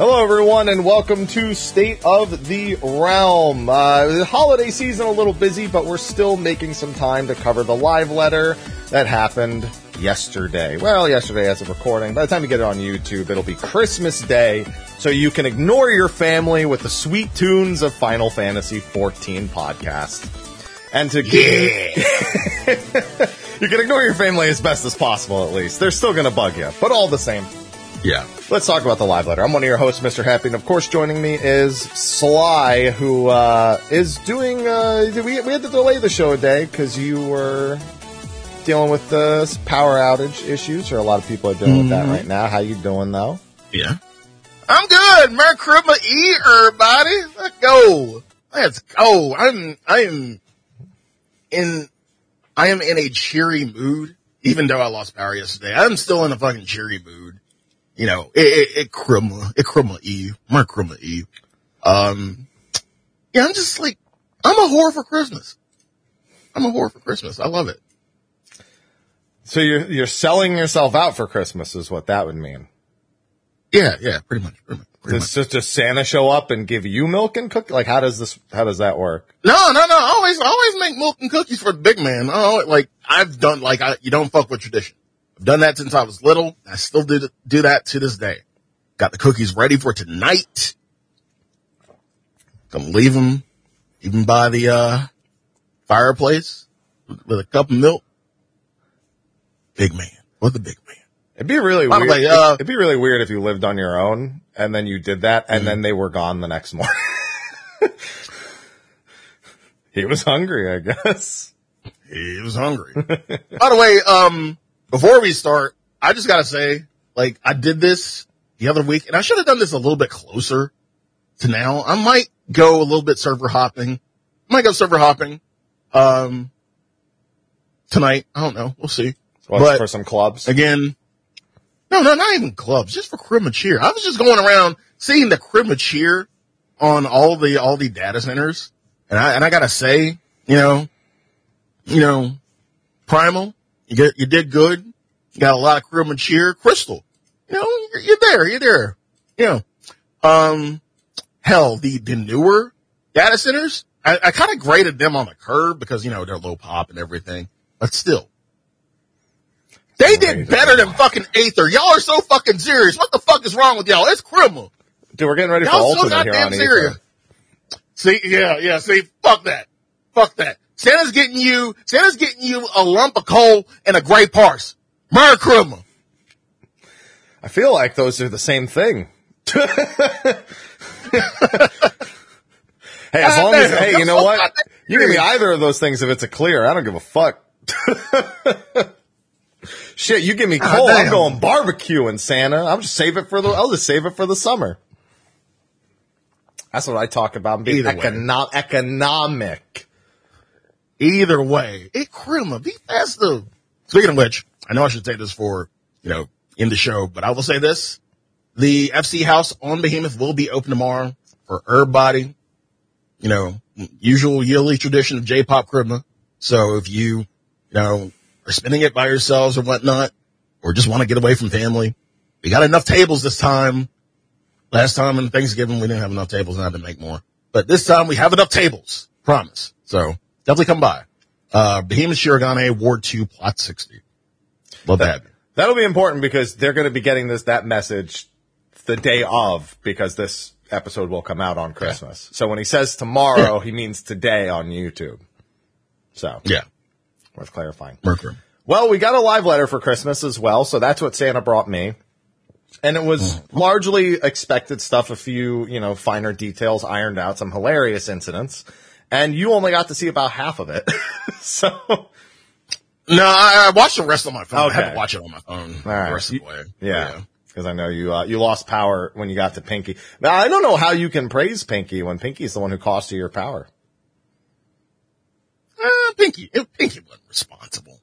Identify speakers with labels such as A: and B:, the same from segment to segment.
A: Hello, everyone, and welcome to State of the Realm. Uh, the holiday season a little busy, but we're still making some time to cover the live letter that happened yesterday. Well, yesterday as of recording. By the time you get it on YouTube, it'll be Christmas Day, so you can ignore your family with the sweet tunes of Final Fantasy XIV podcast. And to
B: Yeah.
A: you can ignore your family as best as possible, at least. They're still going to bug you, but all the same.
B: Yeah.
A: Let's talk about the live letter. I'm one of your hosts, Mr. Happy, and of course, joining me is Sly, who uh, is doing. Uh, we, we had to delay the show a day because you were dealing with the power outage issues, or a lot of people are dealing with that right now. How you doing, though?
B: Yeah. I'm good. Merry Christmas Eve, everybody. Let's go. Let's go. I'm, I'm in, I am in a cheery mood, even though I lost power yesterday. I'm still in a fucking cheery mood. You know, it, it, it Christmas, it Christmas Eve, my Christmas Eve. Um, yeah, I'm just like, I'm a whore for Christmas. I'm a whore for Christmas. I love it.
A: So you're you're selling yourself out for Christmas, is what that would mean.
B: Yeah, yeah, pretty much. Pretty much, pretty much.
A: Does just Santa show up and give you milk and cookies? Like, how does this? How does that work?
B: No, no, no. I always, I always make milk and cookies for the big man. Oh, like I've done, like I, you don't fuck with tradition. I've done that since I was little. I still do do that to this day. Got the cookies ready for tonight. Gonna leave them even by the uh fireplace with, a cup of milk. Big man, what the big man?
A: It'd be really weird.
B: way, uh,
A: it'd be really weird if you lived on your own and then you did that and then they were gone the next morning. he was hungry, I guess.
B: He was hungry. By the way, um, before we start, I just gotta say, like, I did this the other week and I should have done this a little bit closer to now. I might go a little bit server hopping. I might go server hopping, um, tonight. I don't know. We'll see. But-
A: for some clubs?
B: Again, no, no, not even clubs, just for crib and cheer. I was just going around seeing the crib and cheer on all the, all the data centers. And I, and I gotta say, you know, you know, Primal, you get, you did good. You got a lot of and cheer. Crystal, you know, you're, you're there, you're there. You know, um, hell, the, the newer data centers, I, I kind of graded them on the curve because, you know, they're low pop and everything, but still. They did better than fucking Aether. Y'all are so fucking serious. What the fuck is wrong with y'all? It's criminal.
A: Dude, we're getting ready for
B: Y'all so
A: Ultimate here on
B: goddamn serious.
A: Aether.
B: See, yeah, yeah, see, fuck that. Fuck that. Santa's getting you, Santa's getting you a lump of coal and a gray parse. Merry Christmas.
A: I feel like those are the same thing. hey, as uh, long as, hey, you know what? You give me either of those things if it's a clear. I don't give a fuck. Shit, you give me ah, coal, I'm going barbecue in Santa. I'll just save it for the, I'll just save it for the summer. That's what I talk about. I'm being econo- economic.
B: Either way, it Christmas. Be festive. Speaking of which, I know I should say this for, you know, in the show, but I will say this. The FC house on Behemoth will be open tomorrow for everybody. You know, usual yearly tradition of J-pop Christmas. So if you, you know, are spending it by yourselves or whatnot, or just want to get away from family, we got enough tables this time. Last time in Thanksgiving, we didn't have enough tables and I had to make more. But this time we have enough tables. Promise. So definitely come by. Uh, Behemoth Shirogane, Ward 2, Plot 60. Love to have.
A: That'll be important because they're going to be getting this, that message the day of because this episode will come out on Christmas. So when he says tomorrow, he means today on YouTube. So
B: Yeah.
A: worth clarifying.
B: Mercury.
A: Well, we got a live letter for Christmas as well, so that's what Santa brought me. And it was largely expected stuff, a few, you know, finer details ironed out, some hilarious incidents. And you only got to see about half of it. so,
B: No, I, I watched the rest on my phone. I had to watch it on my phone
A: All right.
B: the rest of the way.
A: yeah. Because I know you, uh, you lost power when you got to Pinky. Now, I don't know how you can praise Pinky when Pinky's the one who cost you your power.
B: Uh, Pinky, Pinky wasn't responsible.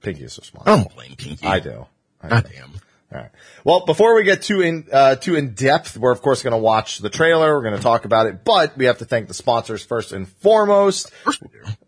A: Pinky is
B: I
A: responsible.
B: don't blame Pinky.
A: I do. I do.
B: God damn.
A: All right. Well, before we get too in uh, too in depth, we're of course going to watch the trailer. We're going to talk about it, but we have to thank the sponsors first and foremost.
B: We.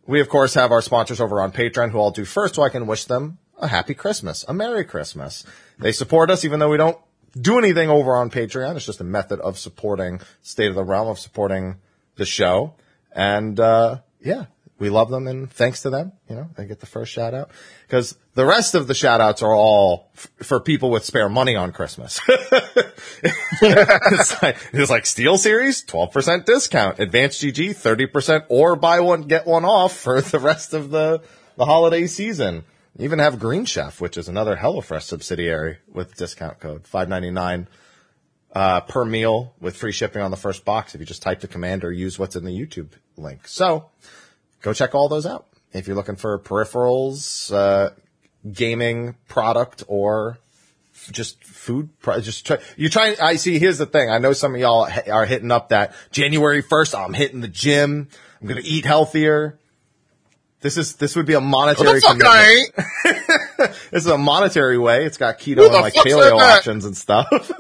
A: We of course have our sponsors over on Patreon, who I'll do first, so I can wish them a happy Christmas, a Merry Christmas. They support us, even though we don't do anything over on Patreon. It's just a method of supporting State of the Realm, of supporting the show. And, uh, yeah, we love them and thanks to them, you know, they get the first shout out because the rest of the shout outs are all f- for people with spare money on Christmas. it's, like, it's like SteelSeries, 12% discount, Advanced GG, 30% or buy one, get one off for the rest of the, the holiday season. Even have Green Chef, which is another HelloFresh subsidiary with discount code 599 uh, per meal with free shipping on the first box if you just type the command or use what's in the YouTube link. So go check all those out. If you're looking for peripherals, uh, gaming product or just food, pro- just try, you try, I see, here's the thing. I know some of y'all are hitting up that January 1st, I'm hitting the gym. I'm going to eat healthier. This is, this would be a monetary
B: the fuck
A: commitment.
B: I ain't?
A: This is a monetary way. It's got keto and like paleo options and stuff.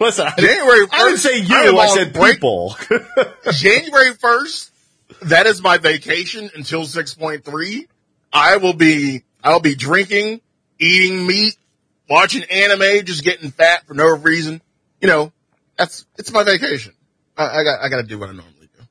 A: Listen, I,
B: January
A: I didn't say you,
B: am
A: I, said
B: break.
A: people.
B: January 1st, that is my vacation until 6.3. I will be, I'll be drinking, eating meat, watching anime, just getting fat for no reason. You know, that's, it's my vacation. I, I got, I got to do what I normally do.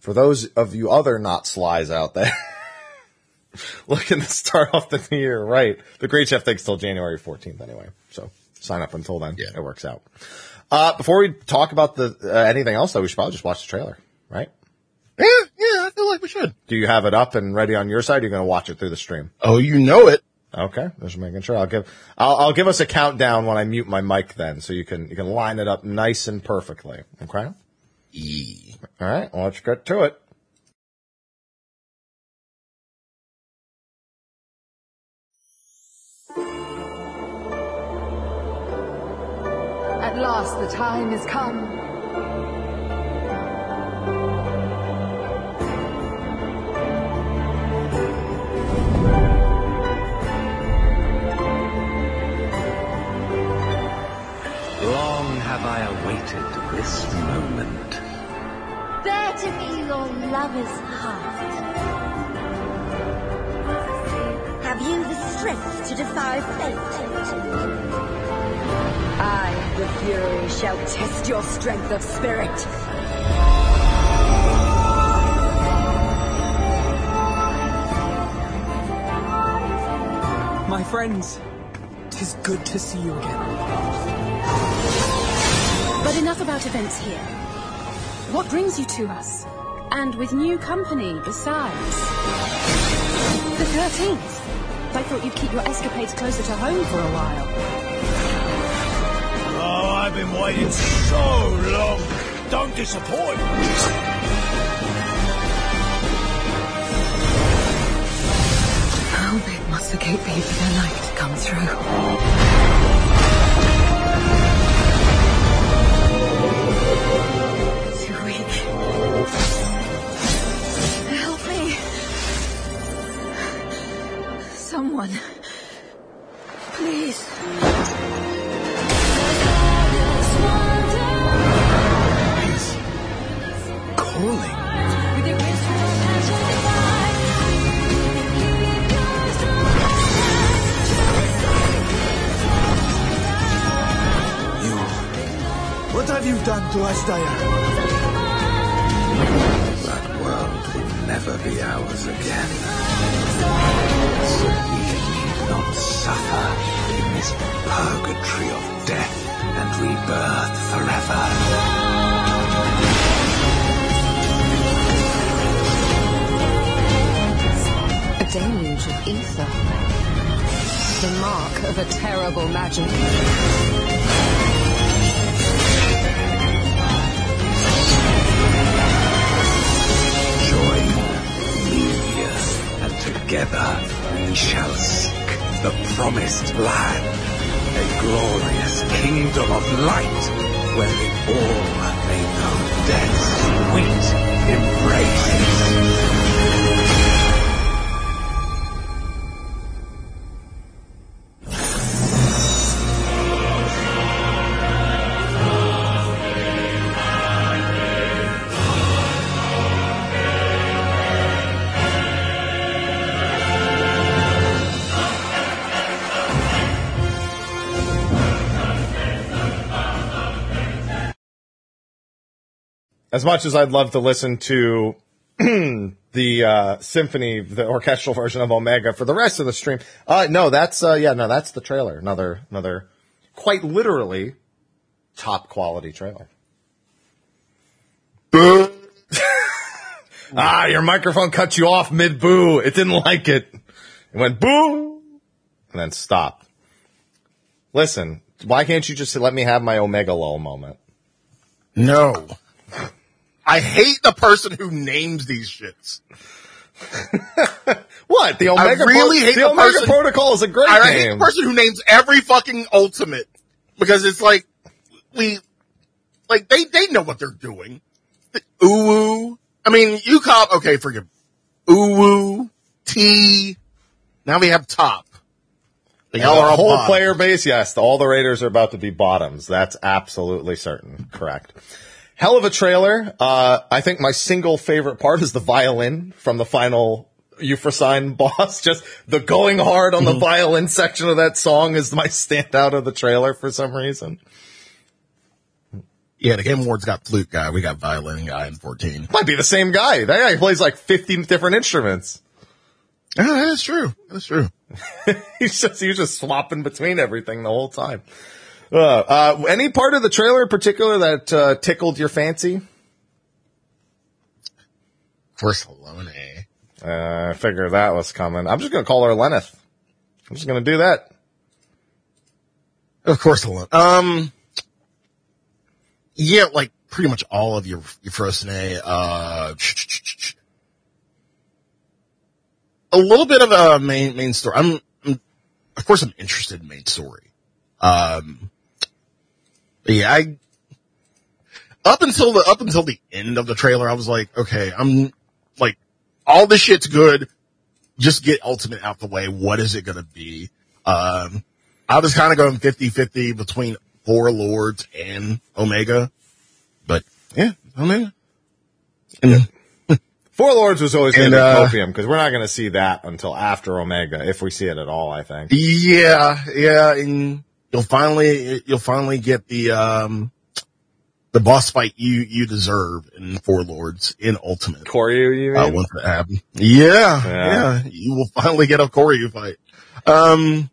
A: For those of you other not slies out there, looking to start off the new year right, the Green Chef thinks till January 14th anyway. So sign up until then.
B: Yeah.
A: It works out. Uh, before we talk about the, uh, anything else though, we should probably just watch the trailer, right?
B: Yeah, yeah, I feel like we should.
A: Do you have it up and ready on your side? Or are you going to watch it through the stream?
B: Oh, you know it.
A: Okay, just making sure. I'll give I'll, I'll give us a countdown when I mute my mic, then, so you can you can line it up nice and perfectly. Okay.
B: E.
A: All right. Well, let's get to it.
C: At last the time is come.
D: Long have I awaited this moment.
E: Bear to me your lover's heart. Have you the strength to defy fate?
C: I, the Fury, shall test your strength of spirit.
F: My friends, tis good to see you again.
G: But enough about events here. What brings you to us? And with new company besides. The 13th. I thought you'd keep your escapades closer to home for a while.
H: I've been waiting so long. Don't disappoint.
C: How big must the gate be for their knife to come through? Too weak. Help me. Someone.
H: You done to us, Daya?
D: That world will never be ours again. So we need not suffer in this purgatory of death and rebirth forever.
C: A deluge of ether. The mark of a terrible magic.
D: Together we shall seek the promised land, a glorious kingdom of light, where wherein all may know death's sweet embrace.
A: As much as I'd love to listen to the uh, symphony, the orchestral version of Omega for the rest of the stream, uh, no, that's uh, yeah, no, that's the trailer. Another, another, quite literally, top quality trailer. ah, your microphone cut you off mid boo. It didn't like it. It went boo, and then stopped. Listen, why can't you just let me have my Omega lull moment?
B: No. I hate the person who names these shits.
A: What the Omega?
B: really hate
A: the
B: the
A: Omega
B: person-
A: Protocol is a great
B: I hate the person who names every fucking ultimate because it's like we, like they they know what they're doing. The Uwu. I mean, you cop. okay, forgive. Uwu, T. Now we have top. Like,
A: And
B: y'all
A: the whole
B: bottom.
A: player base, yes, all the Raiders are about to be bottoms. That's absolutely certain. Correct. Hell of a trailer. Uh, I think my single favorite part is the violin from the final Euphrosyne boss. Just the going hard
B: Mm-hmm.
A: on the violin section of that song is my standout of the trailer for some reason.
B: Yeah, the Game Awards got flute guy. We got violin guy in 14.
A: Might be the same guy. That guy plays like 15 different instruments.
B: Yeah, that is true. That's true.
A: he's just he was just swapping between everything the whole time. Uh, uh, any part of the trailer in particular that uh, tickled your fancy?
B: Of course, Halone.
A: Uh, I figured that was coming. I'm just gonna call her Lenneth. I'm just gonna do that.
B: Of course, Halone. Um, yeah, like pretty much all of your your first A. Uh, a little bit of a main main story. I'm, I'm of course I'm interested in main story. Um, but yeah, I up until the up until the end of the trailer, I was like, okay, I'm like, all this shit's good. Just get Ultimate out the way. What is it gonna be? Um, I was kind of going 50-50 between Four Lords and Omega, but yeah, Omega. And
A: Four Lords was always gonna be
B: uh,
A: copium because we're not gonna see that until after Omega, if we see it at all. I think.
B: yeah, yeah, and you'll finally you'll finally get the um the boss fight you you deserve in Four Lords in Ultimate.
A: Koryu, you
B: Uh,
A: mean?
B: once it happens. Yeah,
A: Yeah.
B: yeah, you will finally get a Koryu fight. Um,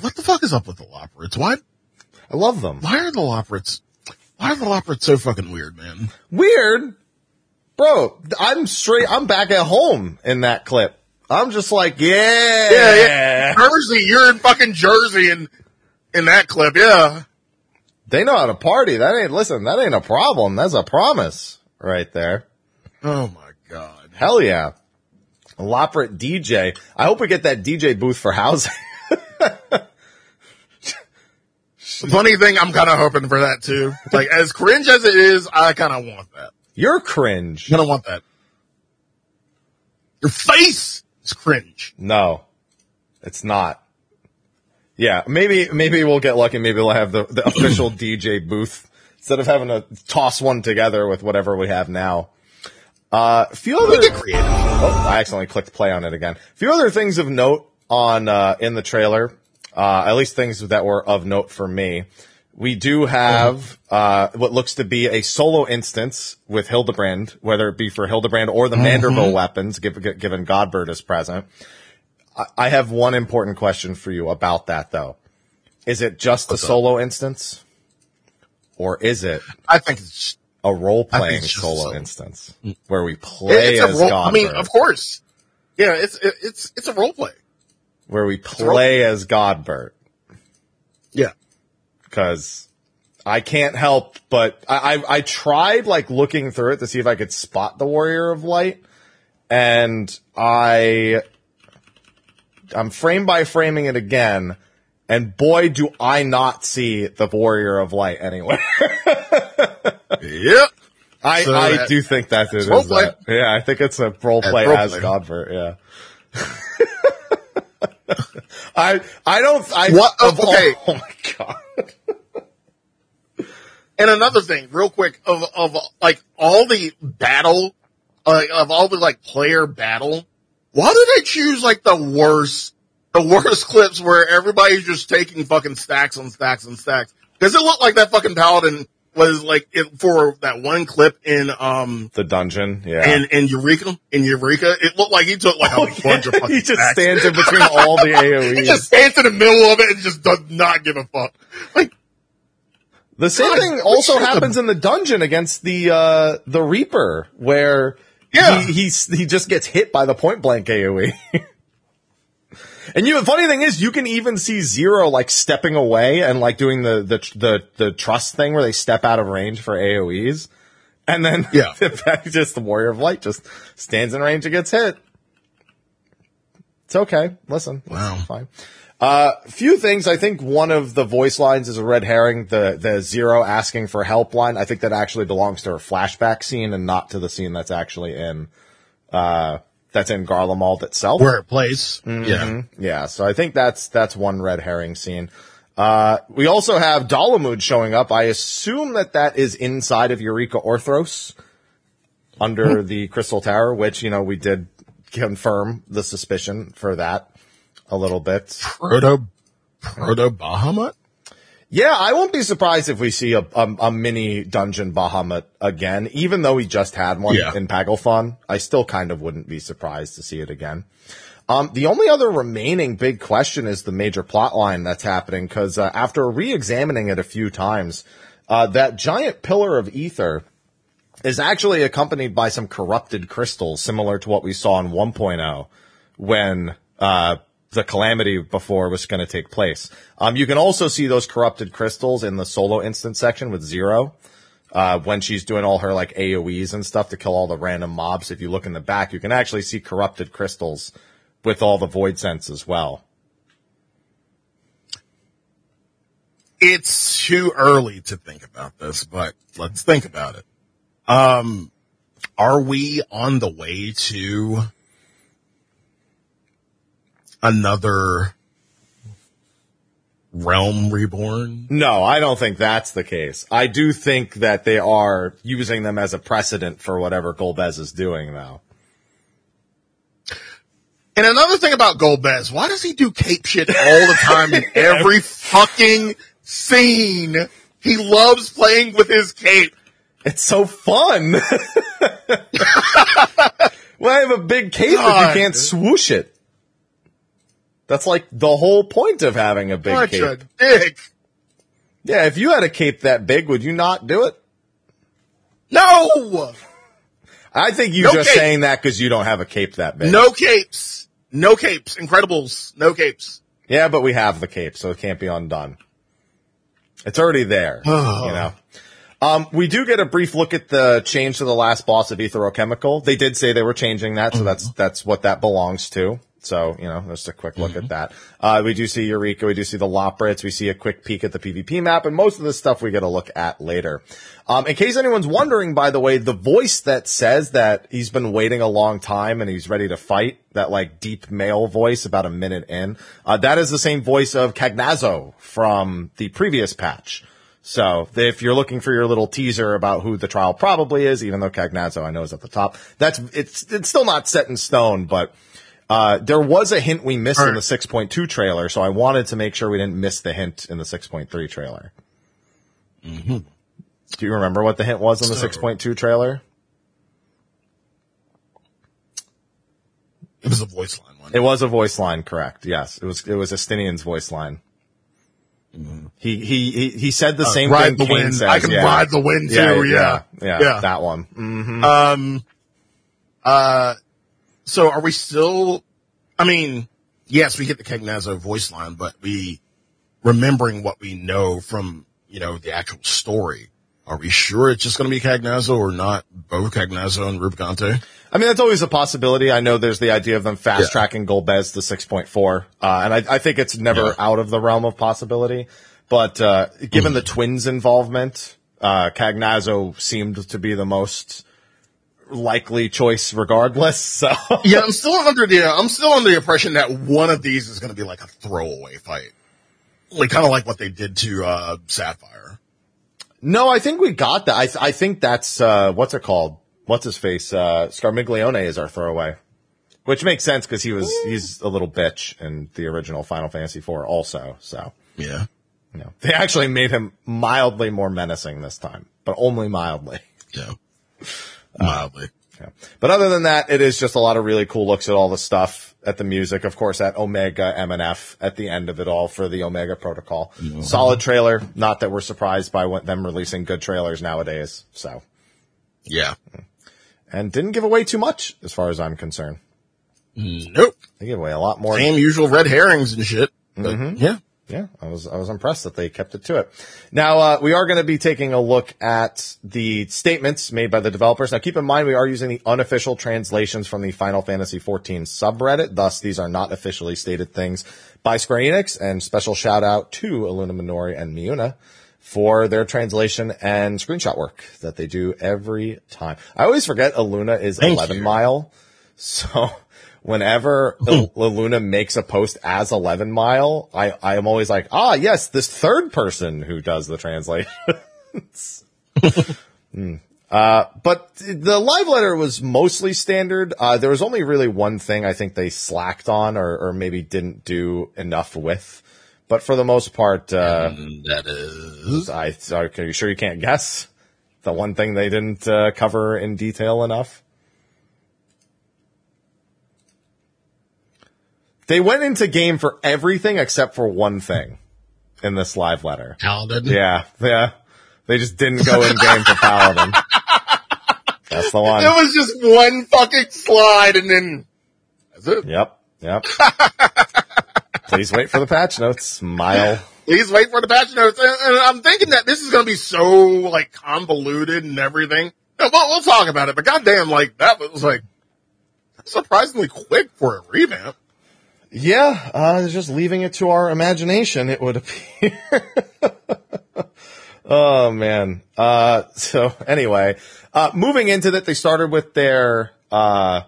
B: what the fuck is up with the Loporrits? Why
A: I love them.
B: why are the Loporrits why are the Loporrits so fucking weird, man?
A: Weird, bro. I'm straight. I'm back at home in that clip. I'm just like, yeah,
B: Yeah, yeah. Jersey, you're in fucking Jersey in in that clip, yeah.
A: They know how to party. That ain't listen. That ain't a problem. That's a promise right there.
B: Oh my god.
A: Hell yeah. Loporrit DJ. I hope we get that DJ booth for housing.
B: Funny thing, I'm kind of hoping for that too. Like as cringe as it is, I kind of want that.
A: You're cringe.
B: I don't want that. Your face is cringe.
A: No, it's not. Yeah, maybe maybe we'll get lucky. Maybe we'll have the, the official DJ booth instead of having to toss one together with whatever we have now. Uh, a few other.
B: We get creative.
A: Oh, I accidentally clicked play on it again. A few other things of note on uh, in the trailer, uh, at least things that were of note for me. We do have uh, what looks to be a solo instance with Hildebrand, whether it be for Hildebrand or the Manderville weapons, given, given Godbert is present. I, I have one important question for you about that, though. Is it just a solo instance, or is it
B: I think it's
A: a role playing solo
B: solo.
A: instance where we play
B: it's a
A: as
B: role.
A: Godbert?
B: I mean, of course. Yeah, it's it, it's it's a role play.
A: where we play as Godbert.
B: Yeah.
A: Cause I can't help but I, I, I tried like looking through it to see if I could spot the Warrior of Light and I, I'm frame by framing it again and boy do I not see the Warrior of Light anywhere.
B: Yep.
A: I,
B: So
A: I
B: that-
A: do think that it is that. Yeah, I think it's a role play as
B: play.
A: Godbert, yeah. I I don't I
B: What-
A: of all- oh my god.
B: And another thing, real quick, of of like all the battle, uh, of all the like player battle, why do they choose like the worst, the worst clips where everybody's just taking fucking stacks on stacks on stacks? Because it looked like that fucking paladin was like it, for that one clip in um
A: The dungeon, yeah.
B: in in Eureka in Eureka. It looked like he took like a bunch of fucking
A: he just
B: stacks.
A: stands in between all the
B: AOE.
A: He
B: just stands in the middle of it and just does not give a fuck. Like
A: The same
B: God,
A: thing also happens in the dungeon against the uh the Reaper, where
B: Yeah.
A: he he's, he just gets hit by the point blank AOE. and you, the funny thing is, you can even see Zero like stepping away and like doing the the the the trust thing where they step out of range for AOE's, and then
B: Yeah.
A: just the Warrior of Light just stands in range and gets hit. It's okay. Listen,
B: Wow.
A: fine. Uh, few things. I think one of the voice lines is a red herring. The the zero asking for help line. I think that actually belongs to a flashback scene and not to the scene that's actually in uh that's in Garlemald itself.
B: where it plays.
A: Mm-hmm.
B: Yeah.
A: Yeah, so I think that's that's one red herring scene. Uh, we also have Dalamud showing up. I assume that that is inside of Eureka Orthros under the Crystal Tower, which you know we did confirm the suspicion for that a little bit.
B: Proto Proto Bahamut?
A: Yeah, I won't be surprised if we see a, a, a mini dungeon Bahamut again, even though we just had one
B: Yeah.
A: in Pagelfon. I still kind of wouldn't be surprised to see it again. Um, the only other remaining big question is the major plot line that's happening because uh, after re-examining it a few times, uh, that giant pillar of ether is actually accompanied by some corrupted crystals, similar to what we saw in 1.0 when uh, the calamity before was going to take place. Um, you can also see those corrupted crystals in the solo instance section with Zero. Uh, when she's doing all her like AoEs and stuff to kill all the random mobs. If you look in the back, you can actually see corrupted crystals with all the voidsent as well.
B: It's too early to think about this, but let's think about it. Um, are we on the way to another realm reborn?
A: No, I don't think that's the case. I do think that they are using them as a precedent for whatever Golbez is doing though.
B: And another thing about Golbez, why does he do cape shit all the time in every fucking scene? He loves playing with his cape.
A: It's so fun. Why have a big cape
B: God.
A: if you can't swoosh it? That's like the whole point of having a big
B: Such
A: cape.
B: a dick.
A: Yeah, if you had a cape that big, would you not do it?
B: No!
A: I think you're
B: No
A: just
B: cape.
A: saying that because you don't have a cape that big.
B: No capes. No capes. Incredibles. No capes.
A: Yeah, but we have the cape, so it can't be undone. It's already there. you know. Um, we do get a brief look at the change to the last boss of Aetherochemical. They did say they were changing that, so that's that's what that belongs to. So, you know, just a quick look at that. Uh, we do see Eureka, we do see the Loporrits, we see a quick peek at the PvP map, and most of this stuff we get a look at later. Um, in case anyone's wondering, by the way, the voice that says that he's been waiting a long time and he's ready to fight, that like deep male voice about a minute in, uh, that is the same voice of Cagnazzo from the previous patch. So if you're looking for your little teaser about who the trial probably is, even though Cagnazzo I know is at the top, that's it's it's still not set in stone, but uh, there was a hint we missed in the 6.2 trailer, so I wanted to make sure we didn't miss the hint in the 6.3 trailer.
B: Mm-hmm.
A: Do you remember what the hint was in the
B: So-
A: 6.2 trailer?
B: It was a voice line one.
A: It was a voice line, correct? Yes, it was. It was Estinian's voice line. He, he he he said the
B: Uh,
A: same
B: ride
A: thing.
B: the
A: Kane
B: wind.
A: says,
B: I can
A: yeah.
B: ride the wind too,
A: yeah,
B: yeah.
A: yeah,
B: Yeah.
A: that one. hmm
B: Um, uh, so are we still, I mean, yes, we get the Cagnazzo voice line, but we, remembering what we know from, you know, the actual story, are we sure it's just going to be Cagnazzo or not both Cagnazzo and Rubicante?
A: I mean, that's always a possibility. I know there's the idea of them fast tracking Golbez to 6.4, uh, and I, I think it's never
B: Yeah.
A: out of the realm of possibility. But uh, given
B: Mm.
A: the twins' involvement, uh, Cagnazzo seemed to be the most likely choice, regardless. So
B: Yeah, I'm still under the, I'm still under the impression that one of these is going to be like a throwaway fight. Like, kind of like what they did to, uh, Sapphire.
A: no, I think we got that. I, th- I think that's uh, what's it called? What's his face? Uh, Scarmiglione is our throwaway, which makes sense because he was he's a little bitch in the original Final Fantasy IV, also. So
B: Yeah.
A: You know, they actually made him mildly more menacing this time, but only mildly.
B: Yeah. Mildly.
A: Yeah. But other than that, it is just a lot of really cool looks at all the stuff, at the music, of course, at Omega MNF at the end of it all for the Omega Protocol. Mm-hmm. Solid trailer. Not that we're surprised by what, them releasing good trailers nowadays. So,
B: Yeah.
A: and didn't give away too much as far as I'm concerned.
B: Nope.
A: They gave away a lot more.
B: Same usual red herrings and shit. But mm-hmm. yeah.
A: Yeah, I was I was impressed that they kept it to it. Now uh, we are going to be taking a look at the statements made by the developers. Now keep in mind we are using the unofficial translations from the Final Fantasy XIV subreddit. Thus, these are not officially stated things by Square Enix. And special shout out to Aluna Minori and Miuna for their translation and screenshot work that they do every time. I always forget Aluna is
B: Thank
A: 11
B: you.
A: mile, so. Whenever. Luna makes a post as 11 mile, I, I am always like, ah, yes, this third person who does the translations. Hmm. Uh, but the live letter was mostly standard. Uh, there was only really one thing I think they slacked on or, or maybe didn't do enough with. But for the most part, uh,
B: That is.
A: I, are you sure you can't guess the one thing they didn't, uh, cover in detail enough? They went into game for everything except for one thing in this live letter.
B: Paladin.
A: Yeah, yeah. They just didn't go in game for Paladin. That's the one.
B: It was just one fucking slide and then that's it.
A: Yep, yep. Please wait for the patch notes. Smile.
B: Please wait for the patch notes. And, and I'm thinking that this is going to be so like convoluted and everything. Yeah, We'll, we'll talk about it, but goddamn, like that was like surprisingly quick for a revamp.
A: Yeah, uh, just leaving it to our imagination, it would appear. oh man. Uh, so anyway, uh, moving into that, they started with their, uh,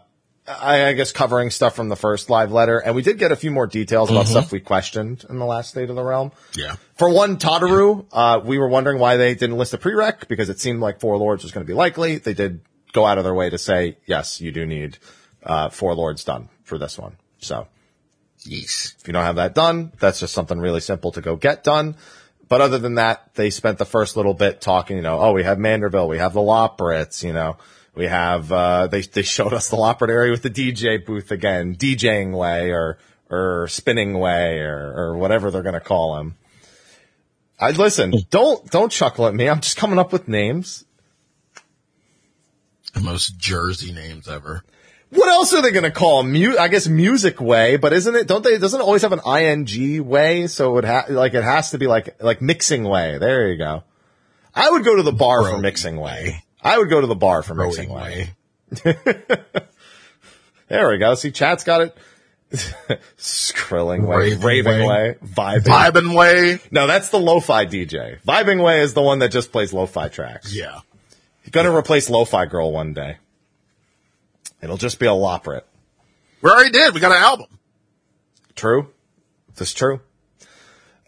A: I, I guess covering stuff from the first live letter, and we did get a few more details about stuff we questioned in the last State of the Realm.
B: Yeah.
A: For one, Tataru, uh, we were wondering why they didn't list a prereq because it seemed like Four Lords was going to be likely. They did go out of their way to say, yes, you do need, uh, Four Lords done for this one. So
B: Yes.
A: if you don't have that done, that's just something really simple to go get done. But other than that, they spent the first little bit talking, you know, oh, we have Manderville, we have the Loporrits, you know, we have, uh, they, they showed us the Loporrit area with the DJ booth again, DJing way or, or spinning way or, or whatever they're going to call him. I listen, don't, don't chuckle at me. I'm just coming up with names.
B: The most Jersey names ever.
A: What else are they going to call? Mu- I guess music way, but isn't it, don't they, doesn't it always have an ing way? So it would have, like, it has to be like, like mixing way. There you go. I would go to the bar for mixing way. I would go to the bar for mixing way.
B: way.
A: There we go. See, chat's got it. Skrilling way,
B: Raving
A: raving way,
B: way.
A: vibing.
B: Vibin' way.
A: No, that's the lo-fi DJ. Vibing way is the one that just plays lo-fi tracks.
B: Yeah.
A: You're gonna replace lo-fi girl one day. It'll just be a Loporrit.
B: We already did. We got an album.
A: True. This is true.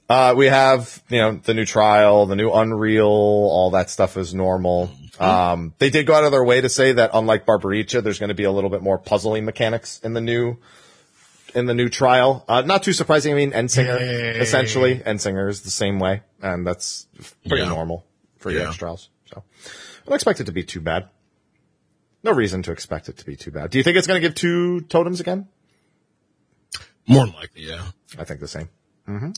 A: Uh, we have, you know, the new trial, the new Unreal, all that stuff is normal. Um, they did go out of their way to say that unlike Barbariccia, there's going to be a little bit more puzzling mechanics in the new, in the new trial. Uh, not too surprising. I mean, Endsinger,
B: Yay.
A: essentially. Endsinger is the same way. And that's pretty
B: Yeah.
A: normal for
B: Yeah.
A: EX trials. So I don't expect it to be too bad. No reason to expect it to be too bad. Do you think it's going to give two totems again?
B: More than likely, yeah.
A: I think the same. Mm-hmm.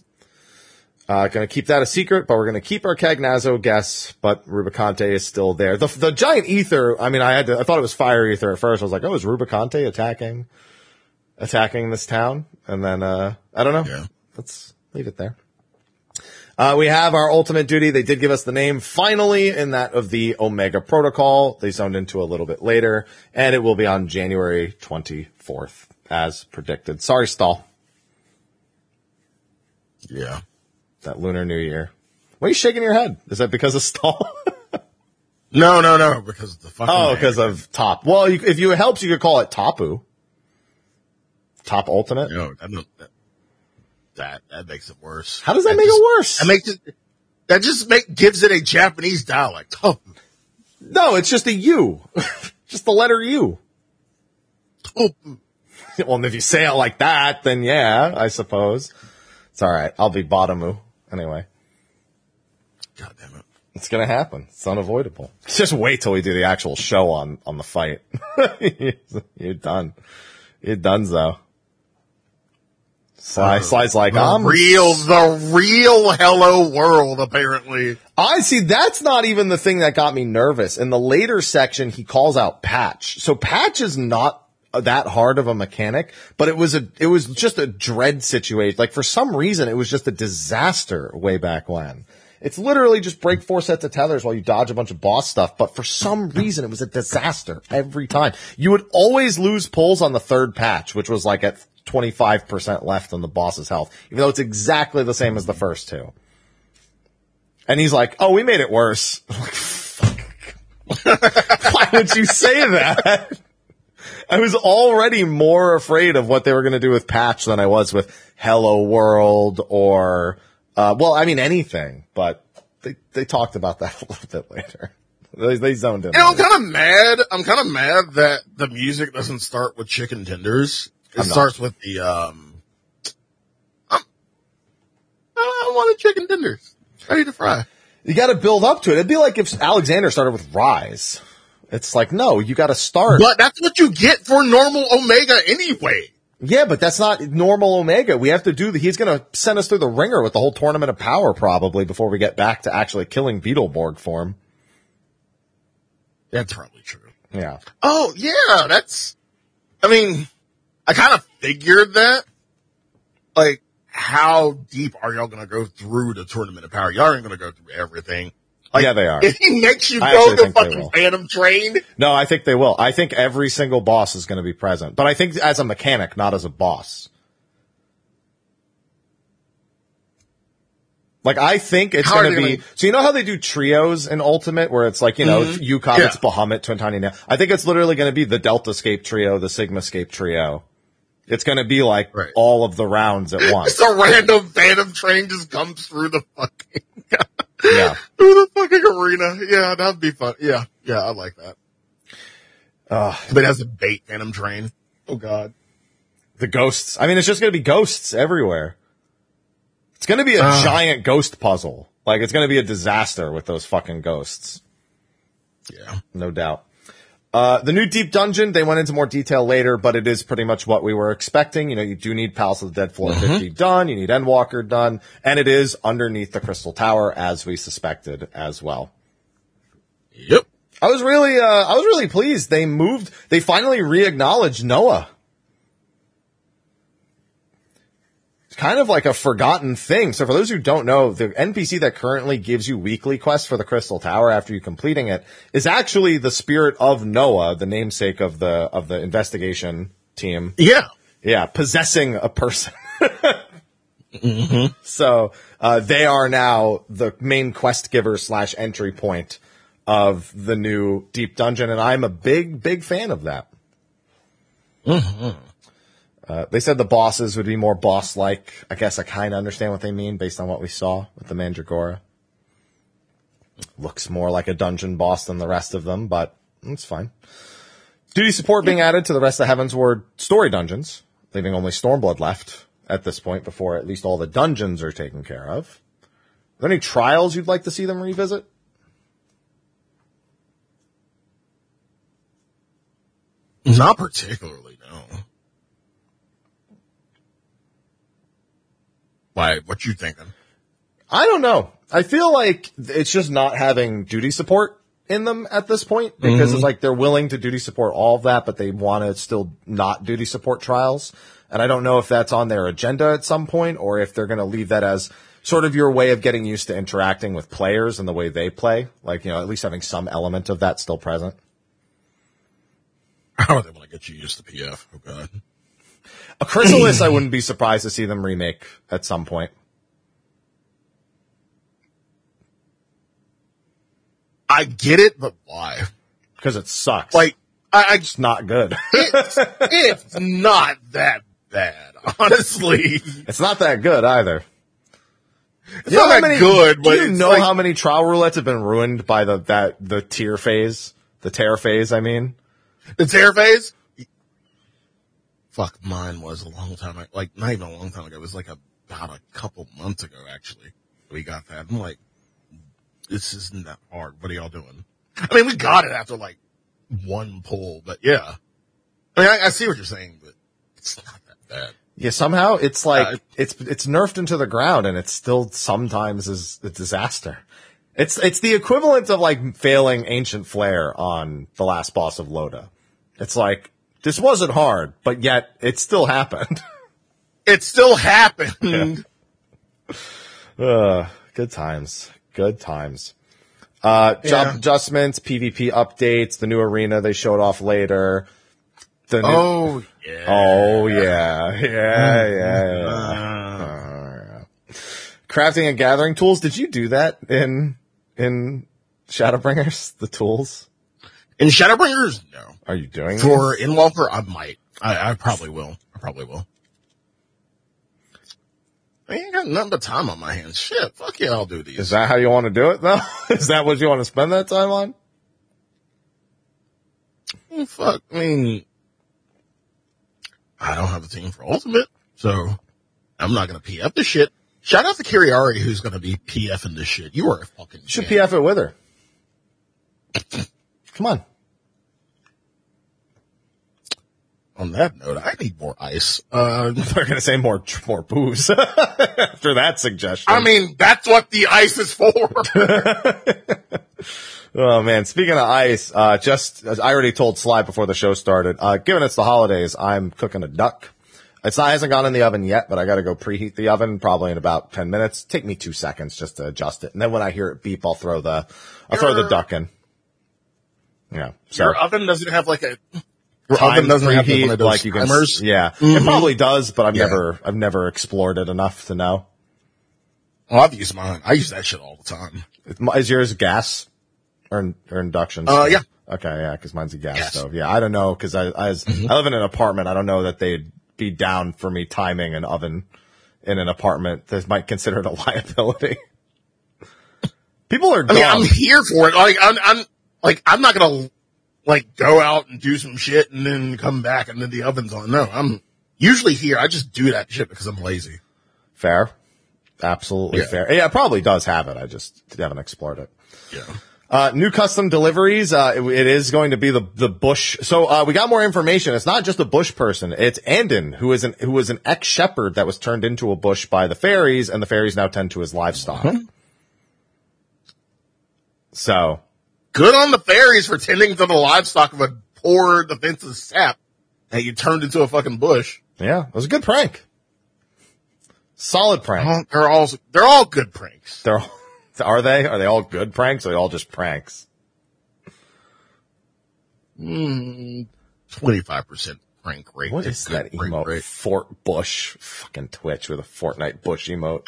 A: Uh, gonna keep that a secret, but we're gonna keep our Cagnazzo guess, but Rubicante is still there. The, the giant ether, I mean, I had to, I thought it was fire ether at first. I was like, oh, is Rubicante attacking, attacking this town? And then, uh, I don't know.
B: Yeah.
A: Let's leave it there. Uh, we have our ultimate duty. They did give us the name finally in that of the Omega Protocol. They zoned into a little bit later and it will be on January 24th as predicted. Sorry, Stall.
B: Yeah.
A: That Lunar New Year. Why are you shaking your head? Is that because of Stall?
B: No, no, no, because of the fucking.
A: oh, because of Top. Well, you, if you it helps, you could call it Tapu. Top Ultimate.
B: No, that, that, that, that makes it worse.
A: How does that make
B: just-
A: it worse?
B: That makes it, that just make, gives it a Japanese dialect. Oh,
A: no, it's just a U. just the letter U.
B: oh,
A: Well, and if you say it like that, then yeah, I suppose. It's all right. I'll be Bottomu anyway.
B: God damn it.
A: It's gonna happen. It's unavoidable. Just wait till we do the actual show on on the fight. You're done. You're done, though. Sly, Sly's like,
B: The
A: I'm
B: real, the real Hello World, apparently.
A: I see. That's not even the thing that got me nervous. In the later section, he calls out Patch. So Patch is not that hard of a mechanic, but it was a, it was just a dread situation. Like for some reason, it was just a disaster way back when. It's literally just break four sets of tethers while you dodge a bunch of boss stuff. But for some reason, it was a disaster every time. You would always lose pulls on the third patch, which was like at 25% left on the boss's health, even though it's exactly the same as the first two. And he's like, "Oh, we made it worse." I'm like, "Fuck! Why would you say that?" I was already more afraid of what they were going to do with Patch than I was with Hello World or, uh, well, I mean anything. But they they talked about that a little bit later. They, they zoned in.
B: Know, I'm kind of mad. I'm kind of mad that the music doesn't start with chicken tenders. It
A: I'm not.
B: starts with the, um, I, want wanted chicken tenders. Ready to fry.
A: You got to build up to it. It'd be like if Alexander started with Rise. It's like no, you got to start.
B: But that's what you get for normal Omega anyway.
A: Yeah, but that's not normal Omega. We have to do the, he's going to send us through the ringer with the whole tournament of power probably before we get back to actually killing Beetleborg for him.
B: That's probably true.
A: Yeah.
B: Oh, yeah, that's, I mean, I kind of figured that. Like, how deep are y'all gonna go through the tournament of power? Y'all ain't gonna go through everything. Like,
A: Yeah, they are.
B: If he makes you
A: I
B: go to
A: they
B: fucking. Phantom Train,
A: No, I think they will. I think every single boss is going to be present, but I think as a mechanic, not as a boss. Like I think it's going to be.
B: gonna-
A: So you know how they do trios in Ultimate, where it's like you know
B: Mhm.
A: Yukon,
B: Yeah.
A: it's Bahamut, Twin now. I think it's literally going to be the Deltascape trio, the Sigmascape trio. It's going to be like
B: Right.
A: all of the rounds at once.
B: just a random Phantom Train just comes through the fucking,
A: yeah.
B: through the fucking arena. Yeah, that'd be fun. Yeah, yeah, I like that.
A: Uh,
B: But it has a bait Phantom Train. Oh god.
A: the ghosts. I mean, it's just going to be ghosts everywhere. It's going to be a
B: Ah.
A: giant ghost puzzle. Like it's going to be a disaster with those fucking ghosts.
B: Yeah.
A: no doubt. Uh, the new deep dungeon, they went into more detail later, but it is pretty much what we were expecting. You know, you do need Palace of the Dead Floor 50 done, you need Endwalker done, and it is underneath the Crystal Tower, as we suspected as well.
B: Yep.
A: I was really, uh, I was really pleased. They moved, they finally re-acknowledged Noah. It's kind of like a forgotten thing. So for those who don't know, the NPC that currently gives you weekly quests for the Crystal Tower after you completing it is actually the spirit of Noah, the namesake of the, of the investigation team.
B: Yeah.
A: Yeah, possessing a person. So uh, they are now the main quest giver slash entry point of the new deep dungeon, and I'm a big, big fan of that. Uh, they said the bosses would be more boss-like. I guess I kind of understand what they mean based on what we saw with the Mandragora. Looks more like a dungeon boss than the rest of them, but it's fine. Duty support being added to the rest of Heavensward story dungeons, leaving only Stormblood left at this point before at least all the dungeons are taken care of. Are there any trials you'd like to see them revisit?
B: Not particularly, Why, what you thinking?
A: I don't know. I feel like it's just not having duty support in them at this point because it's mm-hmm. like they're willing to duty support all of that, but they want to still not duty support trials. And I don't know if that's on their agenda at some point or if they're going to leave that as sort of your way of getting used to interacting with players and the way they play. Like, you know, at least having some element of that still present.
B: How do they want to get you used to PF? Oh god.
A: A Chrysalis, I wouldn't be surprised to see them remake at some point.
B: I get it, but why?
A: Because it sucks.
B: Like, I, I
A: it's not good.
B: it's, it's not that bad, honestly.
A: it's not that good either.
B: It's not that good, but
A: do you know
B: like-
A: how many trial roulettes have been ruined by the that the tier phase, the tear phase? I mean,
B: The tear phase? Fuck, mine was a long time, ago. like, not even a long time ago. It was like about a couple months ago, actually. We got that. I'm like, this isn't that hard. What are y'all doing? I mean, we got it after like one pull, but yeah. I mean, I, I see what you're saying, but it's not that bad.
A: Yeah, somehow it's like
B: Uh,
A: it's it's nerfed into the ground, and it's still sometimes is a disaster. It's it's the equivalent of like failing ancient flare on the last boss of Loda. It's like this wasn't hard, but yet it still happened.
B: It still happened.
A: uh, good times, good times. Uh, job
B: Yeah.
A: adjustments, PvP updates, the new arena they showed off later. The new,
B: Oh, yeah.
A: Oh yeah, yeah, yeah, yeah. Uh, Crafting and gathering tools. Did you do that in in Shadowbringers? The tools.
B: In Shadowbringers, no.
A: Are you doing
B: For
A: this?
B: Endwalker, I might. I, I probably will. I probably will. I ain't got nothing but time on my hands. Shit, fuck yeah, I'll do these.
A: Is that how you want to do it though? Is that what you want to spend that time on?
B: Well, fuck, I mean, I don't have a team for Ultimate, so I'm not gonna PF this shit. Shout out to Kiriari who's gonna be PFing this shit. You are a fucking
A: You should
B: champ.
A: PF it with her. Come on.
B: On that note, I need more ice. Uh,
A: They're gonna say more more booze after that suggestion.
B: I mean, that's what the ice is for.
A: Oh man, speaking of ice, uh, just, as I already told Sly before the show started, uh, given it's the holidays, I'm cooking a duck. It's not, hasn't gone in the oven yet, but I gotta go preheat the oven probably in about 10 minutes. Take me two seconds just to adjust it. And then when I hear it beep, I'll throw the, I'll throw the duck in. Yeah. So
B: Your oven doesn't have like a,
A: time
B: oven doesn't have
A: preheat,
B: one of those
A: like you can,
B: timers.
A: yeah. It
B: Mhm.
A: probably does, but I've
B: Yeah.
A: never, I've never explored it enough to know.
B: Well, I've used mine. I use that shit all the time.
A: Is yours gas or, or induction?
B: Uh, yeah.
A: Okay, yeah, because mine's a gas
B: Gas.
A: stove. Yeah, I don't know because I I, was-
B: Mm-hmm.
A: I live in an apartment. I don't know that they'd be down for me timing an oven in an apartment. That might consider it a liability. People are
B: I mean. I'm here for it. Like, I'm, I'm, like, I'm not gonna, like, go out and do some shit and then come back and then the oven's on. No, I'm usually here. I just do that shit because I'm lazy.
A: fair, absolutely
B: Yeah.
A: fair. Yeah, it probably does have it. I just haven't explored it.
B: Yeah.
A: Uh, new custom deliveries. Uh, it, it is going to be the, the Bush. So, uh, we got more information. It's not just a Bush person. It's Anden, who is an, who was an ex-shepherd that was turned into a Bush by the fairies, and the fairies now tend to his livestock. So,
B: Good on the fairies for tending to the livestock of a poor defensive sap and you turned into a fucking bush.
A: yeah, it was a good prank. Solid prank.
B: They're all, they're all good pranks.
A: They're all, are they? Are they all good pranks? Or are they all just pranks?
B: Hmm, twenty-five percent prank rate.
A: What is that emote?
B: rate.
A: Fort Bush. Fucking Twitch with a Fortnite Bush emote.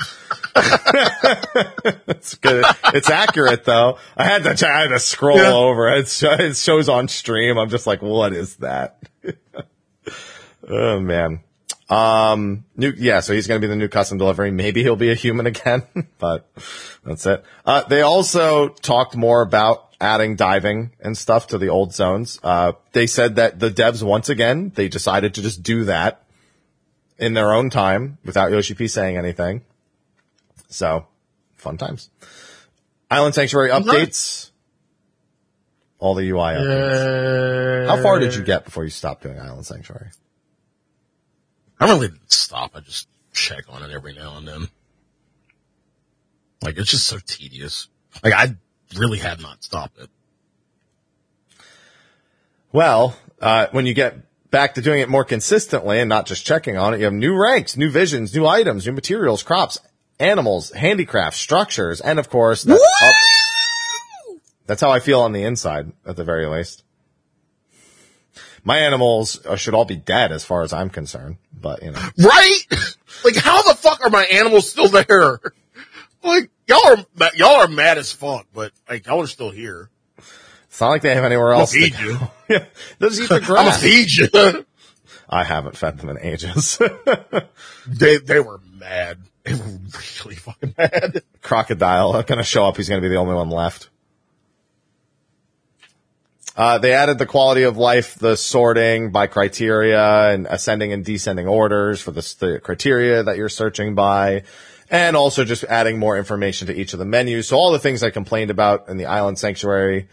A: it's good. It's accurate though. I had to, I had to scroll
B: Yeah.
A: over. It, it shows on stream. I'm just like, what is that? oh man. Um, new, yeah, so he's going to be the new custom delivery. Maybe he'll be a human again, but that's it. Uh, they also talked more about adding diving and stuff to the old zones. Uh, they said that the devs, once again, they decided to just do that in their own time without Yoshi P saying anything. So, fun times. Island Sanctuary updates. All the UI updates. How far did you get before you stopped doing Island Sanctuary?
B: I really didn't stop. I just check on it every now and then. Like it's just so tedious. Like I really had not stopped it.
A: Well, uh, when you get back to doing it more consistently and not just checking on it, you have new ranks, new visions, new items, new materials, crops, animals, handicrafts, structures, and of course, that's, up- that's how I feel on the inside, at the very least. My animals uh, should all be dead as far as I'm concerned, but you know,
B: Right? like how the fuck are my animals still there? Like y'all are y'all are mad as fuck, but like y'all are still here.
A: it's not like they have anywhere
B: gonna
A: else. to
B: feed you.
A: Yeah, they'll just eat the
B: I'm gonna feed you.
A: I haven't fed them in ages.
B: they they were mad. They were really fucking mad.
A: crocodile going to show up. He's going to be the only one left. Uh, they added the quality of life, the sorting by criteria and ascending and descending orders for the, the criteria that you're searching by. And also just adding more information to each of the menus. So all the things I complained about in the Island Sanctuary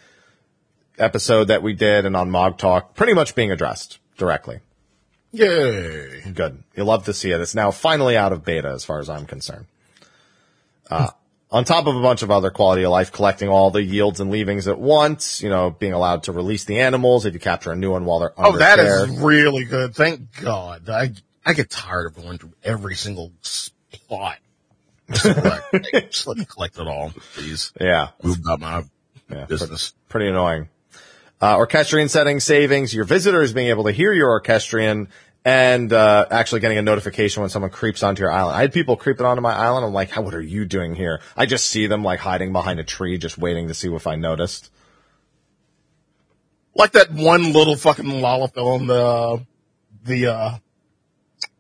A: episode that we did and on Mog Talk pretty much being addressed directly.
B: Yay.
A: Good. You'll love to see it. It's now finally out of beta as far as I'm concerned. Uh, on top of a bunch of other quality of life, collecting all the yields and leavings at once, you know, being allowed to release the animals if you capture a new one while they're
B: Oh,
A: under
B: that
A: care.
B: is really good. Thank God. I I get tired of going through every single plot. Just collect, just let me collect it all, please.
A: Yeah.
B: Move about my
A: Yeah.
B: business.
A: Pretty annoying. Uh, orchestrion setting savings, your visitors being able to hear your orchestrion and, uh, actually getting a notification when someone creeps onto your island. I had people creeping onto my island. I'm like, how, what are you doing here? I just see them like hiding behind a tree, just waiting to see if I noticed.
B: Like that one little fucking Lalafell in the the uh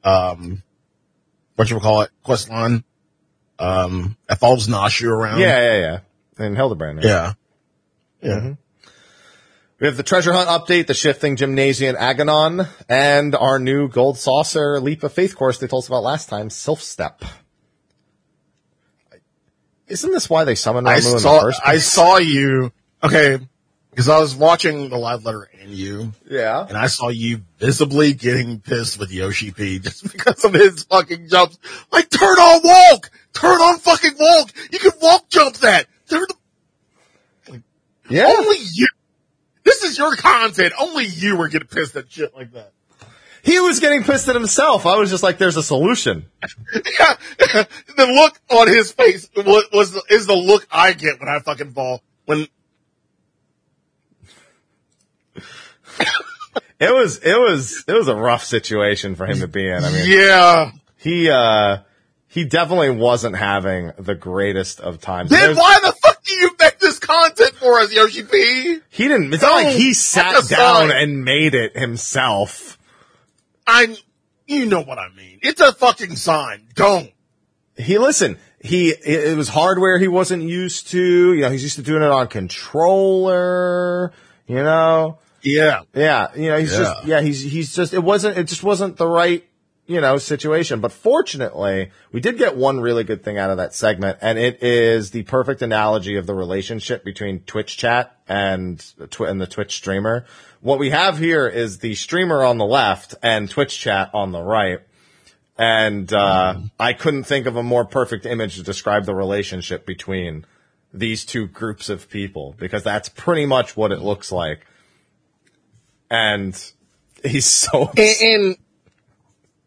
B: um what you call it, quest line. Um that follows Nashu around.
A: Yeah, yeah, yeah. And Hildebrand. right?
B: Yeah. Yeah.
A: We have the treasure hunt update, the shifting gymnasium Agonon, and our new gold saucer leap of faith course they told us about last time, Sylph Step. Isn't this why they summoned
B: I
A: Ramu in the
B: saw I saw you okay, because I was watching the live letter and you
A: Yeah.
B: and I saw you visibly getting pissed with Yoshi P just because of his fucking jumps. Like turn on walk! Turn on fucking walk! You can walk jump that! Turn the
A: Yeah.
B: Only you. This is your content. Only you were getting pissed at shit like that.
A: He was getting pissed at himself. I was just like, there's a solution.
B: Yeah, the look on his face was, was is the look I get when I fucking fall. When
A: It was, it was, it was a rough situation for him to be in. I mean,
B: yeah,
A: he, uh, he definitely wasn't having the greatest of times.
B: then why the fuck do you make this content for us, Yoshi P?
A: He didn't, it's not like he sat down and made it himself.
B: I, you know what I mean. It's a fucking sign. Don't.
A: he listen he it was hardware he wasn't used to you know he's used to doing it on controller you know
B: Yeah.
A: yeah you know he's just yeah he's he's just it wasn't it just wasn't the right you know situation but fortunately we did get one really good thing out of that segment and it is the perfect analogy of the relationship between twitch chat and and the twitch streamer what we have here is the streamer on the left and twitch chat on the right and uh, I couldn't think of a more perfect image to describe the relationship between these two groups of people because that's pretty much what it looks like. And he's so
B: And, and,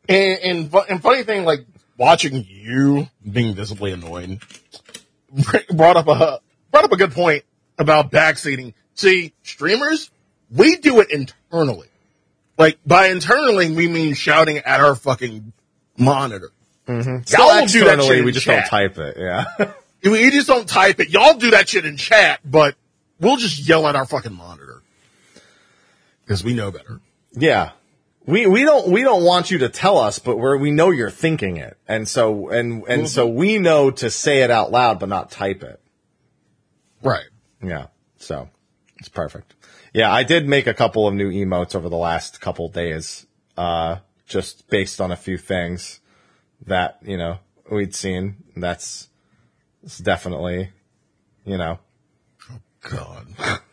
B: and, and, and funny thing, like watching you being visibly annoyed brought up a, brought up a good point about backseating. See, streamers, we do it internally. Like by internally, we mean shouting at our fucking monitor.
A: Still
B: Y'all do that shit
A: we just
B: chat.
A: don't type it. Yeah.
B: We just don't type it. Y'all do that shit in chat, but we'll just yell at our fucking monitor. Cause we know better.
A: yeah. We, we don't, we don't want you to tell us, but we're, we know you're thinking it. And so, and, and so we know to say it out loud, but not type it.
B: Right.
A: Yeah. So it's perfect. Yeah, I did make a couple of new emotes over the last couple days, uh, just based on a few things that, you know, we'd seen. That's, it's definitely, you know, Oh
B: God.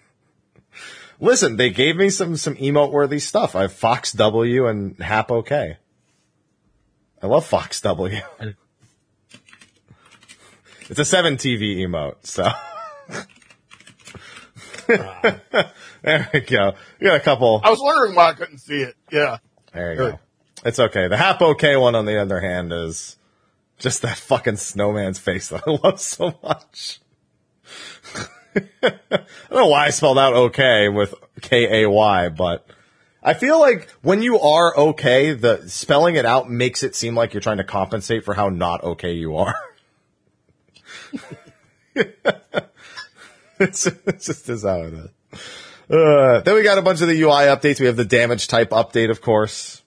A: listen, they gave me some, some emote worthy stuff. I have Fox W and Hap OK. I love Fox W. It's a seven TV emote, so. there we go. We got a couple.
B: I was wondering why I couldn't see it. Yeah.
A: There you go. It's okay. The Hap OK one, on the other hand, is just that fucking snowman's face that I love so much. I don't know why I spelled out okay with K A Y, but I feel like when you are okay, the spelling it out makes it seem like you're trying to compensate for how not okay you are. it's, it just is how it is. Uh, then we got a bunch of the UI updates. We have the damage type update, of course,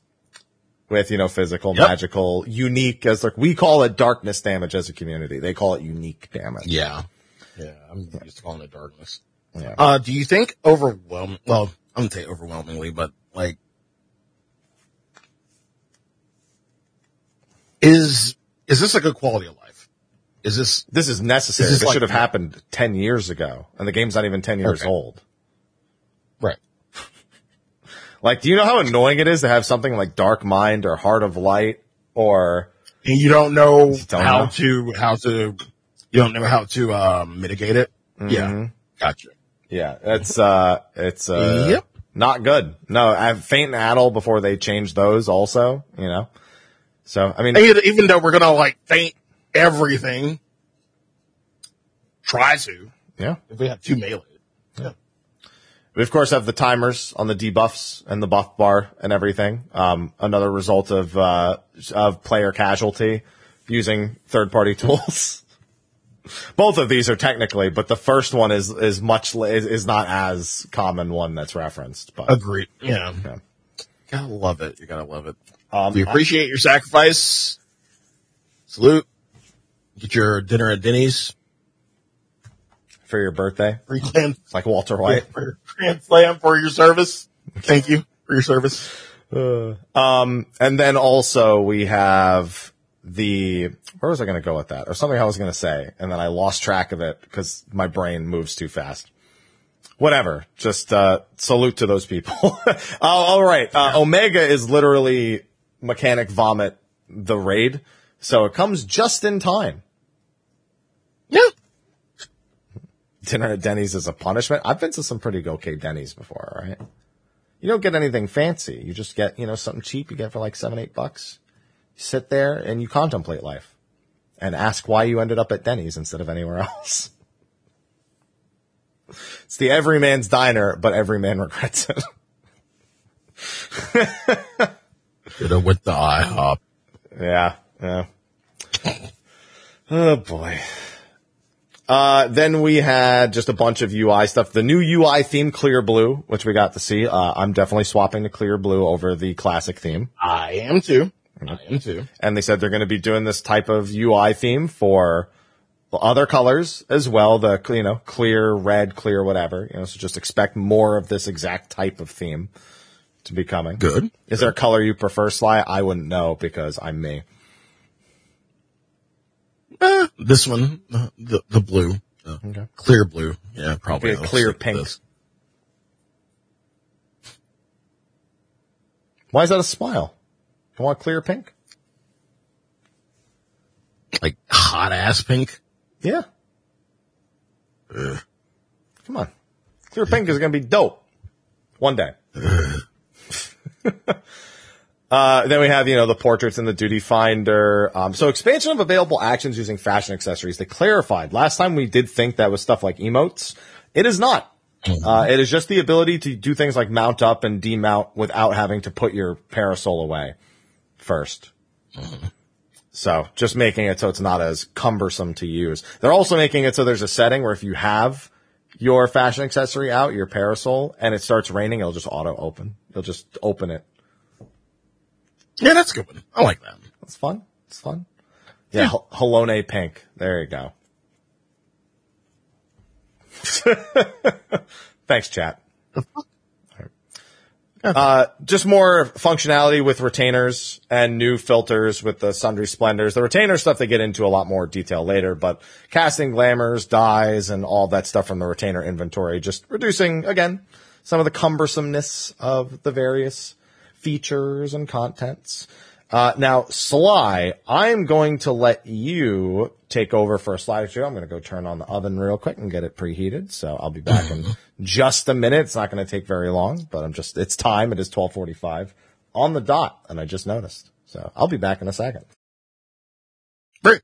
A: with, you know, physical,
B: Yep.
A: magical, unique as like, we call it darkness damage as a community. They call it unique damage.
B: Yeah. Yeah. I'm used to calling it darkness.
A: Yeah.
B: Uh, do you think overwhelming, well, I'm gonna say overwhelmingly, but like, is, is this a good quality of life? is this,
A: This is necessary.
B: This is
A: This
B: like-
A: should have happened 10 years ago. And the game's not even 10 years
B: Okay.
A: old.
B: right.
A: Like, do you know how annoying it is to have something like Dark Mind or Heart of Light or
B: And you don't know
A: don't
B: how
A: know.
B: to, how to, you don't know how to, um, mitigate it. Yeah. Gotcha.
A: Yeah, it's uh, it's uh,
B: Yep.
A: not good. No, I have Feint and Addle before they changed those also. You know, so I mean,
B: And even- though we're going to like feint everything, try to,
A: yeah,
B: if we have two melee. Yeah.
A: We of course have the timers on the debuffs and the buff bar and everything. Um, another result of uh of player casualty using third party tools. Both of these are technically, but the first one is is much is, is not as common one that's referenced. But
B: Agreed. Yeah.
A: Yeah.
B: Gotta love it. You gotta love it.
A: um,
B: We appreciate your sacrifice. Salute. Get your dinner at Denny's.
A: for your birthday,
B: Free Grand,
A: like Walter White.
B: for your Grand Slam for your service. Thank you for your service.
A: Um, and then also we have the, where was I going to go with that? Or something I was going to say, and then I lost track of it because my brain moves too fast. Whatever. Just, uh, salute to those people. oh, all right. Uh, Omega is literally mechanic vomit the raid. So it comes just in time.
B: Yeah.
A: Dinner at Denny's is a punishment. I've been to some pretty okay Denny's before, right? You don't get anything fancy. You just get, you know, something cheap you get for like seven, eight bucks. Sit there and you contemplate life and ask why you ended up at Denny's instead of anywhere else. It's the everyman's diner, but every man regrets it.
B: Should have went the IHOP.
A: Yeah, yeah. Oh boy. Uh, then we had just a bunch of UI stuff. The new UI theme, Clear Blue, which we got to see. Uh, I'm definitely swapping to Clear Blue over the classic theme.
B: I am too. Too.
A: And they said they're going to be doing this type of UI theme for other colors as well. The, you know, clear, red, clear, whatever. You know, so just expect more of this exact type of theme to be coming.
B: Good.
A: Is there a color you prefer, Sly? I wouldn't know because I'm me.
B: Eh, this one, uh, the the blue, uh,
A: Okay.
B: clear blue. Yeah, probably
A: Be a
B: I'll
A: clear
B: stick with
A: pink.
B: this.
A: Why is that a smile? You want clear pink?
B: like hot ass pink.
A: Yeah. Come on. Clear pink is going to be dope. One day. uh, then we have, you know, the portraits in the duty finder. Um, so expansion of available actions using fashion accessories. They clarified. Last time we did think that was stuff like emotes. It is not. Uh, it is just the ability to do things like mount up and demount without having to put your parasol away first. So just making it so it's not as cumbersome to use. They're also making it so there's a setting where if you have your fashion accessory out, your parasol, and it starts raining, it'll just auto open. It'll just open it.
B: Yeah, that's a good one. I like that.
A: That's fun. It's fun. Yeah, Hel- Halone pink. There you go. Thanks, chat. Uh, just more functionality with retainers and new filters with the sundry splendors. The retainer stuff they get into a lot more detail later, but casting glamours, dyes, and all that stuff from the retainer inventory, just reducing again some of the cumbersomeness of the various features and contents. Uh, now, Sly, I'm going to let you take over for a slideshow. I'm going to go turn on the oven real quick and get it preheated. So I'll be back in just a minute. It's not going to take very long, but I'm just, it's time. It is 1245 on the dot. And I just noticed. So I'll be back in a second.
B: Great.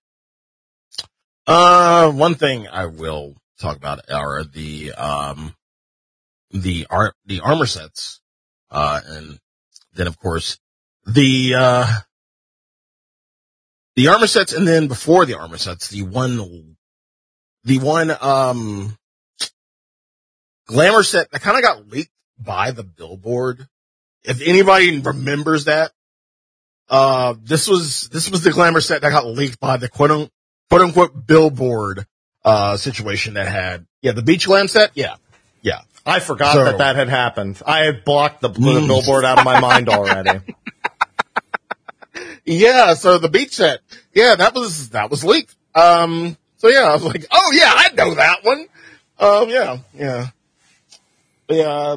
B: Uh, one thing I will talk about are the, um, the art, the armor sets. Uh, and then of course the, uh, the armor sets and then before the armor sets, the one, the one, um, glamour set that kind of got leaked by the billboard. If anybody remembers that, uh, this was, this was the glamour set that got leaked by the quote unquote, quote unquote billboard, uh, situation that had, yeah, the beach glam set. Yeah. Yeah.
A: I forgot
B: So-
A: that that had happened. I had blocked the, the billboard out of my mind already.
B: Yeah. So the beach set. Yeah. That was, that was leaked. Um, so yeah, I was like, oh yeah, I know that one. Um, yeah, yeah. Yeah,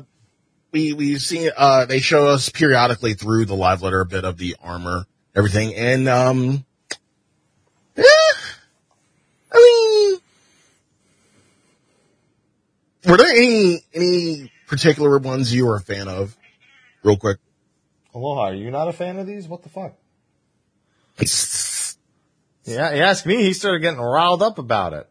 B: we, we see, uh, they show us periodically through the live letter a bit of the armor, everything. And, um, yeah, I mean, were there any, any particular ones you were a fan of? Real quick.
A: Aloha, are you not a fan of these? What the fuck? Yeah, he asked me. He started getting riled up about it.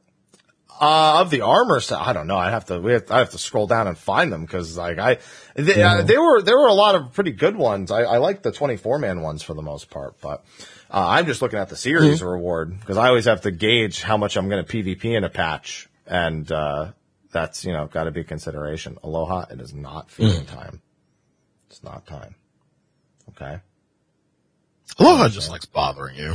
A: Uh, of the armor set, I don't know. I have to, we have, I have to scroll down and find them because like I, they, uh, there were, there were a lot of pretty good ones. I, I like the 24 man ones for the most part, but, uh, I'm just looking at the series reward because I always have to gauge how much I'm going to PvP in a patch. And, uh, that's, you know, got to be a consideration. Aloha, it is not feeding time. It's not time. Okay.
B: Aloha just likes bothering you.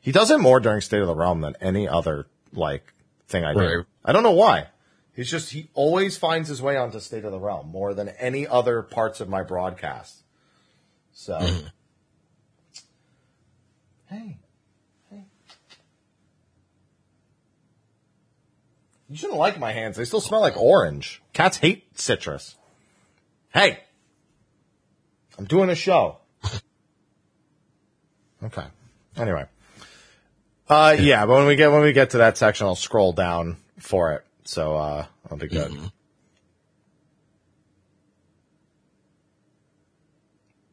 A: He does it more during State of the Realm than any other like thing I do.
B: Right.
A: I don't know why. He's just he always finds his way onto State of the Realm more than any other parts of my broadcast. So hmm. Hey. Hey. You shouldn't like my hands. They still smell like orange. Cats hate citrus. Hey. I'm doing a show. Okay. Anyway. Uh, yeah, but when we get when we get to that section, I'll scroll down for it. So uh, I'll be good.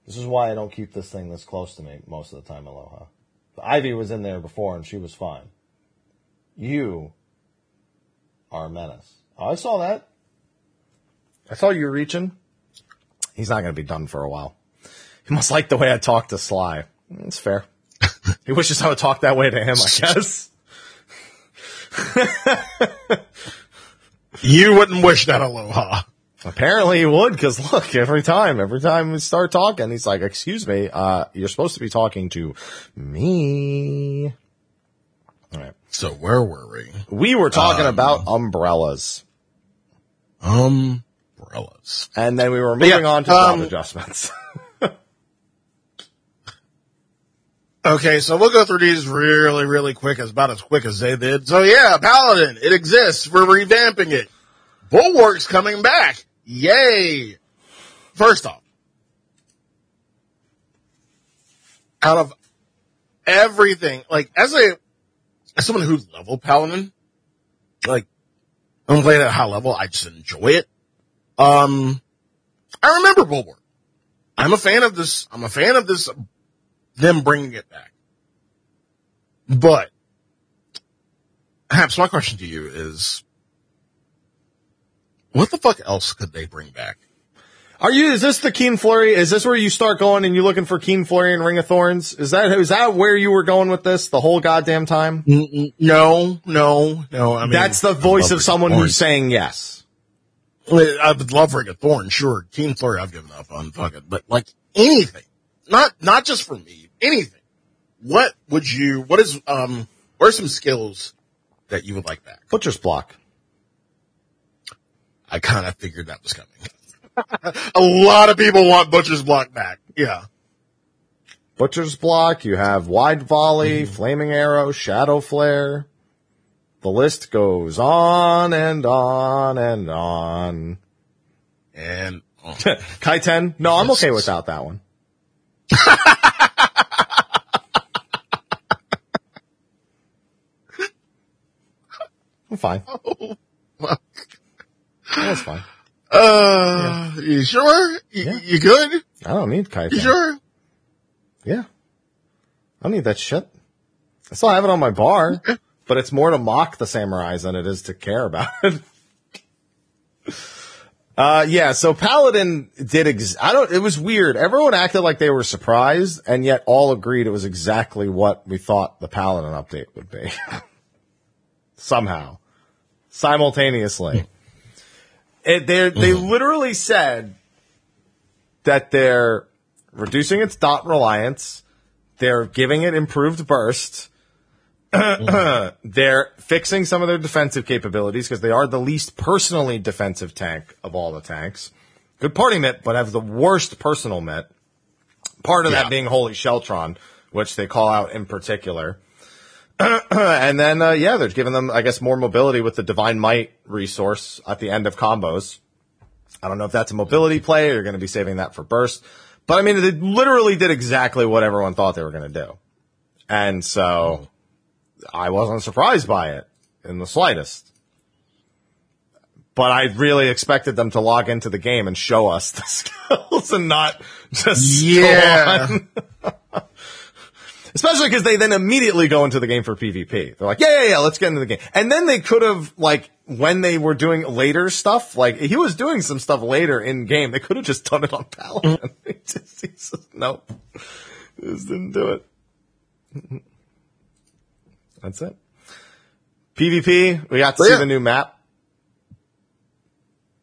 A: This is why I don't keep this thing this close to me most of the time. Aloha. Ivy was in there before and she was fine. You are a menace. Oh, I saw that. I saw you reaching. He's not going to be done for a while. He must like the way I talk to Sly. It's fair. he wishes I would talk that way to him, I guess.
B: You wouldn't wish that aloha.
A: Apparently he would, because look, every time, every time we start talking, he's like, excuse me, uh, you're supposed to be talking to me. All right.
B: So where were we?
A: We were talking about umbrellas.
B: Umbrellas.
A: And then we were moving
B: Yeah,
A: on to job
B: um,
A: adjustments.
B: Okay, so we'll go through these really, really quick, as about as quick as they did. So yeah, Paladin, it exists. We're revamping it. Bulwark's coming back. Yay! First off, out of everything, like as a as someone who level Paladin, like I'm playing at a high level, I just enjoy it. Um, I remember Bulwark. I'm a fan of this. I'm a fan of this them bringing it back. But, perhaps my question to you is, what the fuck else could they bring back?
A: Are you, is this the Keen Flurry? Is this where you start going and you're looking for Keen Flurry and Ring of Thorns? Is that, is that where you were going with this the whole goddamn time?
B: No, no, no. I mean,
A: That's the voice of
B: Ring
A: someone
B: Thorns.
A: who's saying yes.
B: I would love Ring of Thorn, sure. Keen Flurry, I've given up on fucking, but like anything, not, not just for me, anything. What would you, what is, um, what are some skills that you would like back?
A: Butcher's Block.
B: I kind of figured that was coming. a lot of people want Butcher's Block back. Yeah.
A: Butcher's Block, you have Wide Volley,
B: Mm-hmm.
A: Flaming Arrow, Shadow Flare. The list goes on and on and on.
B: And, oh,
A: Kaiten? No, I'm okay without that one. I'm fine. That's fine.
B: uh, you sure? You,
A: Yeah.
B: you good?
A: I don't need Kaiten.
B: You sure?
A: Yeah. I don't need that shit. I still have it on my bar, but it's more to mock the samurais than it is to care about it. Uh, yeah, so Paladin did ex- I don't, it was weird. Everyone acted like they were surprised and yet all agreed it was exactly what we thought the Paladin update would be. Somehow. Simultaneously. it, they they mm-hmm. literally said that they're reducing its dot reliance. They're giving it improved burst. Mm-hmm. they're fixing some of their defensive capabilities because they are the least personally defensive tank of all the tanks. Good party mitt, but have the worst personal mitt. Part of
B: Yeah.
A: that being Holy Sheltron, which they call out in particular. and then, uh, yeah, they're giving them, I guess, more mobility with the Divine Might resource at the end of combos. I don't know if that's a mobility play or you're going to be saving that for burst. But I mean, they literally did exactly what everyone thought they were going to do. And so I wasn't surprised by it in the slightest. But I really expected them to log into the game and show us the skills and not just
B: Yeah.
A: Especially because they then immediately go into the game for PvP. They're like, yeah, yeah, yeah, let's get into the game. And then they could have, like, when they were doing later stuff, like, he was doing some stuff later in game. They could have just done it on Paladin. They just, he just, nope. Just didn't do it. That's it. PvP, we got to see
B: yeah.
A: the new map.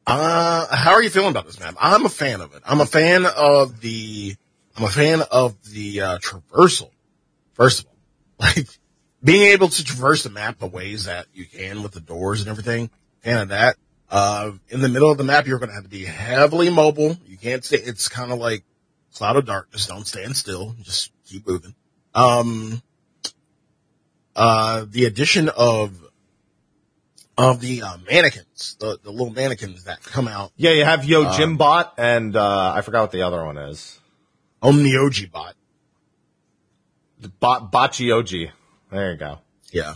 B: Uh, how are you feeling about this map? I'm a fan of it. I'm a fan of the, I'm a fan of the, uh, traversal. First of all, like being able to traverse the map the ways that you can with the doors and everything. and that. Uh, in the middle of the map, you're going to have to be heavily mobile. You can't stay, it's kind of like cloud of darkness. Don't stand still. Just keep moving. Um, uh, the addition of, of the uh, mannequins, the, the little mannequins that come out
A: Yeah, you have Yo Jimbot and, uh, I forgot what the other one is.
B: on the bot.
A: Ba- Bachioji. There you go.
B: Yeah.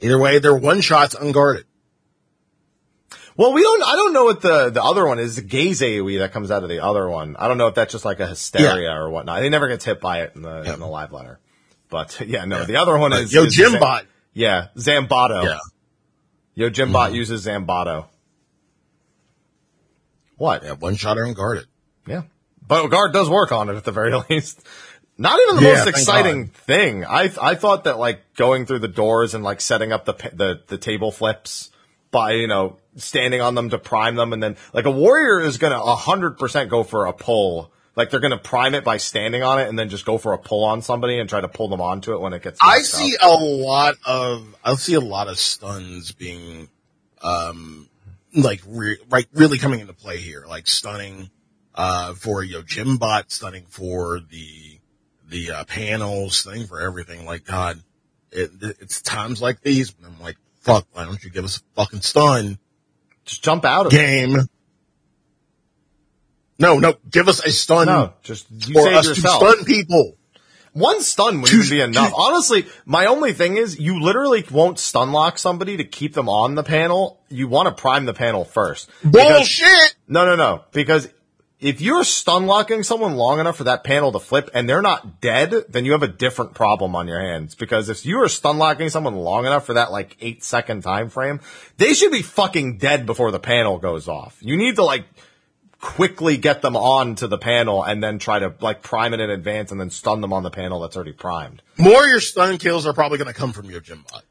B: Either way, they're one shots unguarded.
A: Well, we don't. I don't know what the the other one is. The gaze AOE that comes out of the other one. I don't know if that's just like a hysteria or whatnot. He never gets hit by it in the
B: Yeah.
A: in the live letter. But yeah, no, the other one is
B: Yo
A: is
B: Jim
A: Zam- Yeah, Zanmato.
B: Yeah.
A: Yo Jimbot mm-hmm. uses Zanmato. What?
B: Yeah, one shot unguarded.
A: Yeah. But guard does work on it at the very least. Not even the
B: Yeah,
A: most exciting thing. I I thought that like going through the doors and like setting up the the the table flips by you know standing on them to prime them and then like a warrior is gonna a hundred percent go for a pull. Like they're gonna prime it by standing on it and then just go for a pull on somebody and try to pull them onto it when it gets.
B: I
A: messed up.
B: see a lot of, I see a lot of stuns being, um, like, re- like really coming into play here, like stunning, uh, for Yo Jim bot, stunning for the, the, uh, panels, stunning for everything. Like, God, it, it's times like these when I'm like, fuck, why don't you give us a fucking stun?
A: Just jump out of it.
B: game. No, no, give us a stun
A: No, just you save
B: us
A: yourself.
B: to stun people.
A: One stun would even be enough. Honestly, my only thing is you literally won't stun lock somebody to keep them on the panel. You want to prime the panel first. Because-
B: Bullshit!
A: No, no, no. Because if you're stun locking someone long enough for that panel to flip and they're not dead, then you have a different problem on your hands. Because if you are stun locking someone long enough for that like eight second time frame, they should be fucking dead before the panel goes off. You need to like quickly get them on to the panel and then try to like prime it in advance and then stun them on the panel that's already primed.
B: More your stun kills are probably going to come from your gym bot.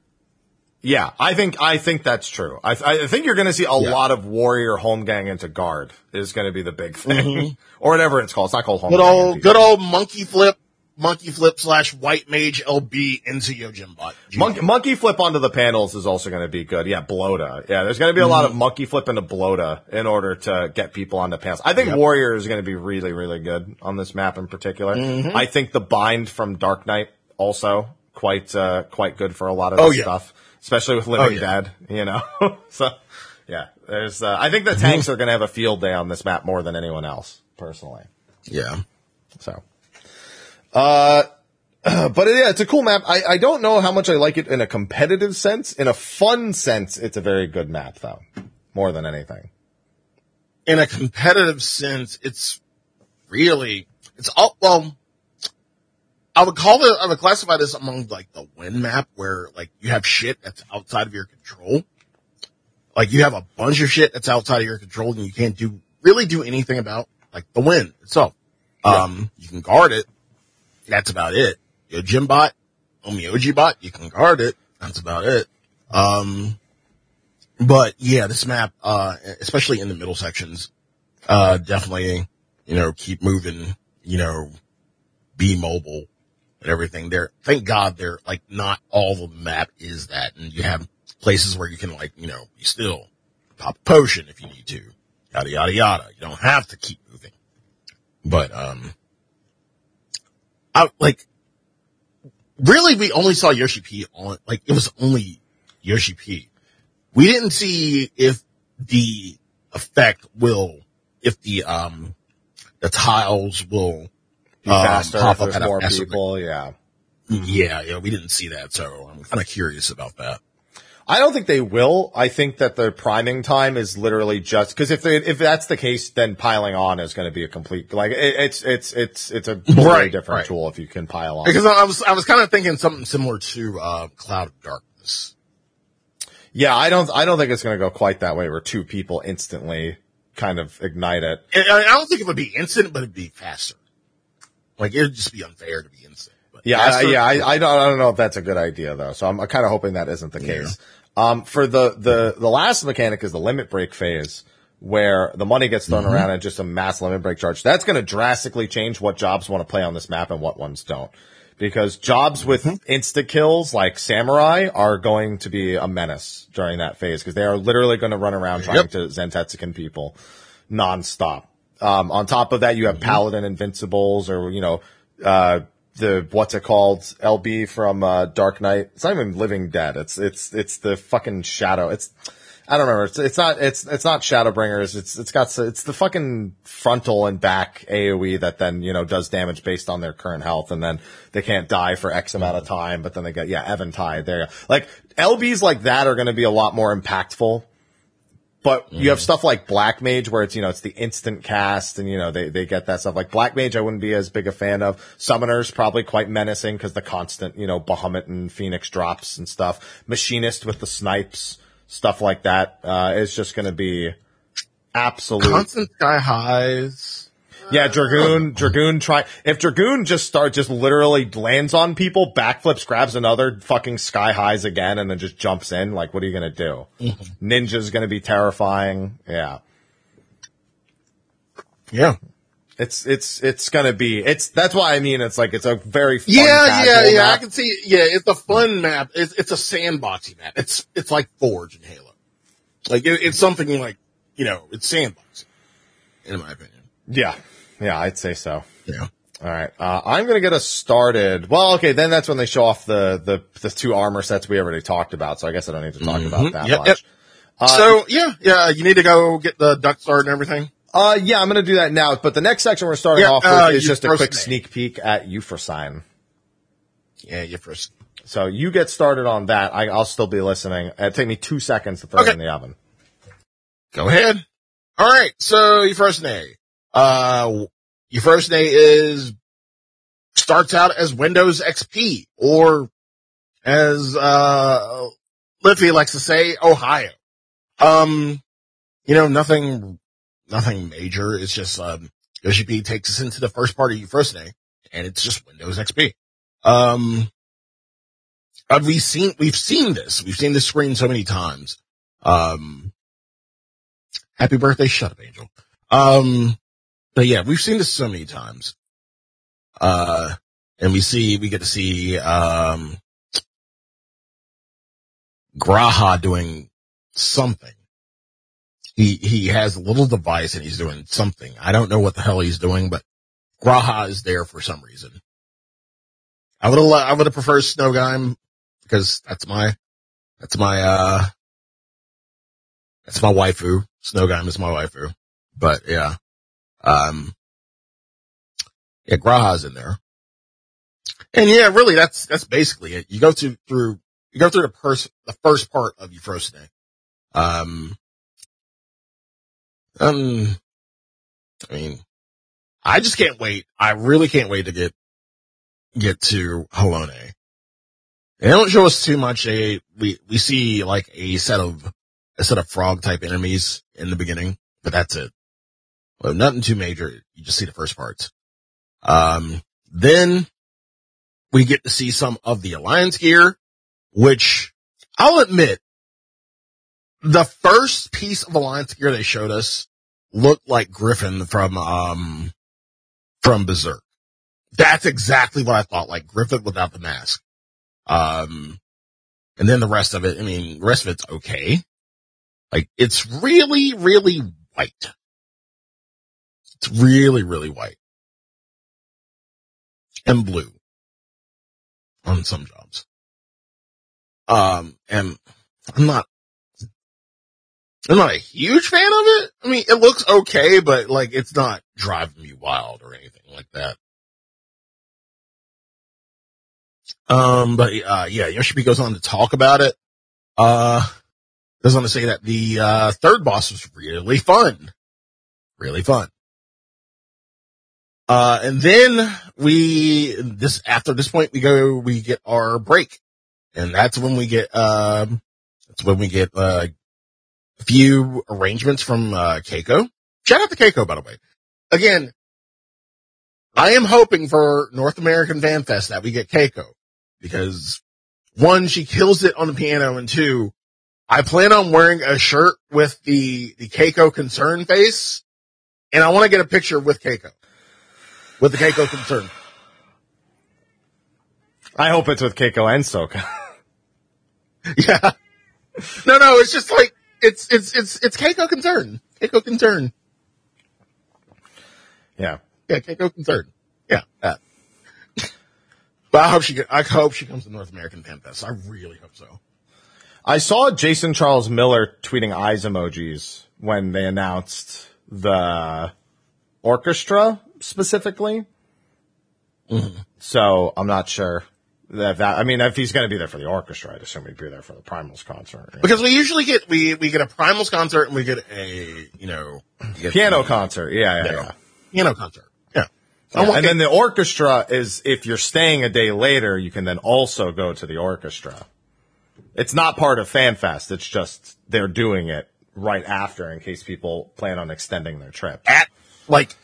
A: Yeah, I think I think that's true. I, I think you're going to see a
B: Yeah.
A: lot of warrior home gang into guard is going to be the big thing, or whatever it's called. It's not called home.
B: Good
A: gang
B: old, good old monkey flip, monkey flip slash white mage LB into your gym bot.
A: Monkey, monkey flip onto the panels is also going to be good. Yeah, Blota. Yeah, there's going to be a lot
B: Mm-hmm.
A: of monkey flip into Blota in order to get people on the panels. I think
B: Yep.
A: warrior is going to be really, really good on this map in particular.
B: Mm-hmm.
A: I think the bind from Dark Knight also quite, uh, quite good for a lot of
B: Oh,
A: this
B: yeah.
A: stuff, especially with Living
B: Oh, yeah.
A: Dead, you know? so, yeah, there's, uh, I think the tanks are going to have a field day on this map more than anyone else, personally.
B: Yeah.
A: So, uh, but yeah, it's a cool map. I, I don't know how much I like it in a competitive sense. In a fun sense, it's a very good map, though. More than anything.
B: In a competitive sense, it's really, it's all, well, I would call it, I would classify this among like the win map where like you have shit that's outside of your control. Like you have a bunch of shit that's outside of your control and you can't do, really do anything about like the win itself. Um, you can guard it. That's about it. Your gym bot, Omioji bot, you can guard it. That's about it. Um, but yeah, this map, uh, especially in the middle sections, uh, definitely, you know, keep moving, you know, be mobile and everything there. Thank God they're like not all the map is that. And you have places where you can like, you know, be still, pop a potion if you need to, yada, yada, yada. You don't have to keep moving. But, um, I like, really we only saw Yoshi P on, like it was only Yoshi P. We didn't see if the effect will, if the, um, the tiles will
A: Be
B: um,
A: faster
B: pop
A: if
B: up
A: there's more
B: faster
A: people. Yeah.
B: Yeah, yeah, we didn't see that, so I'm kind of curious about that.
A: I don't think they will. I think that the priming time is literally just because if they, if that's the case, then piling on is going to be a complete like it, it's it's it's it's a totally
B: Right,
A: different
B: right.
A: tool if you can pile on.
B: Because I was, I was kind of thinking something similar to, uh, Cloud of Darkness.
A: yeah, I don't I don't think it's going to go quite that way where two people instantly kind of ignite it.
B: I I don't think it would be instant, but it'd be faster. Like, it'd just be unfair to be insane. But
A: Yeah, I, yeah, I, I don't, I don't know if that's a good idea though. So I'm kind of hoping that isn't the case. Um, for the, the, the last mechanic is the limit break phase where the money gets thrown around and just a mass limit break charge. That's going to drastically change what jobs want to play on this map and what ones don't. Because jobs with insta kills like samurai are going to be a menace during that phase because they are literally going to run around trying to Zantetsuken people nonstop. Um, on top of that, you have Paladin Invincibles or, you know, uh, the, what's it called? LB from, uh, Dark Knight. It's not even Living Dead. It's, it's, it's the fucking Shadow. It's, I don't remember. It's, it's not, it's, it's not Shadowbringers. It's, it's got, it's the fucking frontal and back AoE that then, you know, does damage based on their current health. And then they can't die for X amount of time, but then they get, yeah, Eventide. There you go. Like, LBs like that are going to be a lot more impactful but you have stuff like Black Mage where it's, you know, it's the instant cast and, you know, they, they get that stuff. Like Black Mage, I wouldn't be as big a fan of. Summoners probably quite menacing because the constant, you know, Bahamut and Phoenix drops and stuff. Machinist with the snipes, stuff like that, uh, is just going to be absolute.
B: Constant sky highs.
A: Yeah, Dragoon, Dragoon try, if Dragoon just start, just literally lands on people, backflips, grabs another fucking sky highs again, and then just jumps in, like, what are you gonna do? Mm-hmm. Ninja's gonna be terrifying. Yeah.
B: Yeah.
A: It's, it's, it's gonna be, it's, that's why I mean, it's like, it's a very fun
B: Yeah, yeah, yeah.
A: map.
B: I can see. Yeah, it's a fun map. It's it's a sandboxy map. It's it's like Forge and Halo. Like it, it's something like you know, it's sandboxy. In my opinion.
A: Yeah. Yeah, I'd say so.
B: Yeah.
A: All right. Uh, I'm going to get us started. Well, okay. Then that's when they show off the, the, the two armor sets we already talked about. So I guess I don't need to talk about that
B: Yep,
A: much.
B: yep. so yeah, yeah, you need to go get the duck start and everything.
A: Uh, yeah, I'm going to do that now. But the next section we're starting
B: Yeah,
A: off with
B: uh,
A: is just a
B: Euphrosyne.
A: quick sneak peek at Euphrosyne.
B: Yeah, first.
A: So you get started on that. I, I'll still be listening. It'll take me two seconds to throw it in the oven.
B: Go ahead. All right. So day, uh, your first day is starts out as Windows XP or as, uh, Liffy likes to say, Ohio. Um, you know, nothing, nothing major. It's just, um, Yoshi takes us into the first part of your first day and it's just Windows XP. Um, uh, we've seen, we've seen this. We've seen this screen so many times. Um, Happy birthday, shut up, Angel. Um, but yeah, we've seen this so many times. Uh, and we see, we get to see, um, Graha doing something. He, he has a little device and he's doing something. I don't know what the hell he's doing, but Graha is there for some reason. I would have, I would have preferred Snowgime because that's my, that's my, uh, that's my waifu. Snowgime is my waifu. But yeah. Um, yeah, Graha's in there. And yeah, really, that's, that's basically it. You go to, through, you go through the first, the first part of day. Um, um, I mean, I just can't wait. I really can't wait to get, get to Halone. They don't show us too much. They, we, we see like a set of, a set of frog type enemies in the beginning, but that's it. Well, nothing too major. You just see the first parts. Um, then we get to see some of the alliance gear, which I'll admit the first piece of alliance gear they showed us looked like Griffith from, um, from Berserk. That's exactly what I thought, like Griffith without the mask. Um, and then the rest of it, I mean, the rest of it's okay. Like it's really, really white. It's really, really white and blue. on some jobs. Um, and I'm not, I'm not a huge fan of it. I mean, it looks okay, but like it's not driving me wild or anything like that. Um, but uh, yeah, Yoshi P goes on to talk about it. Uh, goes on to say that the uh, third boss was really fun, really fun. Uh, and then we this after this point we go we get our break, and that's when we get um that's when we get uh, a few arrangements from uh, Keiko. Shout out to Keiko by the way. Again, I am hoping for North American Fan Fest that we get Keiko because one, she kills it on the piano, and two, I plan on wearing a shirt with the the Keiko concern face, and I want to get a picture with Keiko, with the Keiko concern.
A: I hope it's with Keiko and Soken.
B: Yeah, no, no, it's just like it's it's it's it's Keiko concern, Keiko concern,
A: yeah.
B: yeah, Keiko concern, yeah. That. But I hope she I hope she comes to North American Fan Fest. I really hope so.
A: I saw Jason Charles Miller tweeting eyes emojis when they announced the orchestra specifically. Mm-hmm. So I'm not sure that that, I mean, if he's going to be there for the orchestra, I'd assume he'd be there for the Primals concert.
B: Because we usually get we we get a Primals concert and we get a you know
A: Piano
B: the
A: concert. Yeah, yeah, yeah.
B: piano concert. Yeah.
A: Yeah, and then the orchestra is if you're staying a day later, you can then also go to the orchestra. It's not part of FanFest. It's just they're doing it right after in case people plan on extending their trip.
B: at like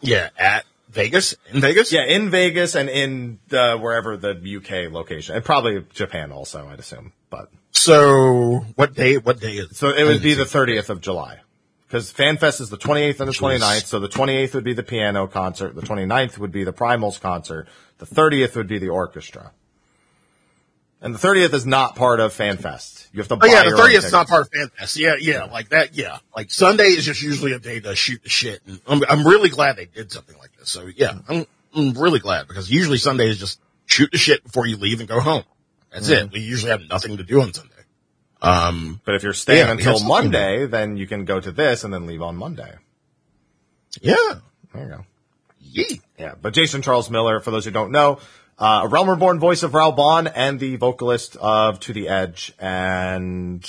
B: yeah at Vegas in Vegas.
A: Yeah, in Vegas and in the, wherever the UK location, and probably Japan also, I'd assume. But
B: So what day? What day is?
A: so it would be the 30th of July. Because FanFest is the 28th and the 29th, so the 28th would be the piano concert, the 29th would be the Primals concert, the 30th would be the orchestra. And the 30th is not part of FanFest. You have to
B: Oh yeah, the thirtieth is not part of FanFest. Yeah, yeah, like that. Yeah, like Sunday is just usually a day to shoot the shit. And I'm I'm really glad they did something like this. So yeah, I'm I'm really glad because usually Sunday is just shoot the shit before you leave and go home. That's it. We usually have nothing to do on Sunday. Um,
A: But if you're staying
B: Yeah,
A: until. Monday, then you can go to this and then leave on Monday.
B: yeah,
A: There you go.
B: yeah.
A: Yeah, but Jason Charles Miller, for those who don't know, uh, a Realm Reborn voice of Raubahn and the vocalist of To the Edge and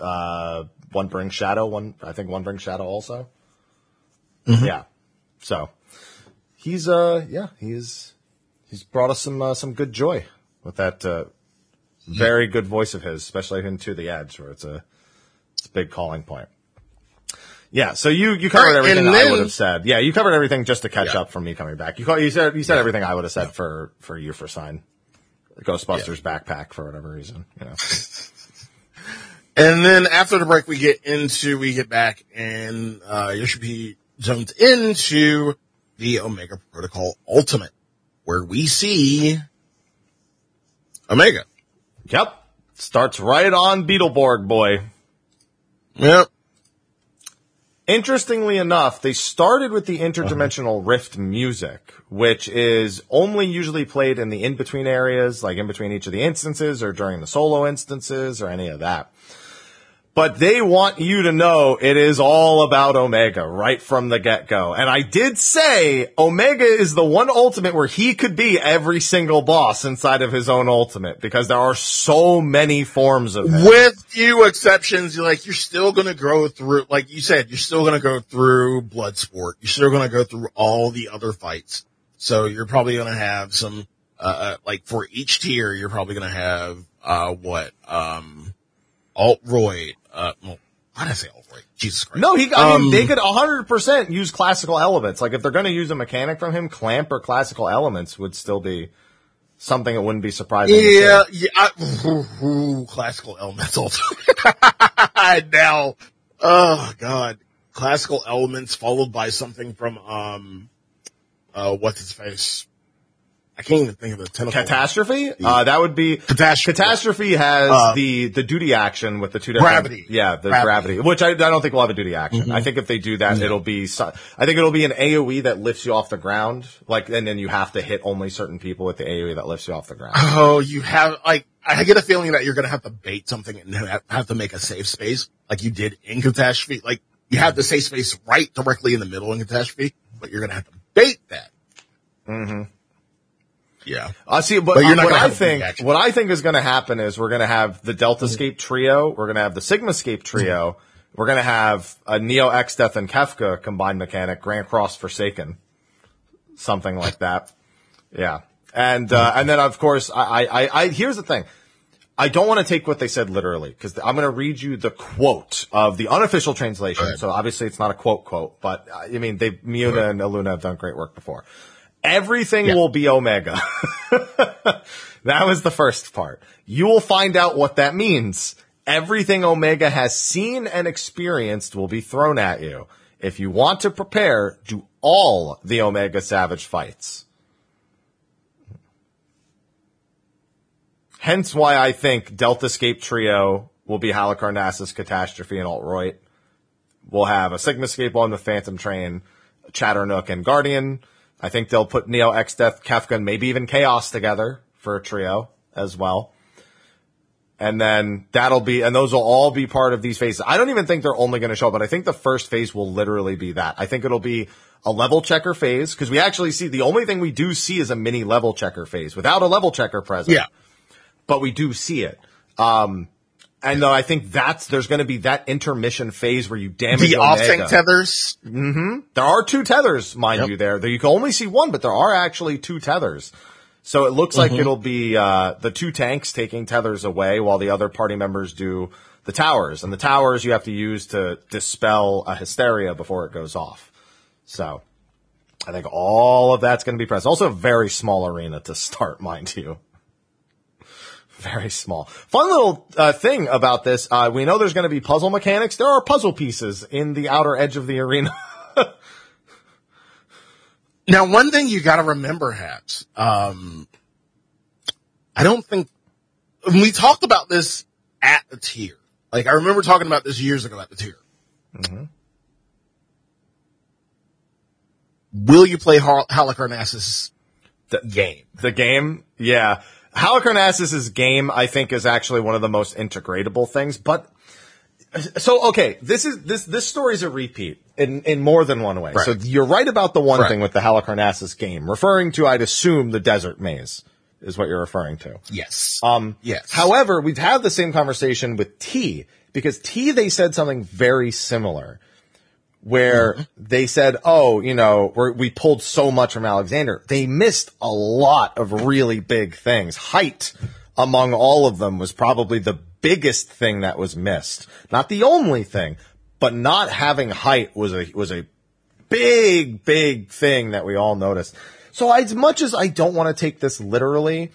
A: uh, One Brings Shadow. One, I think One Brings Shadow also. Yeah, so he's uh, yeah, he's he's brought us some uh, some good joy with that uh, very good voice of his, especially in To the Edge, where it's a it's a big calling point. Yeah, so you you covered
B: Right,
A: everything that I would have said. Yeah, you covered everything just to catch
B: Yeah.
A: up from me coming back. You call, you said you said everything I would have said for for you for sign Ghostbusters backpack for whatever reason. You know,
B: And then after the break, we get into, we get back and, uh, Yoshi P zones into the Omega Protocol Ultimate, where we see Omega.
A: yep, starts right on Beetleborg boy.
B: Yep.
A: Interestingly enough, they started with the uh-huh. interdimensional rift music, which is only usually played in the in-between areas, like in between each of the instances or during the solo instances or any of that. But they want you to know it is all about Omega right from the get-go. And I did say Omega is the one ultimate where he could be every single boss inside of his own ultimate because there are so many forms of him.
B: With few exceptions, you're like, you're still gonna go through, like you said, you're still gonna go through Bloodsport. You're still gonna go through all the other fights. So you're probably gonna have some, uh, uh, like for each tier, you're probably gonna have, uh, what, um, Alt-Royd, uh, well, why did I say Alt-Royd? Jesus Christ.
A: No, he. I mean,
B: Um,
A: they could 100 percent use classical elements. Like if they're going to use a mechanic from him, clamp or classical elements would still be something that wouldn't be surprising.
B: Yeah, yeah, I, ooh, ooh, classical elements also. now, oh god, classical elements followed by something from, um, uh, what's his face? I can't even think of the tentacle.
A: Catastrophe? Uh, that would be
B: Catastrophe.
A: Catastrophe has
B: Uh,
A: the the duty action with the two different
B: Gravity.
A: Yeah, the
B: Gravity.
A: gravity, which I, I don't think will have a duty action.
B: Mhm.
A: I think if they do that, it'll be. I think it'll be an AOE that lifts you off the ground, like, and then you have to hit only certain people with the AOE that lifts you off the ground.
B: Oh, you have like I get a feeling that you're gonna have to bait something and have- have to make a safe space like you did in catastrophe. Like you have the safe space right directly in the middle in catastrophe, but you're gonna have to bait that.
A: Mm-hmm.
B: Yeah.
A: I see, but,
B: But you're not
A: what I
B: have a big
A: think,
B: action.
A: what I think is going to happen is we're going to have the Deltascape trio, we're going to have the Sigmascape trio, we're going to have a Neo Exdeath and Kefka combined mechanic, Grand Cross Forsaken, something like that. Yeah, and uh, and then of course, I, I, I here's the thing. I don't want to take what they said literally because I'm going to read you the quote of the unofficial translation. So obviously it's not a quote quote, but uh, I mean, they, Miuna and Aluna have done great work before. Everything will be Omega. that was the first part. You will find out what that means. Everything Omega has seen and experienced will be thrown at you. If you want to prepare, do all the Omega Savage fights. Hence why I think Deltascape Trio will be Halicarnassus, Catastrophe, and Altroid. We'll have a Sigmascape on the Phantom Train, Chadarnook, and Guardian. I think they'll put Neo, Exdeath, Kefka, and maybe even Chaos together for a trio as well. And then that'll be, and those will all be part of these phases. I don't even think they're only going to show up, but I think the first phase will literally be that. I think it'll be a level checker phase because we actually see the only thing we do see is a mini level checker phase without a level checker present
B: Yeah.
A: but we do see it. Um, and though I think that's there's going to be that intermission phase where you damage
B: The off tank tethers.
A: Mm-hmm. There are two tethers, mind you. There, you can only see one, but there are actually two tethers. So it looks like
B: Mhm.
A: it'll be uh, the two tanks taking tethers away while the other party members do the towers. And the towers you have to use to dispel a hysteria before it goes off. So I think all of that's going to be present. Also, a very small arena to start, mind you. Very small. Fun little uh, thing about this. Uh, we know there's going to be puzzle mechanics. There are puzzle pieces in the outer edge of the arena.
B: Now, one thing you got to remember, Hats. Um, I don't think we talked about this at the tier. Like I remember talking about this years ago at the tier. Will you play Hal- Halicarnassus
A: the
B: game?
A: The game, yeah. Halicarnassus's game, I think, is actually one of the most integratable things. But so, okay, this is this this story is a repeat in in more than one way.
B: Right.
A: So you're right about the one
B: Right.
A: thing with the Halicarnassus game, referring to, I'd assume, the desert maze is what you're referring to.
B: Yes.
A: Um,
B: Yes.
A: However, we've had the same conversation with T because T they said something very similar where
B: Mm-hmm.
A: they said, "Oh, you know, we're, we pulled so much from Alexander." They missed a lot of really big things. Height among all of them was probably the biggest thing that was missed. Not the only thing, but not having height was a was a big, big thing that we all noticed. So as much as I don't want to take this literally,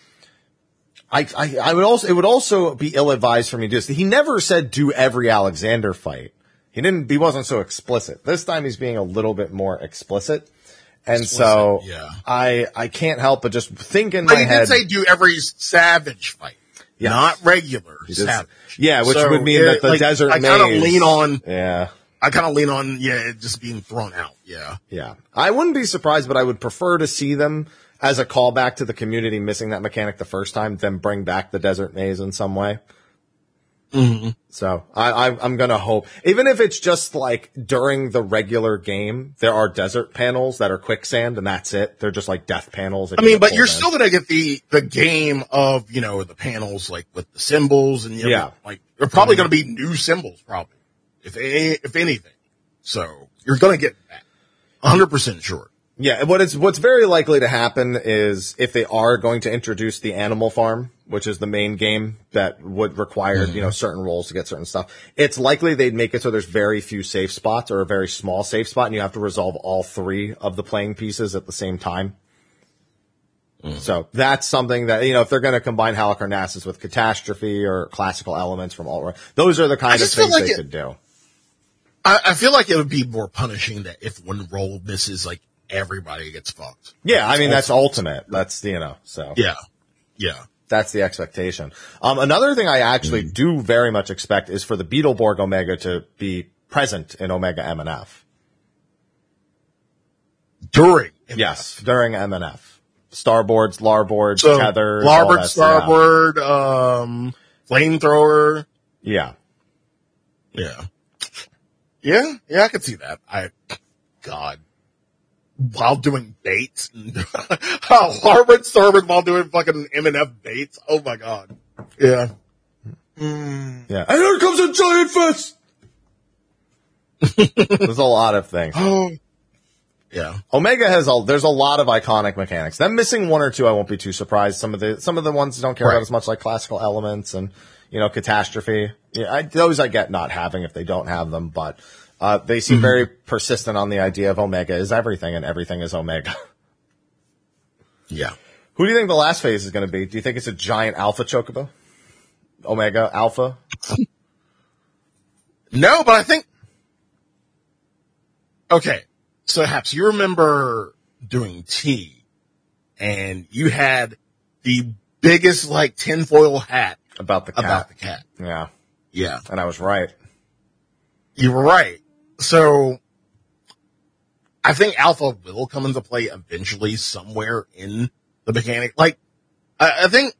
A: I, I, I would also, it would also be ill advised for me to do this. He never said do every Alexander fight. He didn't, he wasn't so explicit. This time he's being a little bit more explicit. And so
B: yeah.
A: I, I can't help but just think in
B: But
A: my
B: he
A: head.
B: did say do every savage fight,
A: Yes.
B: not regular
A: He
B: savage.
A: yeah, which
B: So
A: would mean
B: it-
A: that the
B: like,
A: desert
B: I kind of lean on.
A: Yeah.
B: I kind of lean on. Yeah, just being thrown out. Yeah.
A: Yeah. I wouldn't be surprised, but I would prefer to see them as a callback to the community missing that mechanic the first time, then bring back the desert maze in some way.
B: Mm-hmm.
A: So I, I, I'm gonna hope, even if it's just like during the regular game, there are desert panels that are quicksand and that's it. They're just like death panels. that
B: I mean, but you're
A: in.
B: still gonna get the the game of you know the panels like with the symbols and you know,
A: Yeah.
B: like they're probably gonna be new symbols probably if a- if anything. So you're gonna get that, 100 percent sure.
A: Yeah, what is what's very likely to happen is if they are going to introduce the Animal Farm, which is the main game that would require you know mm-hmm. certain roles to get certain stuff. It's likely they'd make it so there's very few safe spots or a very small safe spot, and you have to resolve all three of the playing pieces at the same time. Mm. So that's something that you know if they're going to combine Halicarnassus with Catastrophe or classical elements from all, those are the kind of things
B: like
A: they
B: it-
A: could do.
B: I, I feel like it would be more punishing that if one role misses like everybody gets fucked.
A: Yeah, I mean that's ultimate. That's you know so.
B: Yeah, yeah.
A: That's the expectation. Um, another thing I actually
B: Mm.
A: do very much expect is for the Beetleborg Omega to be present in Omega M and F.
B: During
A: Yes, during M and F. Starboards, larboards,
B: so
A: tethers,
B: larboard, starboard, um, flamethrower.
A: Yeah.
B: Yeah, yeah, yeah. I could see that. I, God, while doing baits, larboard starboard, while doing fucking M and F baits. Oh my God. Yeah. Hmm.
A: yeah, yeah. And here comes a giant fist. There's a lot of things.
B: Oh. Yeah.
A: Omega has a there's a lot of iconic mechanics. Them missing one or two, I won't be too surprised. Some of the some of the ones I don't care
B: Right.
A: about as much, like classical elements and you know catastrophe. Yeah, I, those I get not having if they don't have them, but uh, they seem very persistent on the idea of Omega is everything and everything is Omega.
B: Yeah.
A: Who do you think the last phase is going to be? Do you think it's a giant Alpha Chocobo? Omega Alpha?
B: No, but I think. Okay, so Haps, you remember doing tea and you had the biggest like tinfoil hat
A: About the cat?
B: about the cat.
A: Yeah,
B: Yeah,
A: and I was right.
B: you were right. So I think Alpha will come into play eventually somewhere in the mechanic. Like, I, I think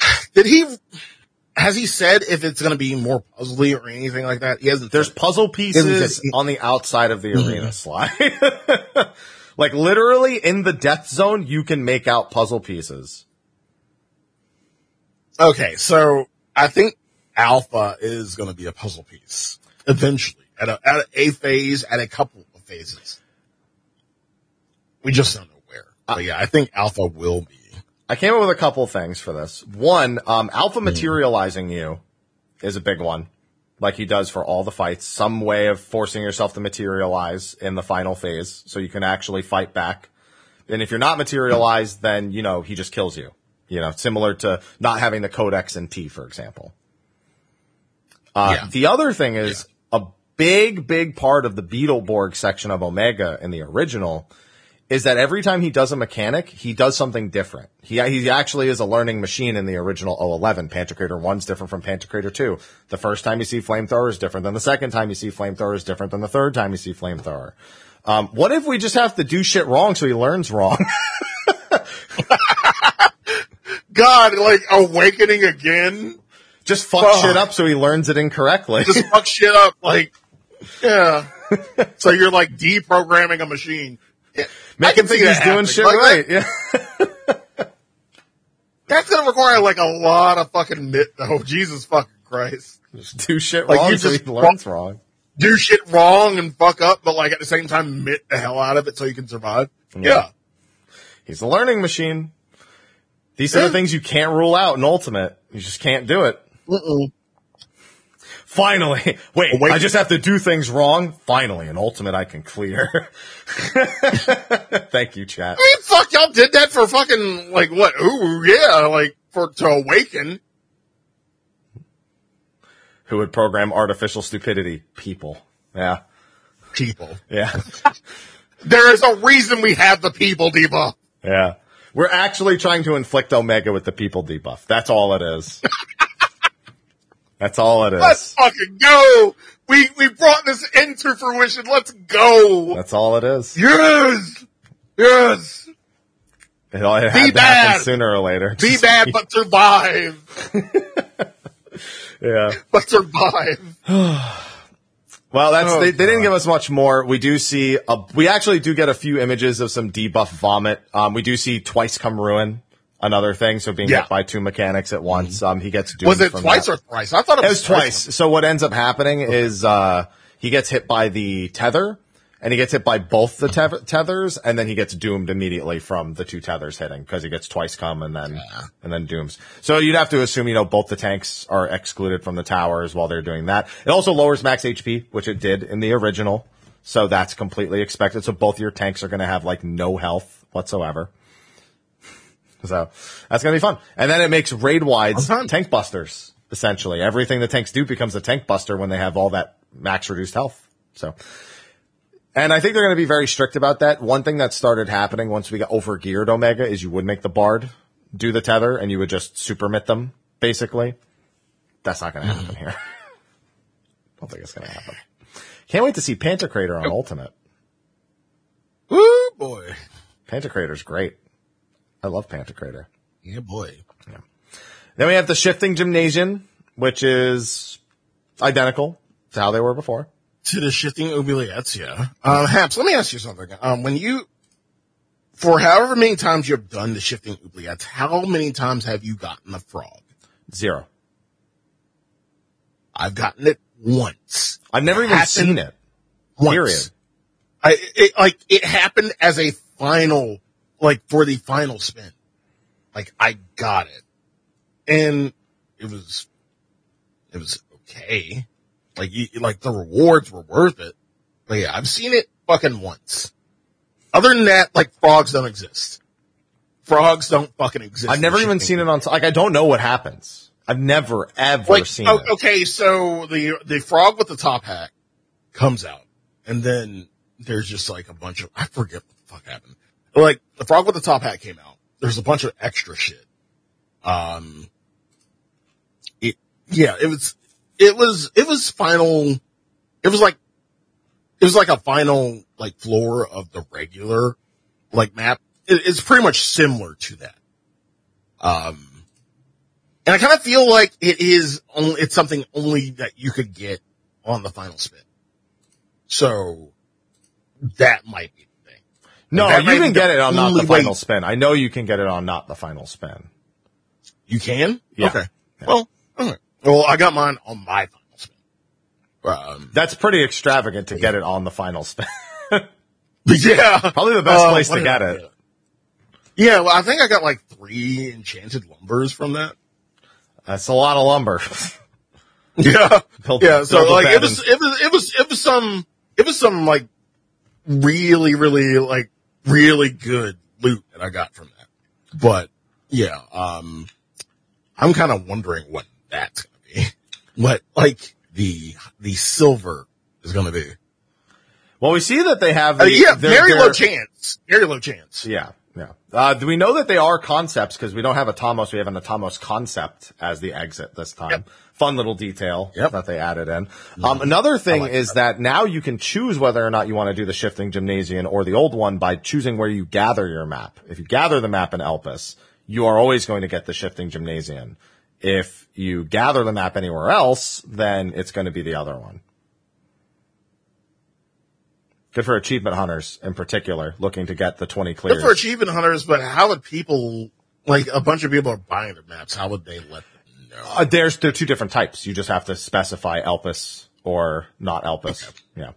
B: did he? Has he said if it's going to be more puzzly or anything like that? He hasn't.
A: There's puzzle pieces on the outside of the
B: Mm-hmm.
A: arena slide. like literally in the death zone, you can make out puzzle pieces.
B: Okay, so I think Alpha is going to be a puzzle piece eventually at a, at a phase, at a couple of phases. We just don't know where. But yeah, I think Alpha will be.
A: I came up with a couple things for this. One, um,
B: Hmm.
A: Alpha materializing you is a big one, like he does for all the fights. Some way of forcing yourself to materialize in the final phase, so you can actually fight back. And if you're not materialized, then you know he just kills you. You know, similar to not having the codex in T, for example. Uh,
B: Yeah.
A: The other thing is big, big part of the Beetleborg section of Omega in the original is that every time he does a mechanic, he does something different. He, he actually is a learning machine in the original 011. Pantocrator 1's different from Pantocrator 2. The first time you see Flamethrower is different than the second time you see Flamethrower is different than the third time you see Flamethrower. Um, what if we just have to do shit wrong so he learns wrong?
B: God, like awakening again.
A: just fuck
B: Fuck.
A: shit up so he learns it incorrectly.
B: Just fuck shit up. Like, yeah. so you're like deprogramming a machine. Yeah, I
A: Make
B: can
A: him think he's doing
B: happening.
A: shit
B: Like,
A: right. Yeah.
B: That's gonna require like a lot of fucking mit. Oh Jesus fucking Christ!
A: Just do shit
B: Like,
A: wrong
B: you
A: so
B: just
A: learns wrong.
B: Do shit wrong and fuck up, but like at the same time, mit the hell out of it so you can survive. Yeah,
A: He's a learning machine. These are the things you can't rule out in Ultimate. You just can't do it.
B: Mm-mm.
A: Finally. Wait,
B: Oh, wait.
A: I just have to do things wrong? Finally, in Ultimate I can clear. Thank you, chat.
B: I mean, fuck, y'all did that for fucking like what? Ooh, yeah, like for to awaken.
A: Who would program artificial stupidity? People. Yeah.
B: People.
A: Yeah.
B: There is a reason we have the people debuff.
A: Yeah. We're actually trying to inflict Omega with the people debuff. That's all it is. That's all it is.
B: Let's fucking go. We we brought this into fruition. Let's go.
A: That's all it is.
B: Yes, yes.
A: It all it
B: Be bad.
A: sooner or later.
B: Be bad, but survive.
A: Yeah.
B: But survive.
A: Well, that's
B: Oh,
A: they, they didn't give us much more. We do see a, we actually do get a few images of some debuff vomit. Um, we do see twice come ruin, another thing. So being
B: Yeah.
A: hit by two mechanics at once. Um, he gets doomed
B: Was it twice
A: that.
B: or thrice? I thought it
A: It
B: was,
A: was twice. So what ends up happening is uh, he gets hit by the tether, and he gets hit by both the te- tethers, and then he gets doomed immediately from the two tethers hitting because he gets twice come and then and then dooms. So you'd have to assume you know both the tanks are excluded from the towers while they're doing that. It also lowers max HP, which it did in the original. So that's completely expected. So both your tanks are going to have like no health whatsoever. So that's going to be fun. And then it makes raid wides tank busters, essentially. Everything the tanks do becomes a tank buster when they have all that max reduced health. So And I think they're going to be very strict about that. One thing that started happening once we got over geared Omega is you would make the Bard do the tether and you would just super mit them, basically. That's not going to happen here. Don't think it's going to happen. Can't wait to see Pantocrator on Ultimate.
B: Woo boy.
A: Pantocrator's great. I love Pantocrator.
B: Yeah, boy.
A: Then we have the shifting gymnasium, which is identical to how they were before.
B: To the shifting oubliettes, yeah. Um, Haps, let me ask you something. Um, when you, for however many times you've done the shifting oubliettes, how many times have you gotten the frog?
A: Zero.
B: I've gotten it once.
A: I've never even seen it.
B: Once.
A: Period.
B: I, it, like, it happened as a final, like, for the final spin. Like, I got it. And it was, it was okay. Like, you, like, the rewards were worth it. But yeah, I've seen it fucking once. Other than that, like, frogs don't exist. Frogs don't fucking exist.
A: I've never even seen it on, like, I don't know what happens. I've never, ever
B: Like,
A: seen
B: oh,
A: it.
B: okay, so the, the frog with the top hat comes out and then there's just like a bunch of, I forget what the fuck happened. Like, the frog with the top hat came out. There's a bunch of extra shit. Um, it, yeah, it was, it was, it was final, it was like, it was like a final, like, floor of the regular, like, map. It, it's pretty much similar to that. Um, and I kind of feel like it is only, it's something only that you could get on the final spin. So, that might be.
A: No, you can get it on not the
B: only way-
A: final spin. I know you can get it on not the final spin.
B: You can?
A: Yeah.
B: Okay. Well, alright. Well, I got mine on my final spin. Um,
A: That's pretty extravagant to get it on the final spin.
B: yeah.
A: Probably the best
B: Uh,
A: place to get it.
B: Yeah, well, I think I got like three enchanted lumbers from that.
A: That's a lot of lumber.
B: Yeah.
A: Build-
B: yeah. So like it was, it was, it was, it was some, it was some like really, really like really good loot that I got from that. But yeah, um, I'm kind of wondering what that's going to be. What like the, the silver is going to be.
A: well, we see that they have.
B: Uh, yeah, very low chance. Very low chance.
A: Yeah, yeah. Uh, do we know that they are concepts? Because we don't have a Tomos. We have an Atomos concept as the exit this time.
B: Yep.
A: Fun little detail
B: Yep.
A: that they added in. Um, another thing
B: like
A: is that. now you can choose whether or not you want to do the shifting gymnasium or the old one by choosing where you gather your map. If you gather the map in Elpis, you are always going to get the shifting gymnasium. If you gather the map anywhere else, then it's going to be the other one. Good for achievement hunters in particular, looking to get the 20 clears.
B: Good for achievement hunters, but how would people, like a bunch of people are buying the maps, how would they let them know?
A: Uh, there's there are two different types. You just have to specify Elpis or not Elpis. Yeah.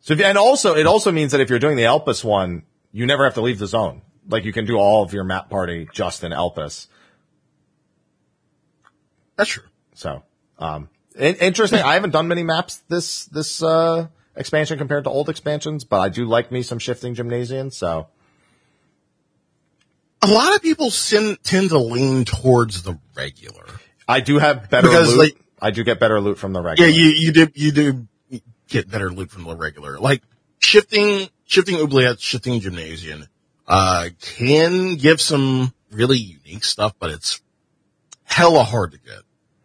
A: So if, and also it also means that if you're doing the Elpis one, you never have to leave the zone. Like you can do all of your map party just in Elpis.
B: That's true.
A: So um, interesting. I haven't done many maps this this uh, expansion compared to old expansions, but I do like me some shifting gymnasium. So
B: A lot of people sin, tend to lean towards the regular.
A: I do have better
B: Because,
A: loot.
B: like-
A: I do get better loot from the regular.
B: Yeah, you, you do, you do get better loot from the regular. Like shifting, shifting oubliettes, shifting gymnasium, uh, can give some really unique stuff, but it's hella hard to get.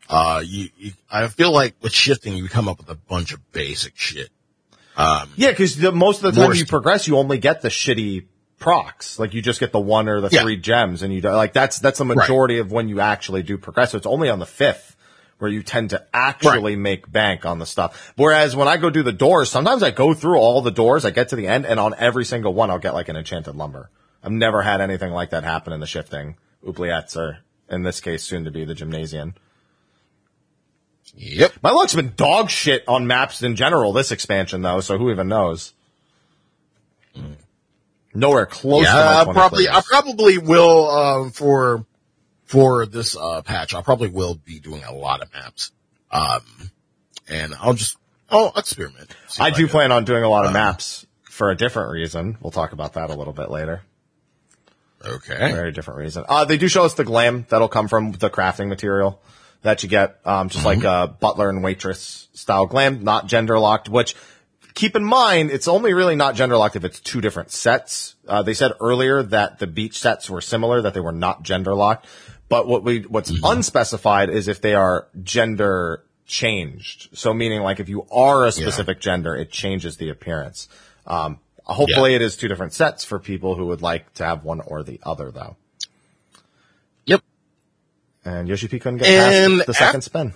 B: Uh, you, you I feel like with shifting, you come up with a bunch of basic shit. Um,
A: Yeah, because most of the time
B: More
A: you progress, you only get the shitty procs. Like you just get the one or the
B: Yeah.
A: three gems, and you like that's that's the majority of when you actually do progress. So it's only on the fifth where you tend to actually make bank on the stuff. Whereas when I go do the doors, sometimes I go through all the doors, I get to the end, and on every single one, I'll get like an enchanted lumber. I've never had anything like that happen in the shifting oubliettes, or in this case, soon to be the gymnasium.
B: Yep.
A: My luck's been dog shit on maps in general this expansion though, so who even knows? Nowhere close
B: Yeah,
A: to my
B: I
A: 20
B: probably, I probably will, um, for, for this, uh, patch, I probably will be doing a lot of maps. Um, and I'll just, I'll experiment.
A: I do
B: get-
A: plan on doing a lot of
B: Uh,
A: maps for a different reason. We'll talk about that a little bit later.
B: Okay.
A: Very different reason. Uh, they do show us the glam that'll come from the crafting material that you get, um, just like, a butler and waitress style glam, not gender locked, which keep in mind, it's only really not gender locked if it's two different sets. Uh, they said earlier that the beach sets were similar, that they were not gender locked. But what we, what's unspecified is if they are gender changed. So meaning like if you are a specific gender, it changes the appearance. Um, hopefully it is two different sets for people who would like to have one or the other though.
B: Yep.
A: And Yoshi P couldn't get
B: And
A: past the second
B: af-
A: spin.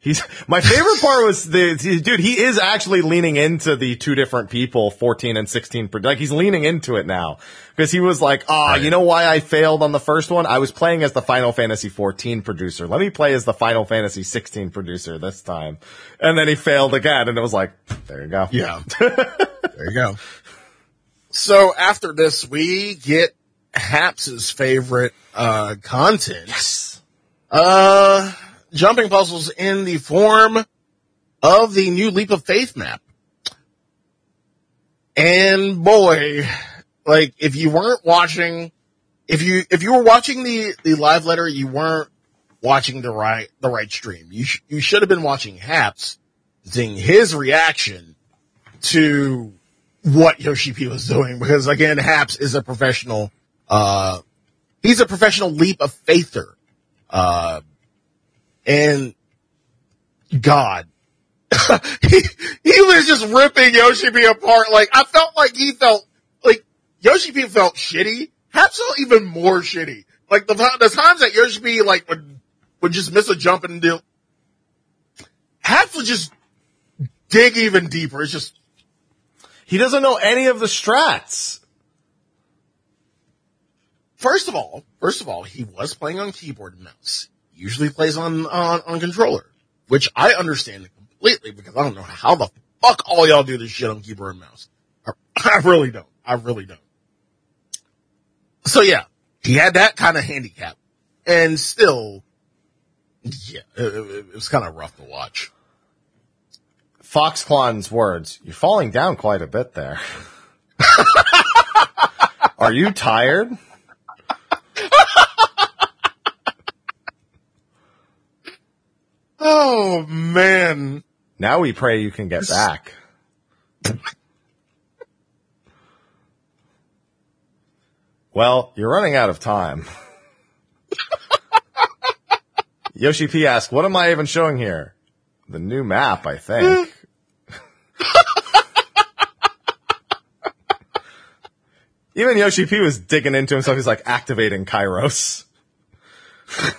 A: He's my favorite part was the dude. He is actually leaning into the two different people, fourteen and sixteen. per- Like he's leaning into it now because he was like, "Ah, you know why I failed on the first one? I was playing as the Final Fantasy fourteen producer. Let me play as the Final Fantasy sixteen producer this time." And then he failed again, and it was like, "There you go."
B: Yeah. there you go. So after this, we get Haps's favorite, uh, content.
A: Yes.
B: Uh, jumping puzzles in the form of the new Leap of Faith map. And boy, like if you weren't watching, if you, if you were watching the, the live letter, you weren't watching the right, the right stream. You, sh- you should have been watching Haps, seeing his reaction to what Yoshi P was doing because again, Haps is a professional, uh, he's a professional leap of faither. Uh, and God, he, he was just ripping Yoshi P apart. Like I felt like he felt like Yoshi P felt shitty. Haps even more shitty. Like the, the times that Yoshi P like would, would just miss a jump and deal. Haps just dig even deeper. It's just,
A: He doesn't know any of the strats.
B: First of all, first of all, he was playing on keyboard and mouse. He usually plays on, on, on controller, which I understand completely because I don't know how the fuck all y'all do this shit on keyboard and mouse. I, I really don't. I really don't. So yeah, he had that kind of handicap and still, yeah, it, it- it was kind of rough to watch.
A: Foxclon's words, you're falling down quite a bit there. Are you tired?
B: Oh man.
A: Now we pray you can get back. well, you're running out of time. Yoshi P asks, what am I even showing here? The new map, I think. Even Yoshi P was digging into himself. He's like activating Kairos.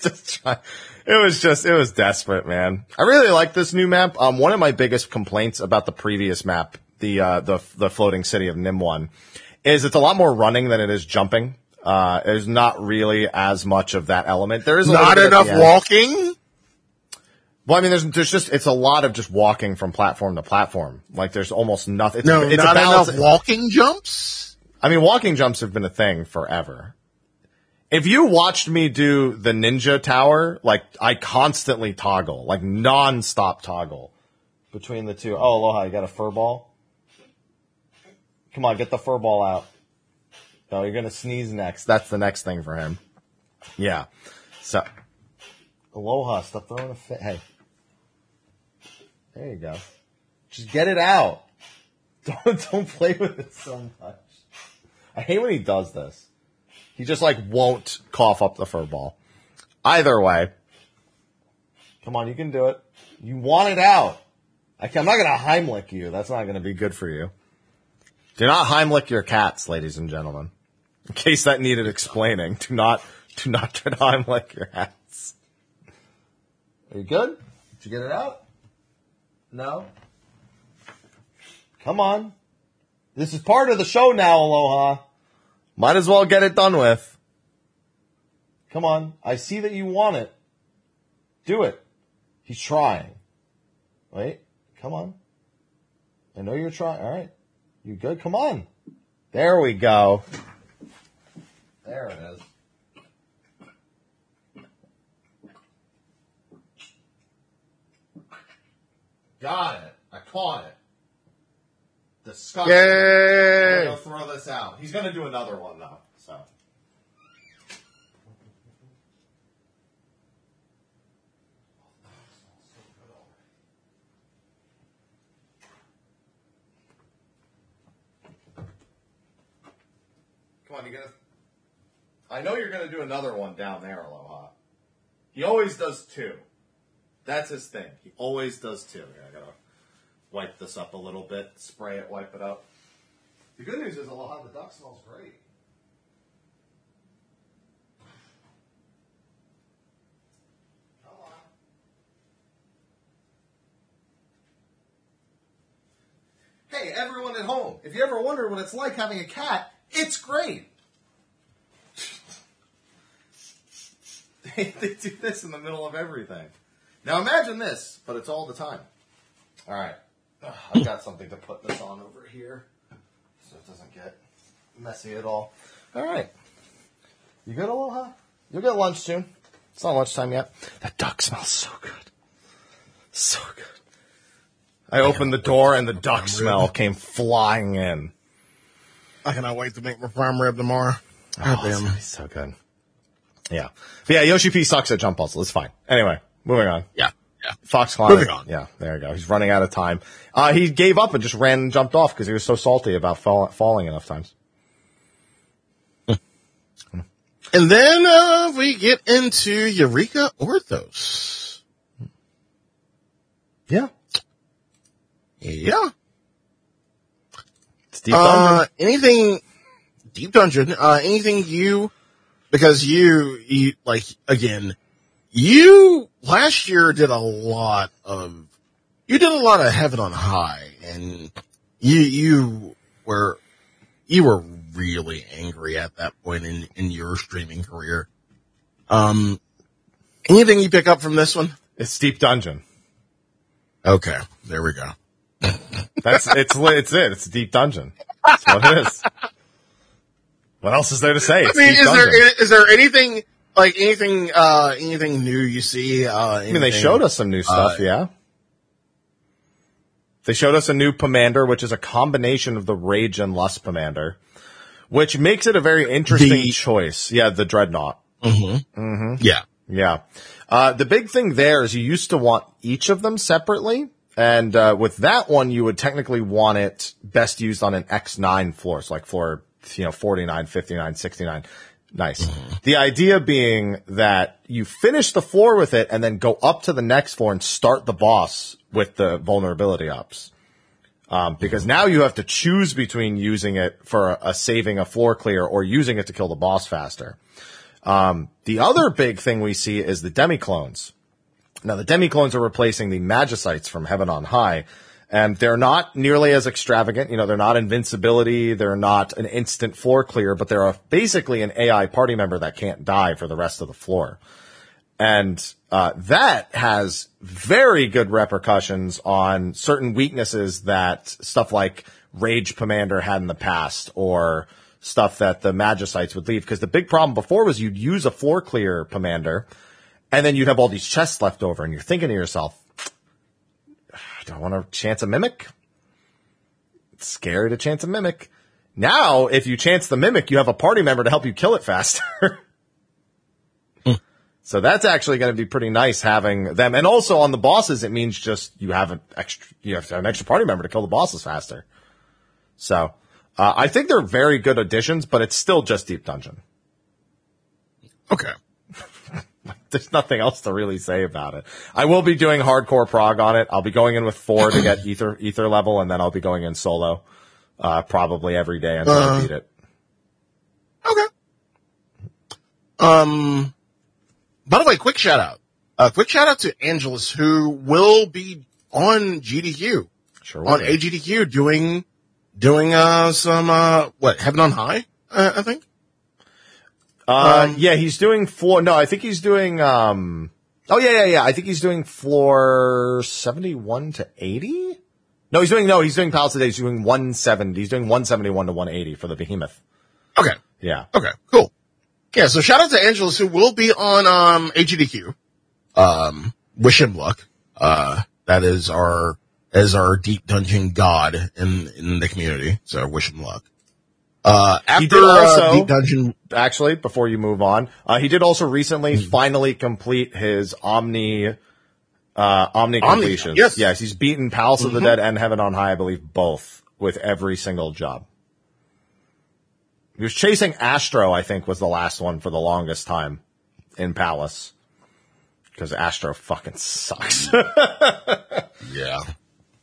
A: just try. It was just, it was desperate, man. I really like this new map. Um, one of my biggest complaints about the previous map, the, uh, the, the floating city of Nym one, is it's a lot more running than it is jumping. Uh, there's not really as much of that element. There is a
B: Not
A: little bit at
B: enough walking?
A: Well, I mean, there's, there's just, it's a lot of just walking from platform to platform. Like there's almost nothing. It's,
B: No,
A: it's
B: not
A: a balance.
B: enough walking jumps?
A: I mean, walking jumps have been a thing forever. If you watched me do the ninja tower, like I constantly toggle, like non-stop toggle between the two. Oh, aloha, you got a fur ball? Come on, get the fur ball out. No, you're gonna sneeze next. That's the next thing for him. Yeah. So, aloha, stop throwing a fit. Hey. There you go. Just get it out. Don't, don't play with it so much. I hate when he does this. He just like won't cough up the fur ball. Either way. Come on, you can do it. You want it out. I I'm not gonna Heimlich you. That's not gonna be good for you. Do not Heimlich your cats, ladies and gentlemen. In case that needed explaining, do not, do not try to Heimlich your cats. Are you good? Did you get it out? No? Come on. This is part of the show now, Aloha. Might as well get it done with. Come on. I see that you want it. Do it. He's trying. Wait. Come on. I know you're trying. All right. You good? Come on. There we go. There it is. Got it. I caught it. Disgusting.
B: Yay!
A: I'm throw this out. He's gonna do another one though. So. Come on, you gonna. I know you're gonna do another one down there, Aloha. He always does two. That's his thing. He always does two. Here, I gotta wipe this up a little bit, spray it, wipe it up. The good news is Aloha, the duck smells great. Come on. Hey, everyone at home, if you ever wonder what it's like having a cat, it's great. they do this in the middle of everything. Now imagine this, but it's all the time. All right, Ugh, I've got something to put this on over here so it doesn't get messy at all. All right, you good, Aloha? You'll get lunch soon. It's not lunchtime yet. That duck smells so good, so good. I opened the door and the duck smell came flying in.
B: I cannot wait to make my prime rib tomorrow. God
A: Oh,
B: damn.
A: gonna so good. Yeah. But yeah, Yoshi P sucks at jump puzzle. It's fine. Anyway, moving on.
B: Yeah. Yeah.
A: Fox Climate.
B: Moving on.
A: Yeah, there you go. He's running out of time. Uh, he gave up and just ran and jumped off because he was so salty about fall- falling enough times.
B: And then uh, we get into Eureka Orthos.
A: Yeah.
B: Yeah.
A: It's deep
B: Uh, anything deep dungeon? Uh, anything you because you you like again you last year did a lot of you did a lot of heaven on high and you you were you were really angry at that point in in your streaming career. Um, anything you pick up from this one?
A: It's Deep Dungeon.
B: Okay, there we go.
A: That's it's it's it. It's Deep Dungeon. That's what it is. What else is there to say?
B: I mean, is
A: Dungeon.
B: there is there anything like anything uh anything new you see? Uh,
A: I mean, they showed us some new stuff,
B: uh,
A: yeah. They showed us a new Pomander, which is a combination of the Rage and Lust Pomander, which makes it a very interesting
B: The-
A: choice. Yeah, the Dreadnought.
B: Yeah,
A: Yeah. Uh, the big thing there is you used to want each of them separately. And, uh, with that one, you would technically want it best used on an X9 floor. So like floor, you know, 49, 59, 69. Nice. Mm-hmm. The idea being that you finish the floor with it and then go up to the next floor and start the boss with the vulnerability ups. Um, because mm-hmm. now you have to choose between using it for a, a saving a floor clear or using it to kill the boss faster. Um, the other big thing we see is the demi-clones. Now, the demi-clones are replacing the magicites from Heaven on High, and they're not nearly as extravagant. You know, they're not invincibility, they're not an instant floor clear, but they're a, basically an AI party member that can't die for the rest of the floor. And uh, that has very good repercussions on certain weaknesses that stuff like Rage Pomander had in the past, or stuff that the Magicites would leave. Because the big problem before was you'd use a floor clear Pomander, and then you'd have all these chests left over, and you're thinking to yourself, "Do I want to chance a mimic? It's scary to chance a mimic." Now, if you chance the mimic, you have a party member to help you kill it faster. So that's actually going to be pretty nice having them. And also on the bosses, it means just you have an extra, you have have an extra party member to kill the bosses faster. So, uh, I think they're very good additions, but it's still just Deep Dungeon.
B: okay.
A: There's nothing else to really say about it. I will be doing hardcore prog on it. I'll be going in with four to get ether, ether level, and then I'll be going in solo, uh, probably every day until I beat it.
B: Okay. Um, by the way, quick shout out. Uh, quick shout out to Angelus who will be on GDQ,
A: Sure.
B: on
A: will.
B: AGDQ doing, doing, uh, some, uh, what, Heaven on High, uh, I think?
A: Uh,
B: Um,
A: yeah, he's doing floor. No, I think he's doing. Um. Oh yeah, yeah, yeah. I think he's doing floor seventy-one to eighty. No, he's doing no. He's doing today. He's doing one seventy. He's doing one seventy-one to one eighty for the Behemoth.
B: Okay.
A: Yeah.
B: Okay, cool. Yeah, so shout out to Angelus who will be on um AGDQ. Um wish him luck. Uh that is our as our deep dungeon god in in the community. So wish him luck. Uh after
A: did also-
B: uh, deep dungeon
A: Actually, before you move on, uh, he did also recently finally complete his Omni. Uh, Omni completions.
B: yes.
A: yes, he's beaten Palace of the Dead and Heaven on High, I believe, both with every single job. He was chasing Astro, I think, was the last one for the longest time in Palace. Because Astro fucking sucks.
B: Yeah.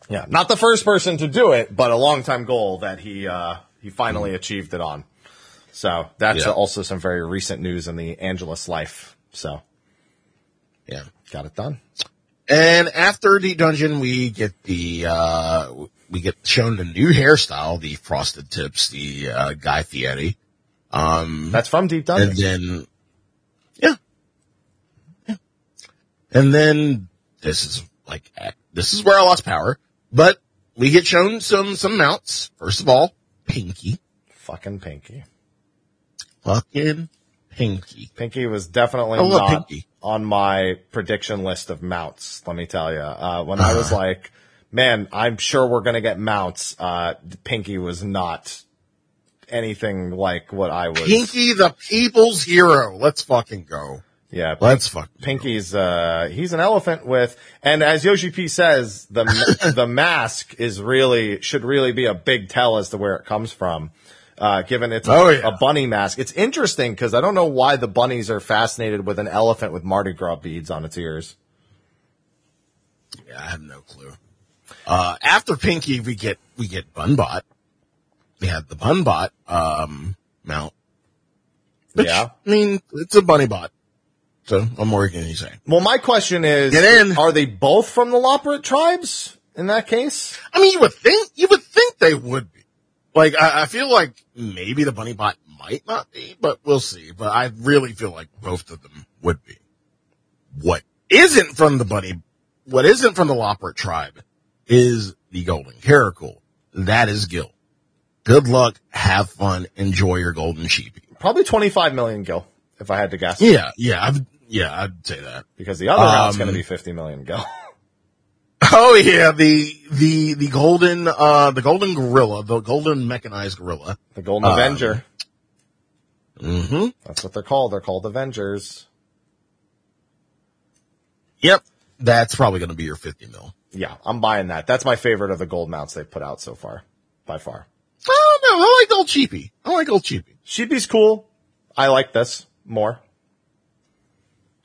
A: yeah, not the first person to do it, but a long time goal that he uh, he finally achieved it on. So that's
B: Yeah.
A: also some very recent news in the Angelus life. So
B: Yeah.
A: got it done.
B: And after the dungeon, we get the, uh, we get shown the new hairstyle, the frosted tips, the, uh, Guy Fieri. Um,
A: That's from Deep
B: Dungeon.
A: and
B: then, yeah. Yeah. And then this is like, eh, this is where I lost power, but we get shown some, some mounts. First of all, Pinky.
A: Fucking Pinky.
B: Fucking Pinky.
A: Pinky was definitely not
B: Pinky.
A: on my prediction list of mounts. Let me tell you, uh, when I was like, man, I'm sure we're going to get mounts. Uh, Pinky was not anything like what I was.
B: Pinky the people's hero. Let's fucking go.
A: Yeah.
B: Let's fucking go.
A: Pinky's, uh, he's an elephant with, and as Yoshi P says, the, the mask is really, should really be a big tell as to where it comes from. Uh, given it's a,
B: Oh, yeah.
A: a bunny mask. It's interesting because I don't know why the bunnies are fascinated with an elephant with Mardi Gras beads on its ears.
B: Yeah, I have no clue. Uh, after Pinky, we get, we get Bunbot. We have the Bunbot, um, mount. Which,
A: Yeah.
B: I mean, it's a bunny bot. So, more can you say?
A: Well, my question is,
B: Get in.
A: are they both from the Loporrit tribes in that case?
B: I mean, you would think, you would think they would be. Like, I, I feel like maybe the bunny bot might not be, but we'll see. But I really feel like both of them would be. What isn't from the bunny, what isn't from the Loporrit tribe is the golden caracal. That is Gil. Good luck, have fun, enjoy your golden sheepy.
A: Probably 25 million gil, if I had to guess.
B: Yeah, yeah, I've, yeah, I'd say that.
A: Because the other round's
B: Um,
A: going to be 50 million gil.
B: Oh yeah, the, the, the golden, uh, the golden gorilla, the golden mechanized gorilla.
A: The Golden
B: Um,
A: Avenger.
B: Mm-hmm.
A: That's what they're called. They're called Avengers.
B: Yep. That's probably going to be your 50 mil.
A: Yeah, I'm buying that. That's my favorite of the gold mounts they've put out so far. By far.
B: Oh no, I like old cheapy. I like old cheapy.
A: Sheepy's cool. I like this more.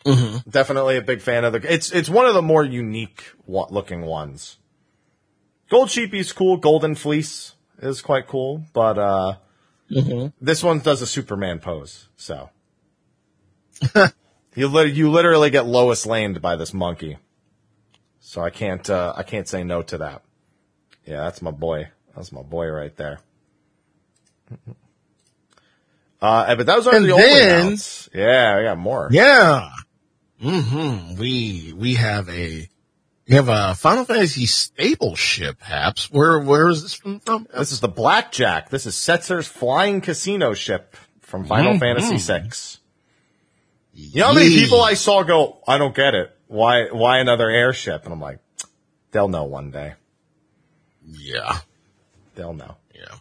B: Mm-hmm.
A: Definitely a big fan of the. It's it's one of the more unique looking ones. Gold Sheepy's cool. Golden Fleece is quite cool, but uh, this one does a Superman pose. So you lit- you literally get Lois Laned by this monkey. So I can't uh, I can't say no to that. Yeah, that's my boy. That's my boy right there. Uh, but those are
B: And
A: the only mounts. Yeah, we got more.
B: Yeah. Mm-hmm. We, we have a, we have a Final Fantasy stable ship, Haps. Where, where is this from? from?
A: This is the Blackjack. This is Setzer's flying casino ship from Final
B: Mhm.
A: Fantasy VI. You know how many people I saw go, I don't get it. Why, why another airship? And I'm like, they'll know one day.
B: Yeah.
A: They'll know.
B: Yeah.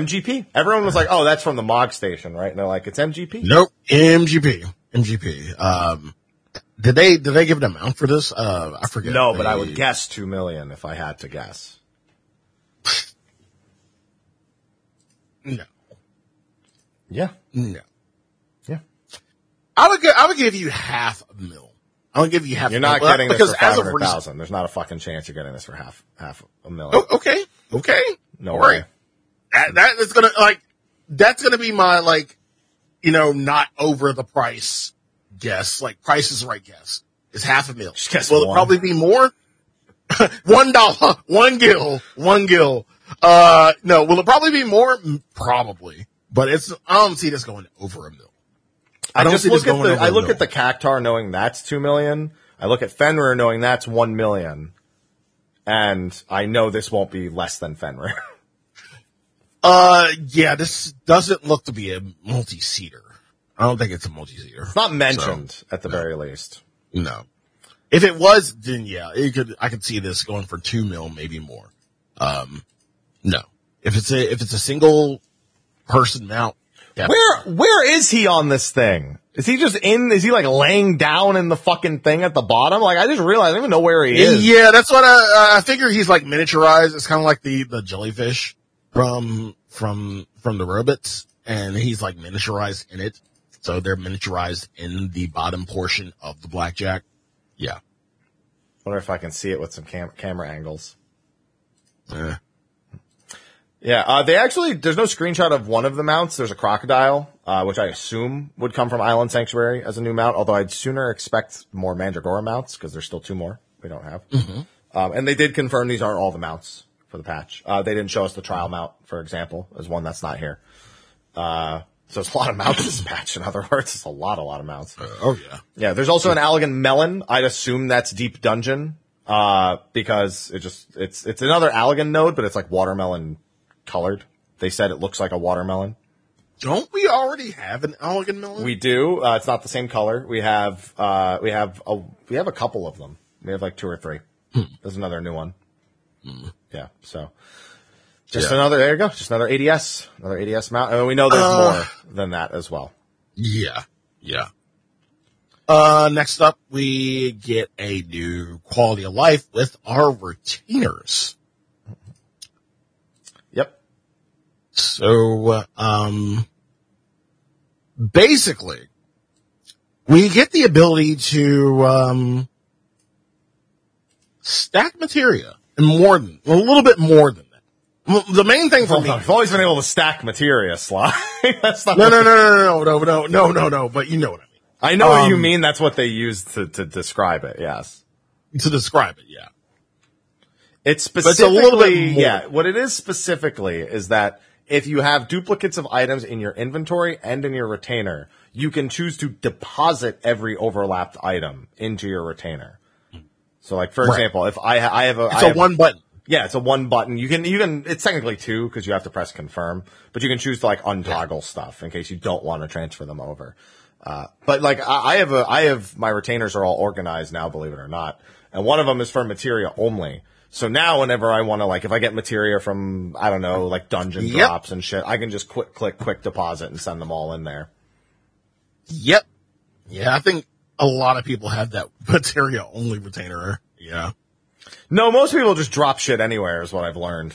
A: MGP. Everyone was like, oh, that's from the Mog station, right? And they're like, it's MGP.
B: Nope. MGP. MGP. Um, did they, did they give an amount for this? Uh, I forget.
A: No, but I would guess two million if I had to guess.
B: No.
A: Yeah.
B: No.
A: Yeah.
B: I would, I would give you half a mil. I would give you half
A: You're
B: a
A: not
B: mil.
A: getting this for
B: as
A: five
B: of
A: hundred thousand. There's not a fucking chance you're getting this for half, half a million.
B: Oh, okay. Okay.
A: no way.
B: right. That, that is gonna, like, that's gonna be my, like, you know, not over the price guess. Like, price is the right guess. It's half a mil. Will it probably be more? one dollar, one gill, one gill. Uh, no, will it probably be more? Probably. But it's, I don't see this going over a mil. I
A: I
B: don't see this
A: look at
B: going
A: the, I look at the Cactar knowing that's two million. I look at Fenrir knowing that's one million. And I know this won't be less than Fenrir.
B: Uh, yeah, this doesn't look to be a multi-seater. I don't think it's a multi-seater.
A: It's not mentioned at the very least.
B: No. If it was, then yeah, it could, I could see this going for two mil, maybe more. Um, no. If it's a, if it's a single person mount, yeah.
A: Where where is he on this thing? Is he just in? Is he like laying down in the fucking thing at the bottom? Like I just realized I don't even know where he is.
B: Yeah, that's what I, I figure he's like miniaturized. It's kind of like the, the jellyfish from, from, from the robots. and he's like miniaturized in it. So they're miniaturized in the bottom portion of the blackjack. Yeah.
A: Wonder if I can see it with some cam- camera angles.
B: Eh.
A: Yeah, uh, they actually, there's no screenshot of one of the mounts. There's a crocodile, uh, which I assume would come from Island Sanctuary as a new mount, although I'd sooner expect more Mandragora mounts because there's still two more we don't have. Um, and they did confirm these aren't all the mounts for the patch. Uh, they didn't show us the trial mount, for example, as one that's not here. Uh, so it's a lot of mounts this patch. In other words, it's a lot, a lot of mounts.
B: Oh yeah.
A: Yeah, there's also an Allagan melon. I'd assume that's Deep Dungeon, uh, because it just, it's, it's another Allagan node, but it's like watermelon colored. They said it looks like a watermelon.
B: Don't we already have an elegant melon?
A: We do. Uh, it's not the same color. We have, uh, we have a, we have a couple of them. We have like two or three. There's another new one. Yeah. So just
B: Yeah.
A: another, there you go. Just another ADS, another ADS mount. And we know there's
B: Uh,
A: more than that as well.
B: Yeah. Yeah. Uh, next up, we get a new quality of life with our retainers.
A: Yep.
B: So, uh, um, basically, we get the ability to, um, stack materia and more than, a little bit more than that. Well, The main thing for
A: Hold
B: me,
A: on. I've always been able to stack materia, Sly. That's not
B: no, no, no, no, no, no, no, no, no, no, but you know what I mean.
A: I know what you
B: Um,
A: mean. That's what they use to, to describe it. Yes.
B: To describe it, yeah.
A: It's
B: it's a
A: specifically,
B: little bit more.
A: yeah, what it is specifically is that if you have duplicates of items in your inventory and in your retainer, you can choose to deposit every overlapped item into your retainer. So like, for
B: Right.
A: example, if I, ha- I have a,
B: It's a
A: have-
B: one button.
A: Yeah, it's a one button. You can, you can, it's technically two because you have to press confirm, but you can choose to like untoggle stuff in case you don't want to transfer them over. Uh, but like I, I have a, I have, my retainers are all organized now, believe it or not. And one of them is for materia only. So now whenever I want to like, if I get materia from, I don't know, like dungeon
B: Yep.
A: drops and shit, I can just quick, click, quick deposit and send them all in there.
B: Yep. Yeah, I think a lot of people have that materia only retainer. Yeah.
A: No, most people just drop shit anywhere is what I've learned.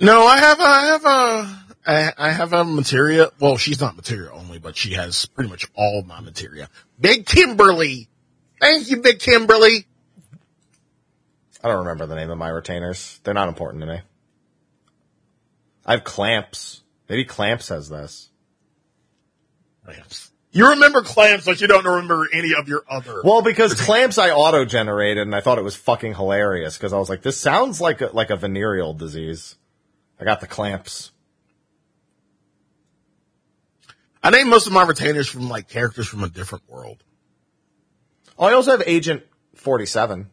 B: No, I have a, I have a, I, I have a materia. Well, she's not materia only, but she has pretty much all my materia. Big Kimberly. Thank you, Big Kimberly.
A: I don't remember the name of my retainers. They're not important to me. I have clamps. Maybe clamps has this.
B: Oh, clamps. You remember clamps, but you don't remember any of your other.
A: Well, because clamps I auto generated and I thought it was fucking hilarious because I was like, this sounds like a, like a venereal disease. I got the clamps.
B: I named most of my retainers from like characters from a different world.
A: Oh, I also have Agent 47.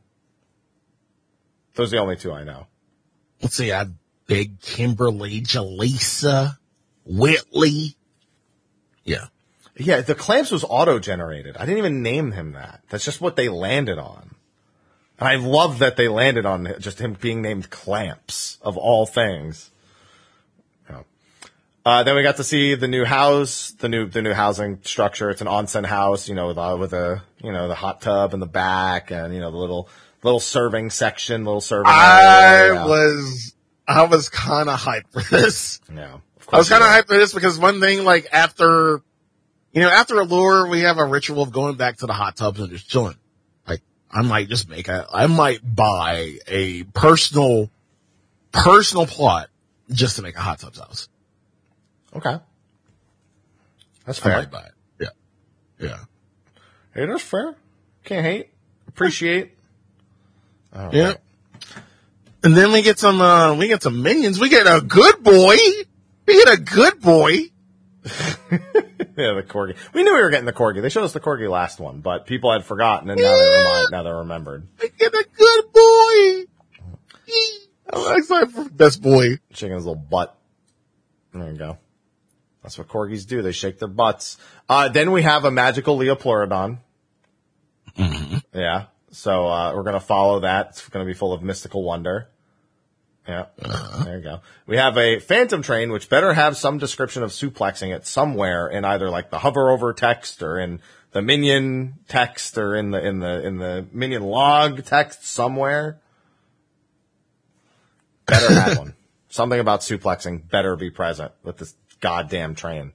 A: Those are the only two I know.
B: Let's see, I Big Kimberly, Jaleesa, Whitley. Yeah.
A: Yeah, the clamps was auto generated. I didn't even name him that. That's just what they landed on. And I love that they landed on just him being named clamps of all things. Yeah. Uh, then we got to see the new house, the new, the new housing structure. It's an onsen house, you know, with, uh, with a, you know, the hot tub in the back and, you know, the little, little serving section, little serving
B: I
A: area.
B: Was, I was kind of hyped for this.
A: Yeah. Of
B: I was kind of hyped for this because one thing, like after, you know, after Allure, we have a ritual of going back to the hot tubs and just chilling. Like, I might just make a, I might buy a personal, personal plot just to make a hot tubs house.
A: Okay. That's fair.
B: I might buy it. Yeah. Yeah.
A: Hey, that's fair. Can't hate. Appreciate. All
B: Yeah.
A: right.
B: And then we get some, uh, we get some minions. We get a good boy. We get a good boy.
A: Yeah, the corgi. We knew we were getting the corgi. They showed us the corgi last one, but people had forgotten, and now they remind, now they're remembered.
B: We get a good boy. I'm excited best boy.
A: Shaking his little butt. There you go. That's what corgis do. They shake their butts. Uh, then we have a magical Liopleurodon. Yeah. So, uh, we're gonna follow that. It's gonna be full of mystical wonder. Yeah. There you go. We have a phantom train, which better have some description of suplexing it somewhere in either like the hover over text or in the minion text or in the, in the, in the minion log text somewhere. Better have one. Something about suplexing better be present with this goddamn train.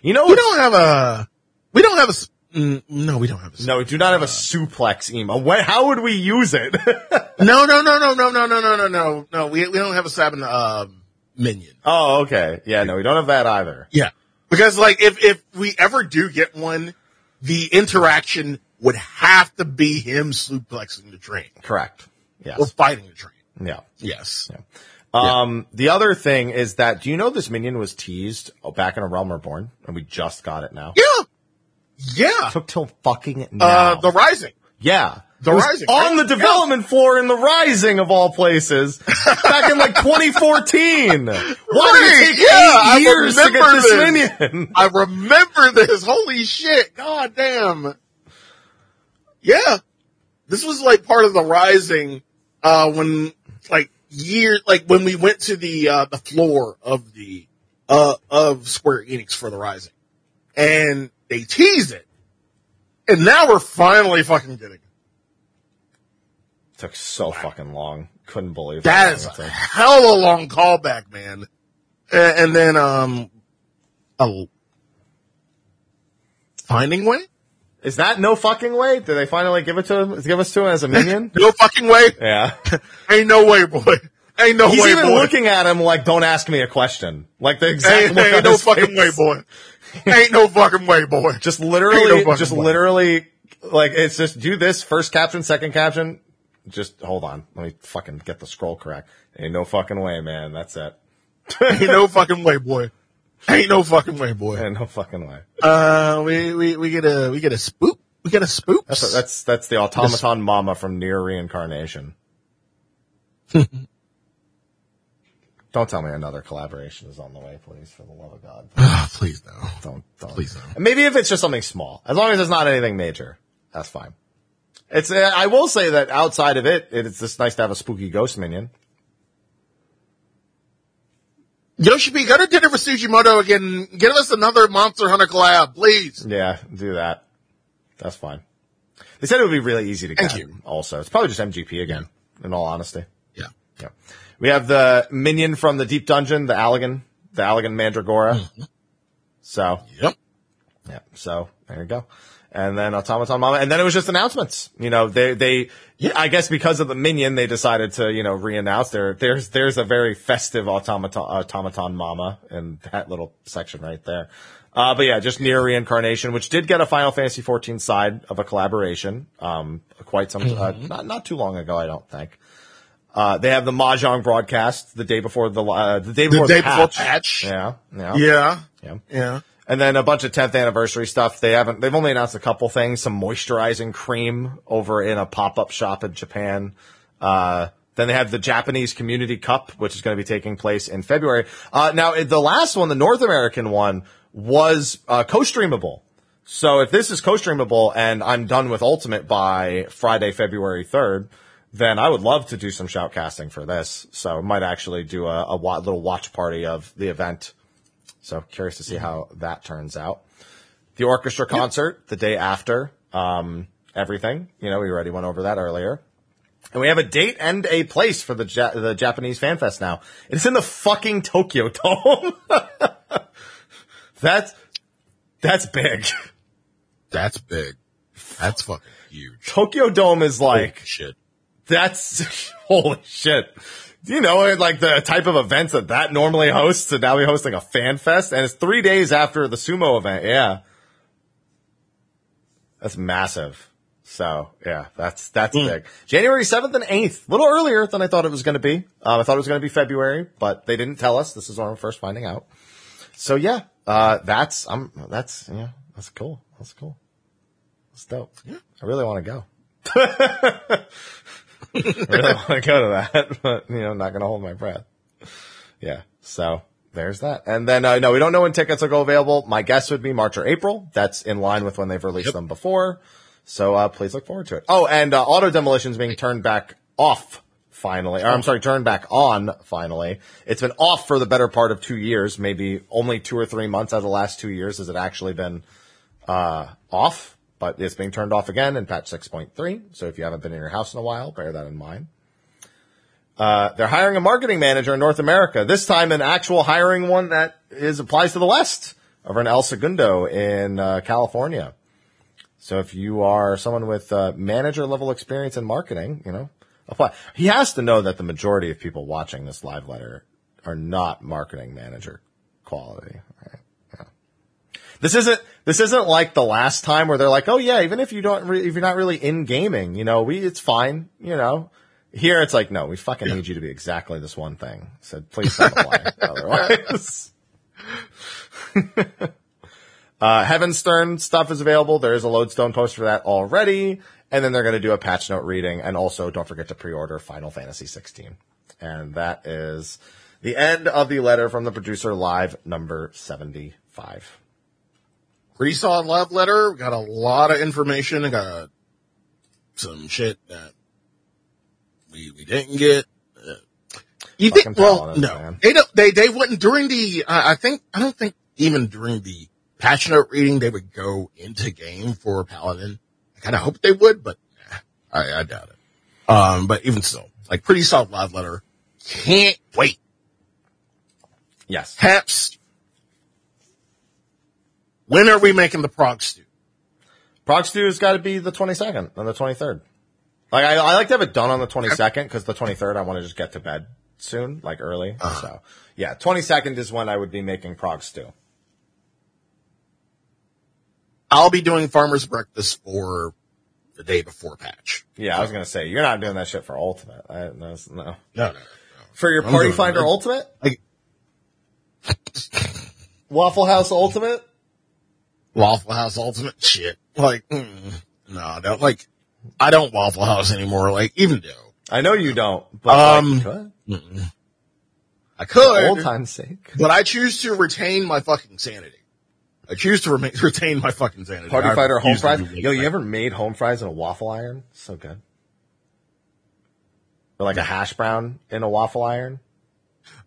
A: You know,
B: We don't have a. We don't have a. mm, No, we don't have a.
A: no, we do not have a suplex emo. How would we use it?
B: No, no, no, no, no, no, no, no, no, no, no. We we don't have a seven um, minion.
A: oh, okay. Yeah, no, we don't have that either.
B: Yeah, because like if if we ever do get one, the interaction would have to be him suplexing the train
A: Correct.
B: Yeah.
A: Or
B: fighting the train.
A: Yeah.
B: Yes.
A: Um, the other thing is that, do you know this minion was teased back in A Realm Reborn? And we just got it now.
B: Yeah. Yeah.
A: Took till fucking now.
B: Uh, the rising.
A: yeah.
B: The
A: It
B: Rising,
A: On
B: right?
A: the development floor in the Rising of all places. back in like 2014. Why did it take
B: yeah, I
A: eight years to get
B: remember
A: this
B: this.
A: minion?
B: I remember this. Holy shit. God damn. Yeah. This was like part of the rising, uh, when like year, like when we went to the, uh, the floor of the, uh, of Square Enix for the rising and they tease it. And now we're finally fucking getting it.
A: Took so fucking long. Couldn't believe
B: That
A: how
B: is a hell of a long callback, man. And, and then, um, a finding way?
A: Is that no fucking way? Did they finally give it to him? Give us to him as a minion?
B: No fucking way.
A: yeah.
B: Ain't no way, boy. Ain't no
A: He's
B: way, He's
A: even
B: boy.
A: looking at him like, "Don't ask me a question." Like the exact
B: ain't, ain't no fucking
A: face.
B: way, boy. Ain't no fucking way, boy.
A: Just literally,
B: no
A: just
B: way.
A: literally, like it's just do this first caption, second caption. Just hold on, let me fucking get the scroll correct. Ain't no fucking way, man. That's it.
B: Ain't no fucking way, boy. Ain't no fucking way, boy.
A: Ain't no fucking way.
B: Uh, we, we, we get a, we get a spook. We get a spook.
A: That's that's that's the automaton mama from NieR Reincarnation. Don't tell me another collaboration is on the way, please, for the love of God.
B: Please no.
A: Don't, don't.
B: Please no.
A: Maybe if it's just something small, as long as it's not anything major, that's fine. It's. Uh, I will say that outside of it, it's just nice to have a spooky ghost minion.
B: Yoshi P, go to dinner for Tsujimoto again. Give us another Monster Hunter collab, please.
A: Yeah, do that. That's fine. They said it would be really easy to get.
B: Thank you.
A: Also, it's probably just MGP again. In all honesty,
B: Yeah.
A: yeah. We have the minion from the Deep Dungeon, the Allagan, the Allagan Mandragora. So
B: Yep.
A: Yeah. So there you go. And then Automaton Mama, and then it was just announcements. You know, they, they, yeah. I guess because of the minion, they decided to, you know, re-announce there, there's, there's a very festive Automaton, Automaton Mama in that little section right there. Uh, but yeah, just NieR Reincarnation, which did get a Final Fantasy 14 side of a collaboration, um, quite some, uh, not, not too long ago, I don't think. Uh, they have the Mahjong broadcast the day before the, uh, the day
B: The
A: before
B: day
A: the
B: before
A: patch.
B: patch.
A: Yeah. Yeah.
B: Yeah.
A: Yeah.
B: Yeah.
A: And then a bunch of 10th anniversary stuff. They haven't, they've only announced a couple things, some moisturizing cream over in a pop-up shop in Japan. Uh, then they have the Japanese Community Cup, which is going to be taking place in February. Uh, now the last one, the North American one, was, uh, co-streamable. So if this is co-streamable and I'm done with Ultimate by Friday, February 3rd, then I would love to do some shoutcasting for this. So I might actually do a, a wa- little watch party of the event. So curious to see how that turns out. The orchestra concert the day after, um, everything. You know, we already went over that earlier. And we have a date and a place for the ja- the Japanese Fan Fest now. It's in the fucking Tokyo Dome. that's that's big.
B: That's big. That's fucking huge.
A: Tokyo Dome is like
B: Holy shit.
A: That's holy shit. Do you know like the type of events that that normally hosts? And now we're hosting a fan fest, and it's three days after the sumo event. Yeah, that's massive. So yeah, that's that's big. January seventh and eighth, a little earlier than I thought it was going to be. Um, I thought it was going to be February, but they didn't tell us. This is we're first finding out. So yeah, uh, that's I'm that's yeah, that's cool. That's cool. That's dope. Yeah, I really want to go. I really want to go to that, but you know, I'm not going to hold my breath. Yeah. So there's that. And then, uh, no, we don't know when tickets will go available. My guess would be March or April. That's in line with when they've released them before. So, uh, please look forward to it. Oh, and, uh, auto demolition is being turned back off finally. Or I'm sorry, turned back on finally. It's been off for the better part of two years, maybe only two or three months out of the last two years has it actually been, uh, off, but it's being turned off again in patch 6.3. So if you haven't been in your house in a while, bear that in mind. Uh, they're hiring a marketing manager in North America. This time, an actual hiring one that is applies to the West over in El Segundo in uh, California. So if you are someone with uh, manager level experience in marketing, you know, apply. He has to know that the majority of people watching this live letter are not marketing manager quality. Right? Yeah. This isn't this isn't like the last time where they're like, oh yeah, even if you don't, re- if you're not really in gaming, you know, we it's fine, you know. Here it's like, no, we fucking need you to be exactly this one thing. So please don't apply otherwise. Uh, Heavensturn stuff is available. There is a Lodestone post for that already. And then they're going to do a patch note reading. And also don't forget to pre-order Final Fantasy 16. And that is the end of the letter from the producer live number 75.
B: Pretty solid love letter. We Got a lot of information. Got some shit that we, we didn't get. Uh, You think? Well, no,
A: man.
B: they don't. They they wouldn't during the. Uh, I think I don't think even during the patch note reading they would go into game for Paladin. I kind of hope they would, but eh, I, I doubt it. Um, but even still, like pretty solid live letter. Can't wait.
A: Yes.
B: Haps. When are we making the prog stew?
A: Prog Stew has got to be the 22nd and the 23rd. Like, I, I like to have it done on the 22nd because the 23rd I want to just get to bed soon, like early. Uh-huh. So, yeah, 22nd is when I would be making Prog Stew.
B: I'll be doing farmer's breakfast for the day before patch.
A: Yeah, I was going to say, you're not doing that shit for Ultimate. I, no.
B: No, no, no.
A: For your
B: I'm
A: Party Finder
B: it.
A: Ultimate?
B: Like
A: Waffle House Ultimate?
B: Waffle House Ultimate shit. Like, mm, no, I don't like. I don't Waffle House anymore. Like even though
A: I know you don't, but
B: Um,
A: like, could.
B: I
A: For old
B: could,
A: time's sake.
B: but I choose to retain my fucking sanity. I choose to remain, retain my fucking sanity.
A: Party
B: I
A: Fighter home fries? Yo, you ever made home fries in a waffle iron? So good. Or like a hash brown in a waffle iron?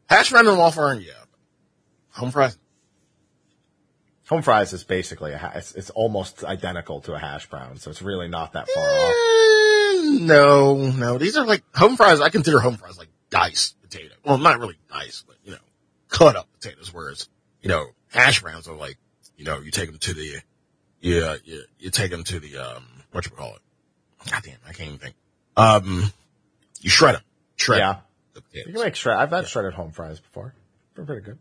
B: hash brown and waffle iron? Yeah, home fries.
A: Home fries is basically a ha- it's, it's almost identical to a hash brown, so it's really not that far off.
B: Eh, no, no, these are like home fries. I consider home fries like diced potato. Well, not really diced, but you know, cut up potatoes. Whereas you know, hash browns are like, you know, you take them to the, yeah, you, you take them to the um, what you call it? God damn, I can't even think. Um, you shred them, shred
A: Yeah. You can make shred. I've had shredded home fries before. They're pretty good.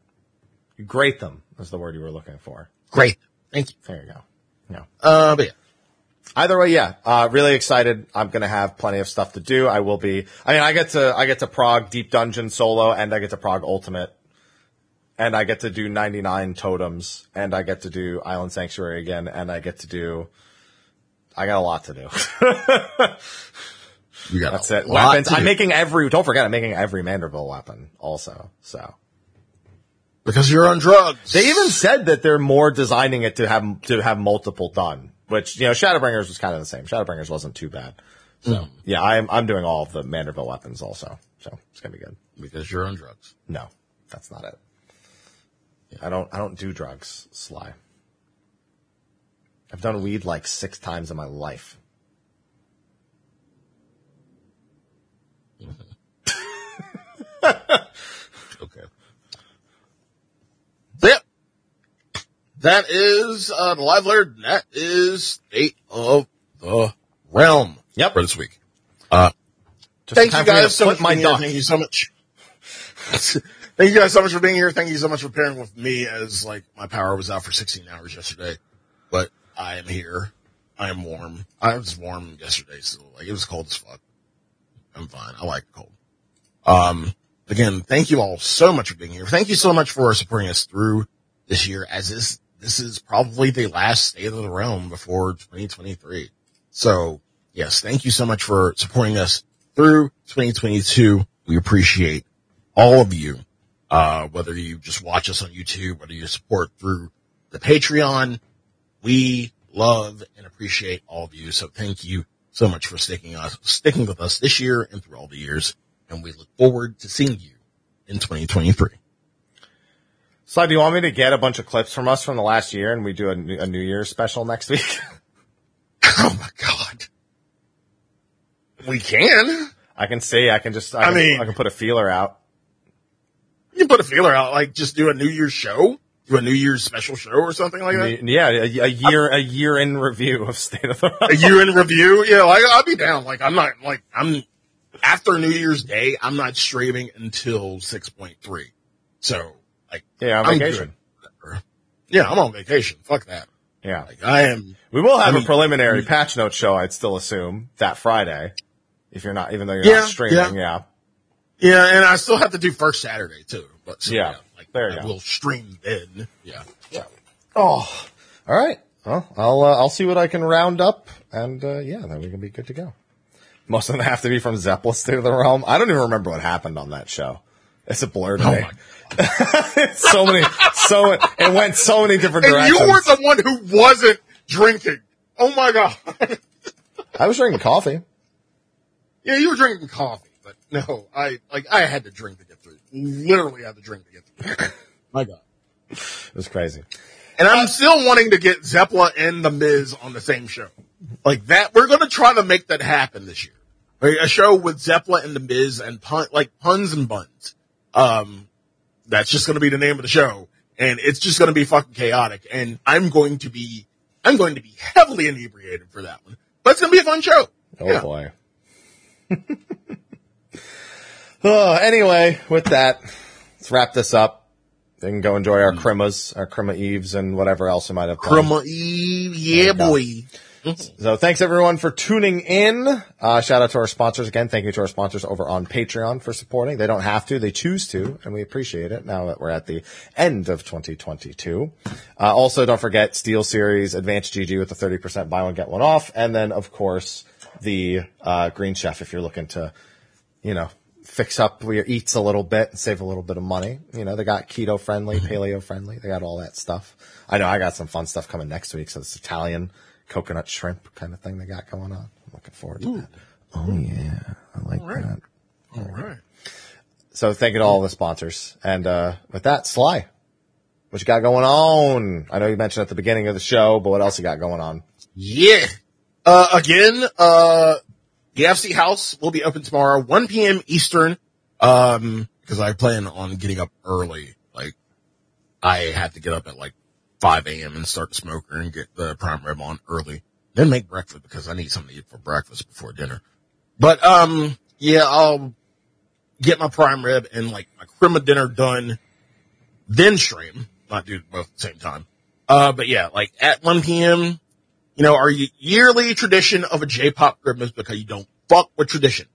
A: You grate them is the word you were looking for.
B: Great, thank you.
A: There you go. Yeah.
B: Uh, but yeah,
A: Either way, yeah. Uh, really excited. I'm gonna have plenty of stuff to do. I will be. I mean, I get to I get to prog Deep Dungeon solo, and I get to prog Ultimate, and I get to do 99 totems, and I get to do Island Sanctuary again, and I get to do. I got a lot to do.
B: you got
A: That's
B: a
A: it.
B: lot
A: Weapons. I'm making every. Don't forget, I'm making every Manderville weapon also. So
B: because you're on drugs.
A: they even said that they're more designing it to have to have multiple done. Which you know, Shadowbringers was kind of the same. Shadowbringers wasn't too bad. So yeah, I'm I'm doing all of the Manderville weapons also. So it's gonna be good.
B: because you're on drugs.
A: No, that's not it. I don't I don't do drugs, Sly. I've done weed like six times in my life.
B: Okay. So yeah, that is uh, the live letter. That is state of the realm.
A: Yep.
B: for this week. Uh,
A: Just
B: thank you
A: for me to
B: guys so much.
A: my
B: for being here.
A: duck.
B: Thank you so much. thank you guys so much for being here. Thank you so much for pairing with me as like my power was out for 16 hours yesterday, but I am here. I am warm. I was warm yesterday, so like it was cold as fuck. I'm fine. I like cold. Um, again, thank you all so much for being here. Thank you so much for supporting us through this year as this, this is probably the last state of the realm before 2023. So yes, thank you so much for supporting us through 2022. We appreciate all of you. Uh, whether you just watch us on YouTube, whether you support through the Patreon, we love and appreciate all of you. So thank you so much for sticking us, sticking with us this year and through all the years. And we look forward to seeing you in 2023.
A: Sly, do you want me to get a bunch of clips from us from the last year and we do a, new- a New Year's special next week?
B: Oh my God. We can.
A: I can see. I can just. I,
B: I
A: can,
B: mean-
A: I can put a feeler out.
B: You can put a feeler out, like just do a New Year's show, do a New Year's special show or something like that.
A: Yeah, a, a year a year in review of State of the
B: a year in review. Yeah, like I'll be down. Like I'm not like I'm after New Year's Day. I'm not streaming until six point three. So like
A: Yeah, on
B: I'm
A: vacation.
B: good. Yeah, I'm on vacation. Fuck that.
A: Yeah,
B: Like I am.
A: we will have
B: I
A: a
B: mean-
A: preliminary patch note show. I'd still assume that Friday, if you're not, even though you're
B: Yeah,
A: not streaming.
B: yeah.
A: Yeah,
B: Yeah, and I still have to do first Saturday too. But so,
A: Yeah.
B: like
A: There you
B: I
A: go.
B: will stream then. Yeah.
A: yeah. Oh, all right. Well, I'll uh, I'll see what I can round up, and uh, yeah, then we can be good to go. Most of them have to be from Zeppelin State of the Realm. I don't even remember what happened on that show. It's a blur to
B: Oh
A: me.
B: My
A: so many, so it went so many different
B: And
A: directions.
B: you were the one who wasn't drinking. Oh my god.
A: I was drinking coffee.
B: yeah, you were drinking coffee, but no, I like I had to drink to get through. Literally I had to drink to get through. my god.
A: It was crazy.
B: And I'm still wanting to get Zeppela and The Miz on the same show. Like that, we're going to try to make that happen this year. Right? A show with Zeppela and The Miz and pun, like puns and buns. Um, that's just going to be the name of the show. And it's just going to be fucking chaotic. And I'm going to be, I'm going to be heavily inebriated for that one. But it's going to be a fun show.
A: Oh
B: Yeah.
A: boy. oh, anyway, with that, let's wrap this up. and go enjoy our hmm. crimas, our crima eves, and whatever else we might have.
B: Crumma Eve, yeah
A: go.
B: Boy.
A: So thanks everyone for tuning in. Uh, shout out to our sponsors again. Thank you to our sponsors over on Patreon for supporting. They don't have to, they choose to, and we appreciate it now that we're at the end of 2022. Uh, also don't forget SteelSeries Advanced GG with the 30% buy one, get one off. And then of course the, uh, Green Chef if you're looking to, you know, fix up your eats a little bit and save a little bit of money. You know, they got keto friendly, paleo friendly. They got all that stuff. I know I got some fun stuff coming next week. So it's Italian coconut shrimp kind of thing they got going on. I'm looking forward to that. Oh yeah. I like that.
B: All right.
A: So thank you to all the sponsors. And, uh, with that, Sly, what you got going on? I know you mentioned at the beginning of the show, but what else you got going on?
B: Yeah. Uh, again, uh, the FC house will be open tomorrow, 1 p.m. Eastern. Um, cause I plan on getting up early. Like, I have to get up at like 5 a.m. and start the smoker and get the prime rib on early. Then make breakfast because I need something to eat for breakfast before dinner. But, um, yeah, I'll get my prime rib and like my crema dinner done, then stream. Not do both at the same time. Uh, but yeah, like at 1 p.m., you know, our yearly tradition of a J-pop Christmas because you don't fuck with tradition.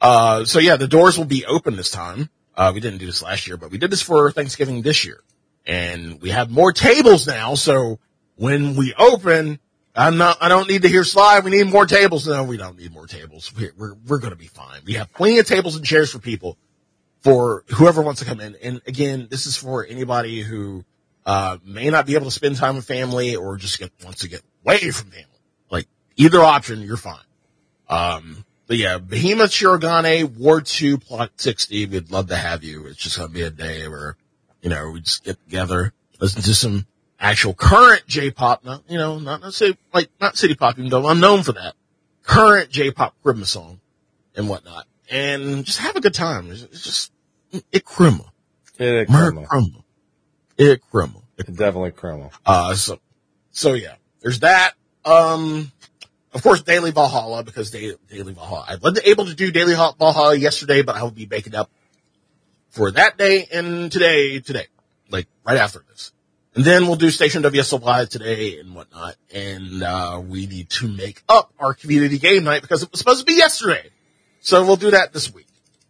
B: Uh, so yeah, the doors will be open this time. Uh, we didn't do this last year, but we did this for Thanksgiving this year. And we have more tables now, so when we open, I'm not, I don't need to hear slide. We need more tables. No, we don't need more tables. We're, we're, we're going to be fine. We have plenty of tables and chairs for people for whoever wants to come in. And again, this is for anybody who, uh, may not be able to spend time with family or just get, wants to get away from family. Like either option, you're fine. Um, but yeah, Behemoth Shirogane, War 2, Plot 60, we'd love to have you. It's just going to be a day where, you know, we just get together, listen to some actual current J-pop, not, you know, not, not say, like, not city pop, even though I'm known for that. Current J-pop Christmas song and whatnot. And just have a good time. It's, it's just, it crema.
A: It, crema.
B: It crema. It
A: Definitely crema.
B: uh, so, so yeah, there's that. Um, of course, Daily Valhalla because Daily, Daily Valhalla. I wasn't able to do Daily Hot Valhalla yesterday, but I will be making up for that day and today, today, like right after this. And then we'll do Station WSL Live today and whatnot. And, uh, we need to make up our community game night because it was supposed to be yesterday. So we'll do that this week.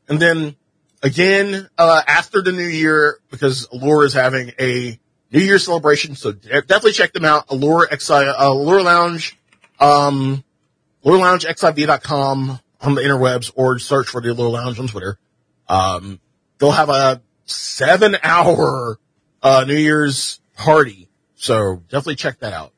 B: And then again, uh, after the new year, because Allure is having a New Year celebration. So de- definitely check them out. Allure XI, uh, Allure Lounge, um, Allure Lounge XIV.com on the interwebs or search for the Allure Lounge on Twitter. Um, they'll have a seven hour, uh, New Year's party. So definitely check that out.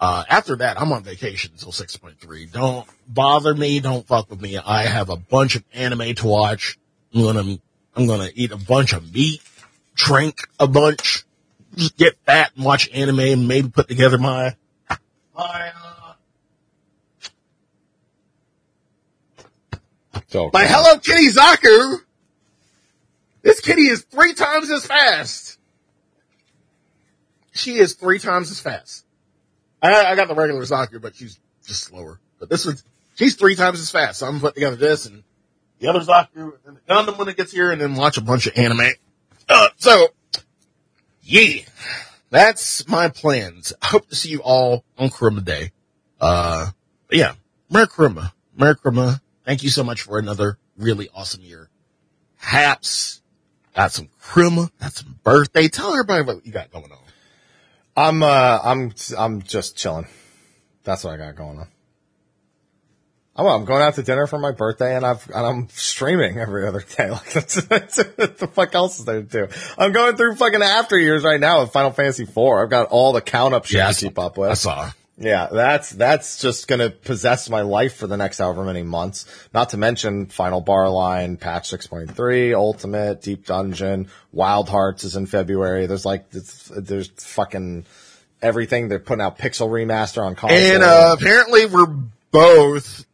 B: Uh, after that, I'm on vacation until 6.3. Don't bother me. Don't fuck with me. I have a bunch of anime to watch. I'm gonna, I'm gonna eat a bunch of meat, drink a bunch, just get fat and watch anime and maybe put together my, my, uh, My Hello Kitty Zaku. This kitty is three times as fast. She is three times as fast. I, I got the regular Zaku, but she's just slower. But this is, she's three times as fast. So I'm putting together this and the other Zaku and the Gundam when it gets here and then watch a bunch of anime. Uh, so, yeah, that's my plans. I hope to see you all on Kuruma Day. Uh, yeah, Merry Kuruma. Merry. Thank you so much for another really awesome year. Haps. Got some Kuruma. Got some birthday. Tell everybody what you got going on.
A: I'm uh I'm I'm just chilling. That's what I got going on. Oh, I'm going out to dinner for my birthday and I've and I'm streaming every other day. Like that's, that's, what the fuck else is there to do? I'm going through fucking after years right now with Final Fantasy IV. I've got all the count up shit
B: Yeah,
A: to keep up with.
B: I saw.
A: Yeah, that's that's just gonna possess my life for the next however many months. Not to mention Final Bar Line, Patch 6.3, Ultimate, Deep Dungeon, Wild Hearts is in February. There's like there's fucking everything. They're putting out Pixel Remaster on console.
B: And, uh, apparently we're both,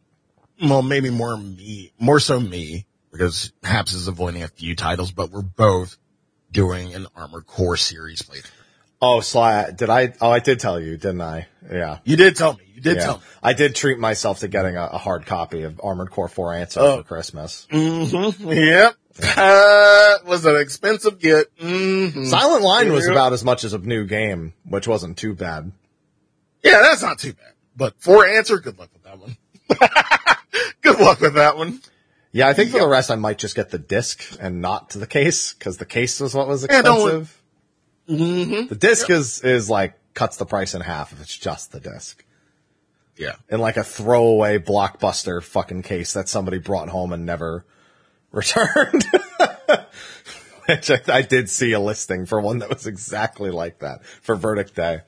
B: well, maybe more me, more so me, because Haps is avoiding a few titles, but we're both doing an Armored Core series playthrough.
A: Oh, Sly, did I? Oh, I did tell you, didn't I? Yeah.
B: You did tell me. You did
A: Yeah.
B: tell me.
A: I did treat myself to getting a, a hard copy of Armored Core For Answer
B: Oh.
A: for Christmas.
B: Mm-hmm. Yep. Uh, was an expensive get. Mm-hmm.
A: Silent Line was about as much as a new game, which wasn't too bad.
B: Yeah, that's not too bad. But for answer, good luck with that one. good luck with that one.
A: Yeah, I think for the rest, I might just get the disc and not the case because the case was what was
B: Yeah,
A: expensive.
B: Mm-hmm.
A: The disc is is like cuts the price in half if it's just the disc.
B: Yeah.
A: In like a throwaway blockbuster fucking case that somebody brought home and never returned. Which I, I did see a listing for one that was exactly like that for Verdict Day.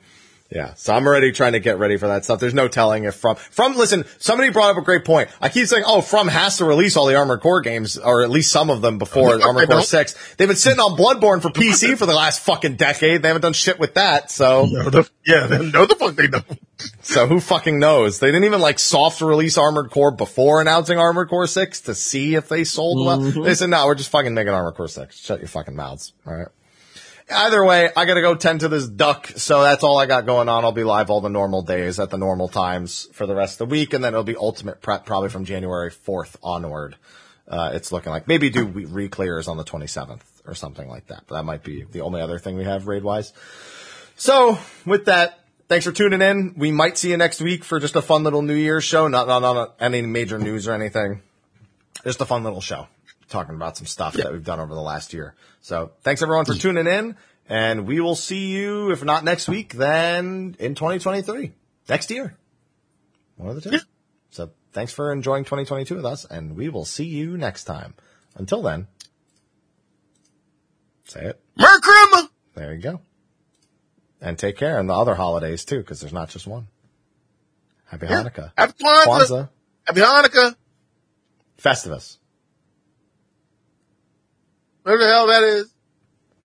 A: Yeah. So I'm already trying to get ready for that stuff. There's no telling if from, from, listen, somebody brought up a great point. I keep saying, oh, from has to release all the Armored Core games, or at least some of them before Armored Core 6. They've been sitting on Bloodborne for PC for the last fucking decade. They haven't done shit with that. So,
B: No, the, yeah, no, the fuck they don't.
A: so who fucking knows? They didn't even like soft release Armored Core before announcing Armored Core 6 to see if they sold well. Mm-hmm. They said, no, we're just fucking making Armored Core 6. Shut your fucking mouths. All right. Either way, I gotta go tend to this duck, so that's all I got going on. I'll be live all the normal days at the normal times for the rest of the week, and then it'll be ultimate prep probably from January 4th onward. Uh, it's looking like maybe do re-clears on the 27th or something like that. But that might be the only other thing we have raid wise. So with that, thanks for tuning in. We might see you next week for just a fun little New Year's show. Not, not, not any major news or anything. Just a fun little show talking about some stuff that we've done over the last year. So thanks everyone for tuning in and we will see you, if not next week, then in 2023, next year. One of the two. So thanks for enjoying 2022 with us and we will see you next time. Until then, say it.
B: Merry
A: There you go. And take care and the other holidays too, because there's not just one. Happy Hanukkah.
B: Happy.
A: Kwanzaa.
B: Happy Hanukkah.
A: Festivus.
B: Whatever the hell that is.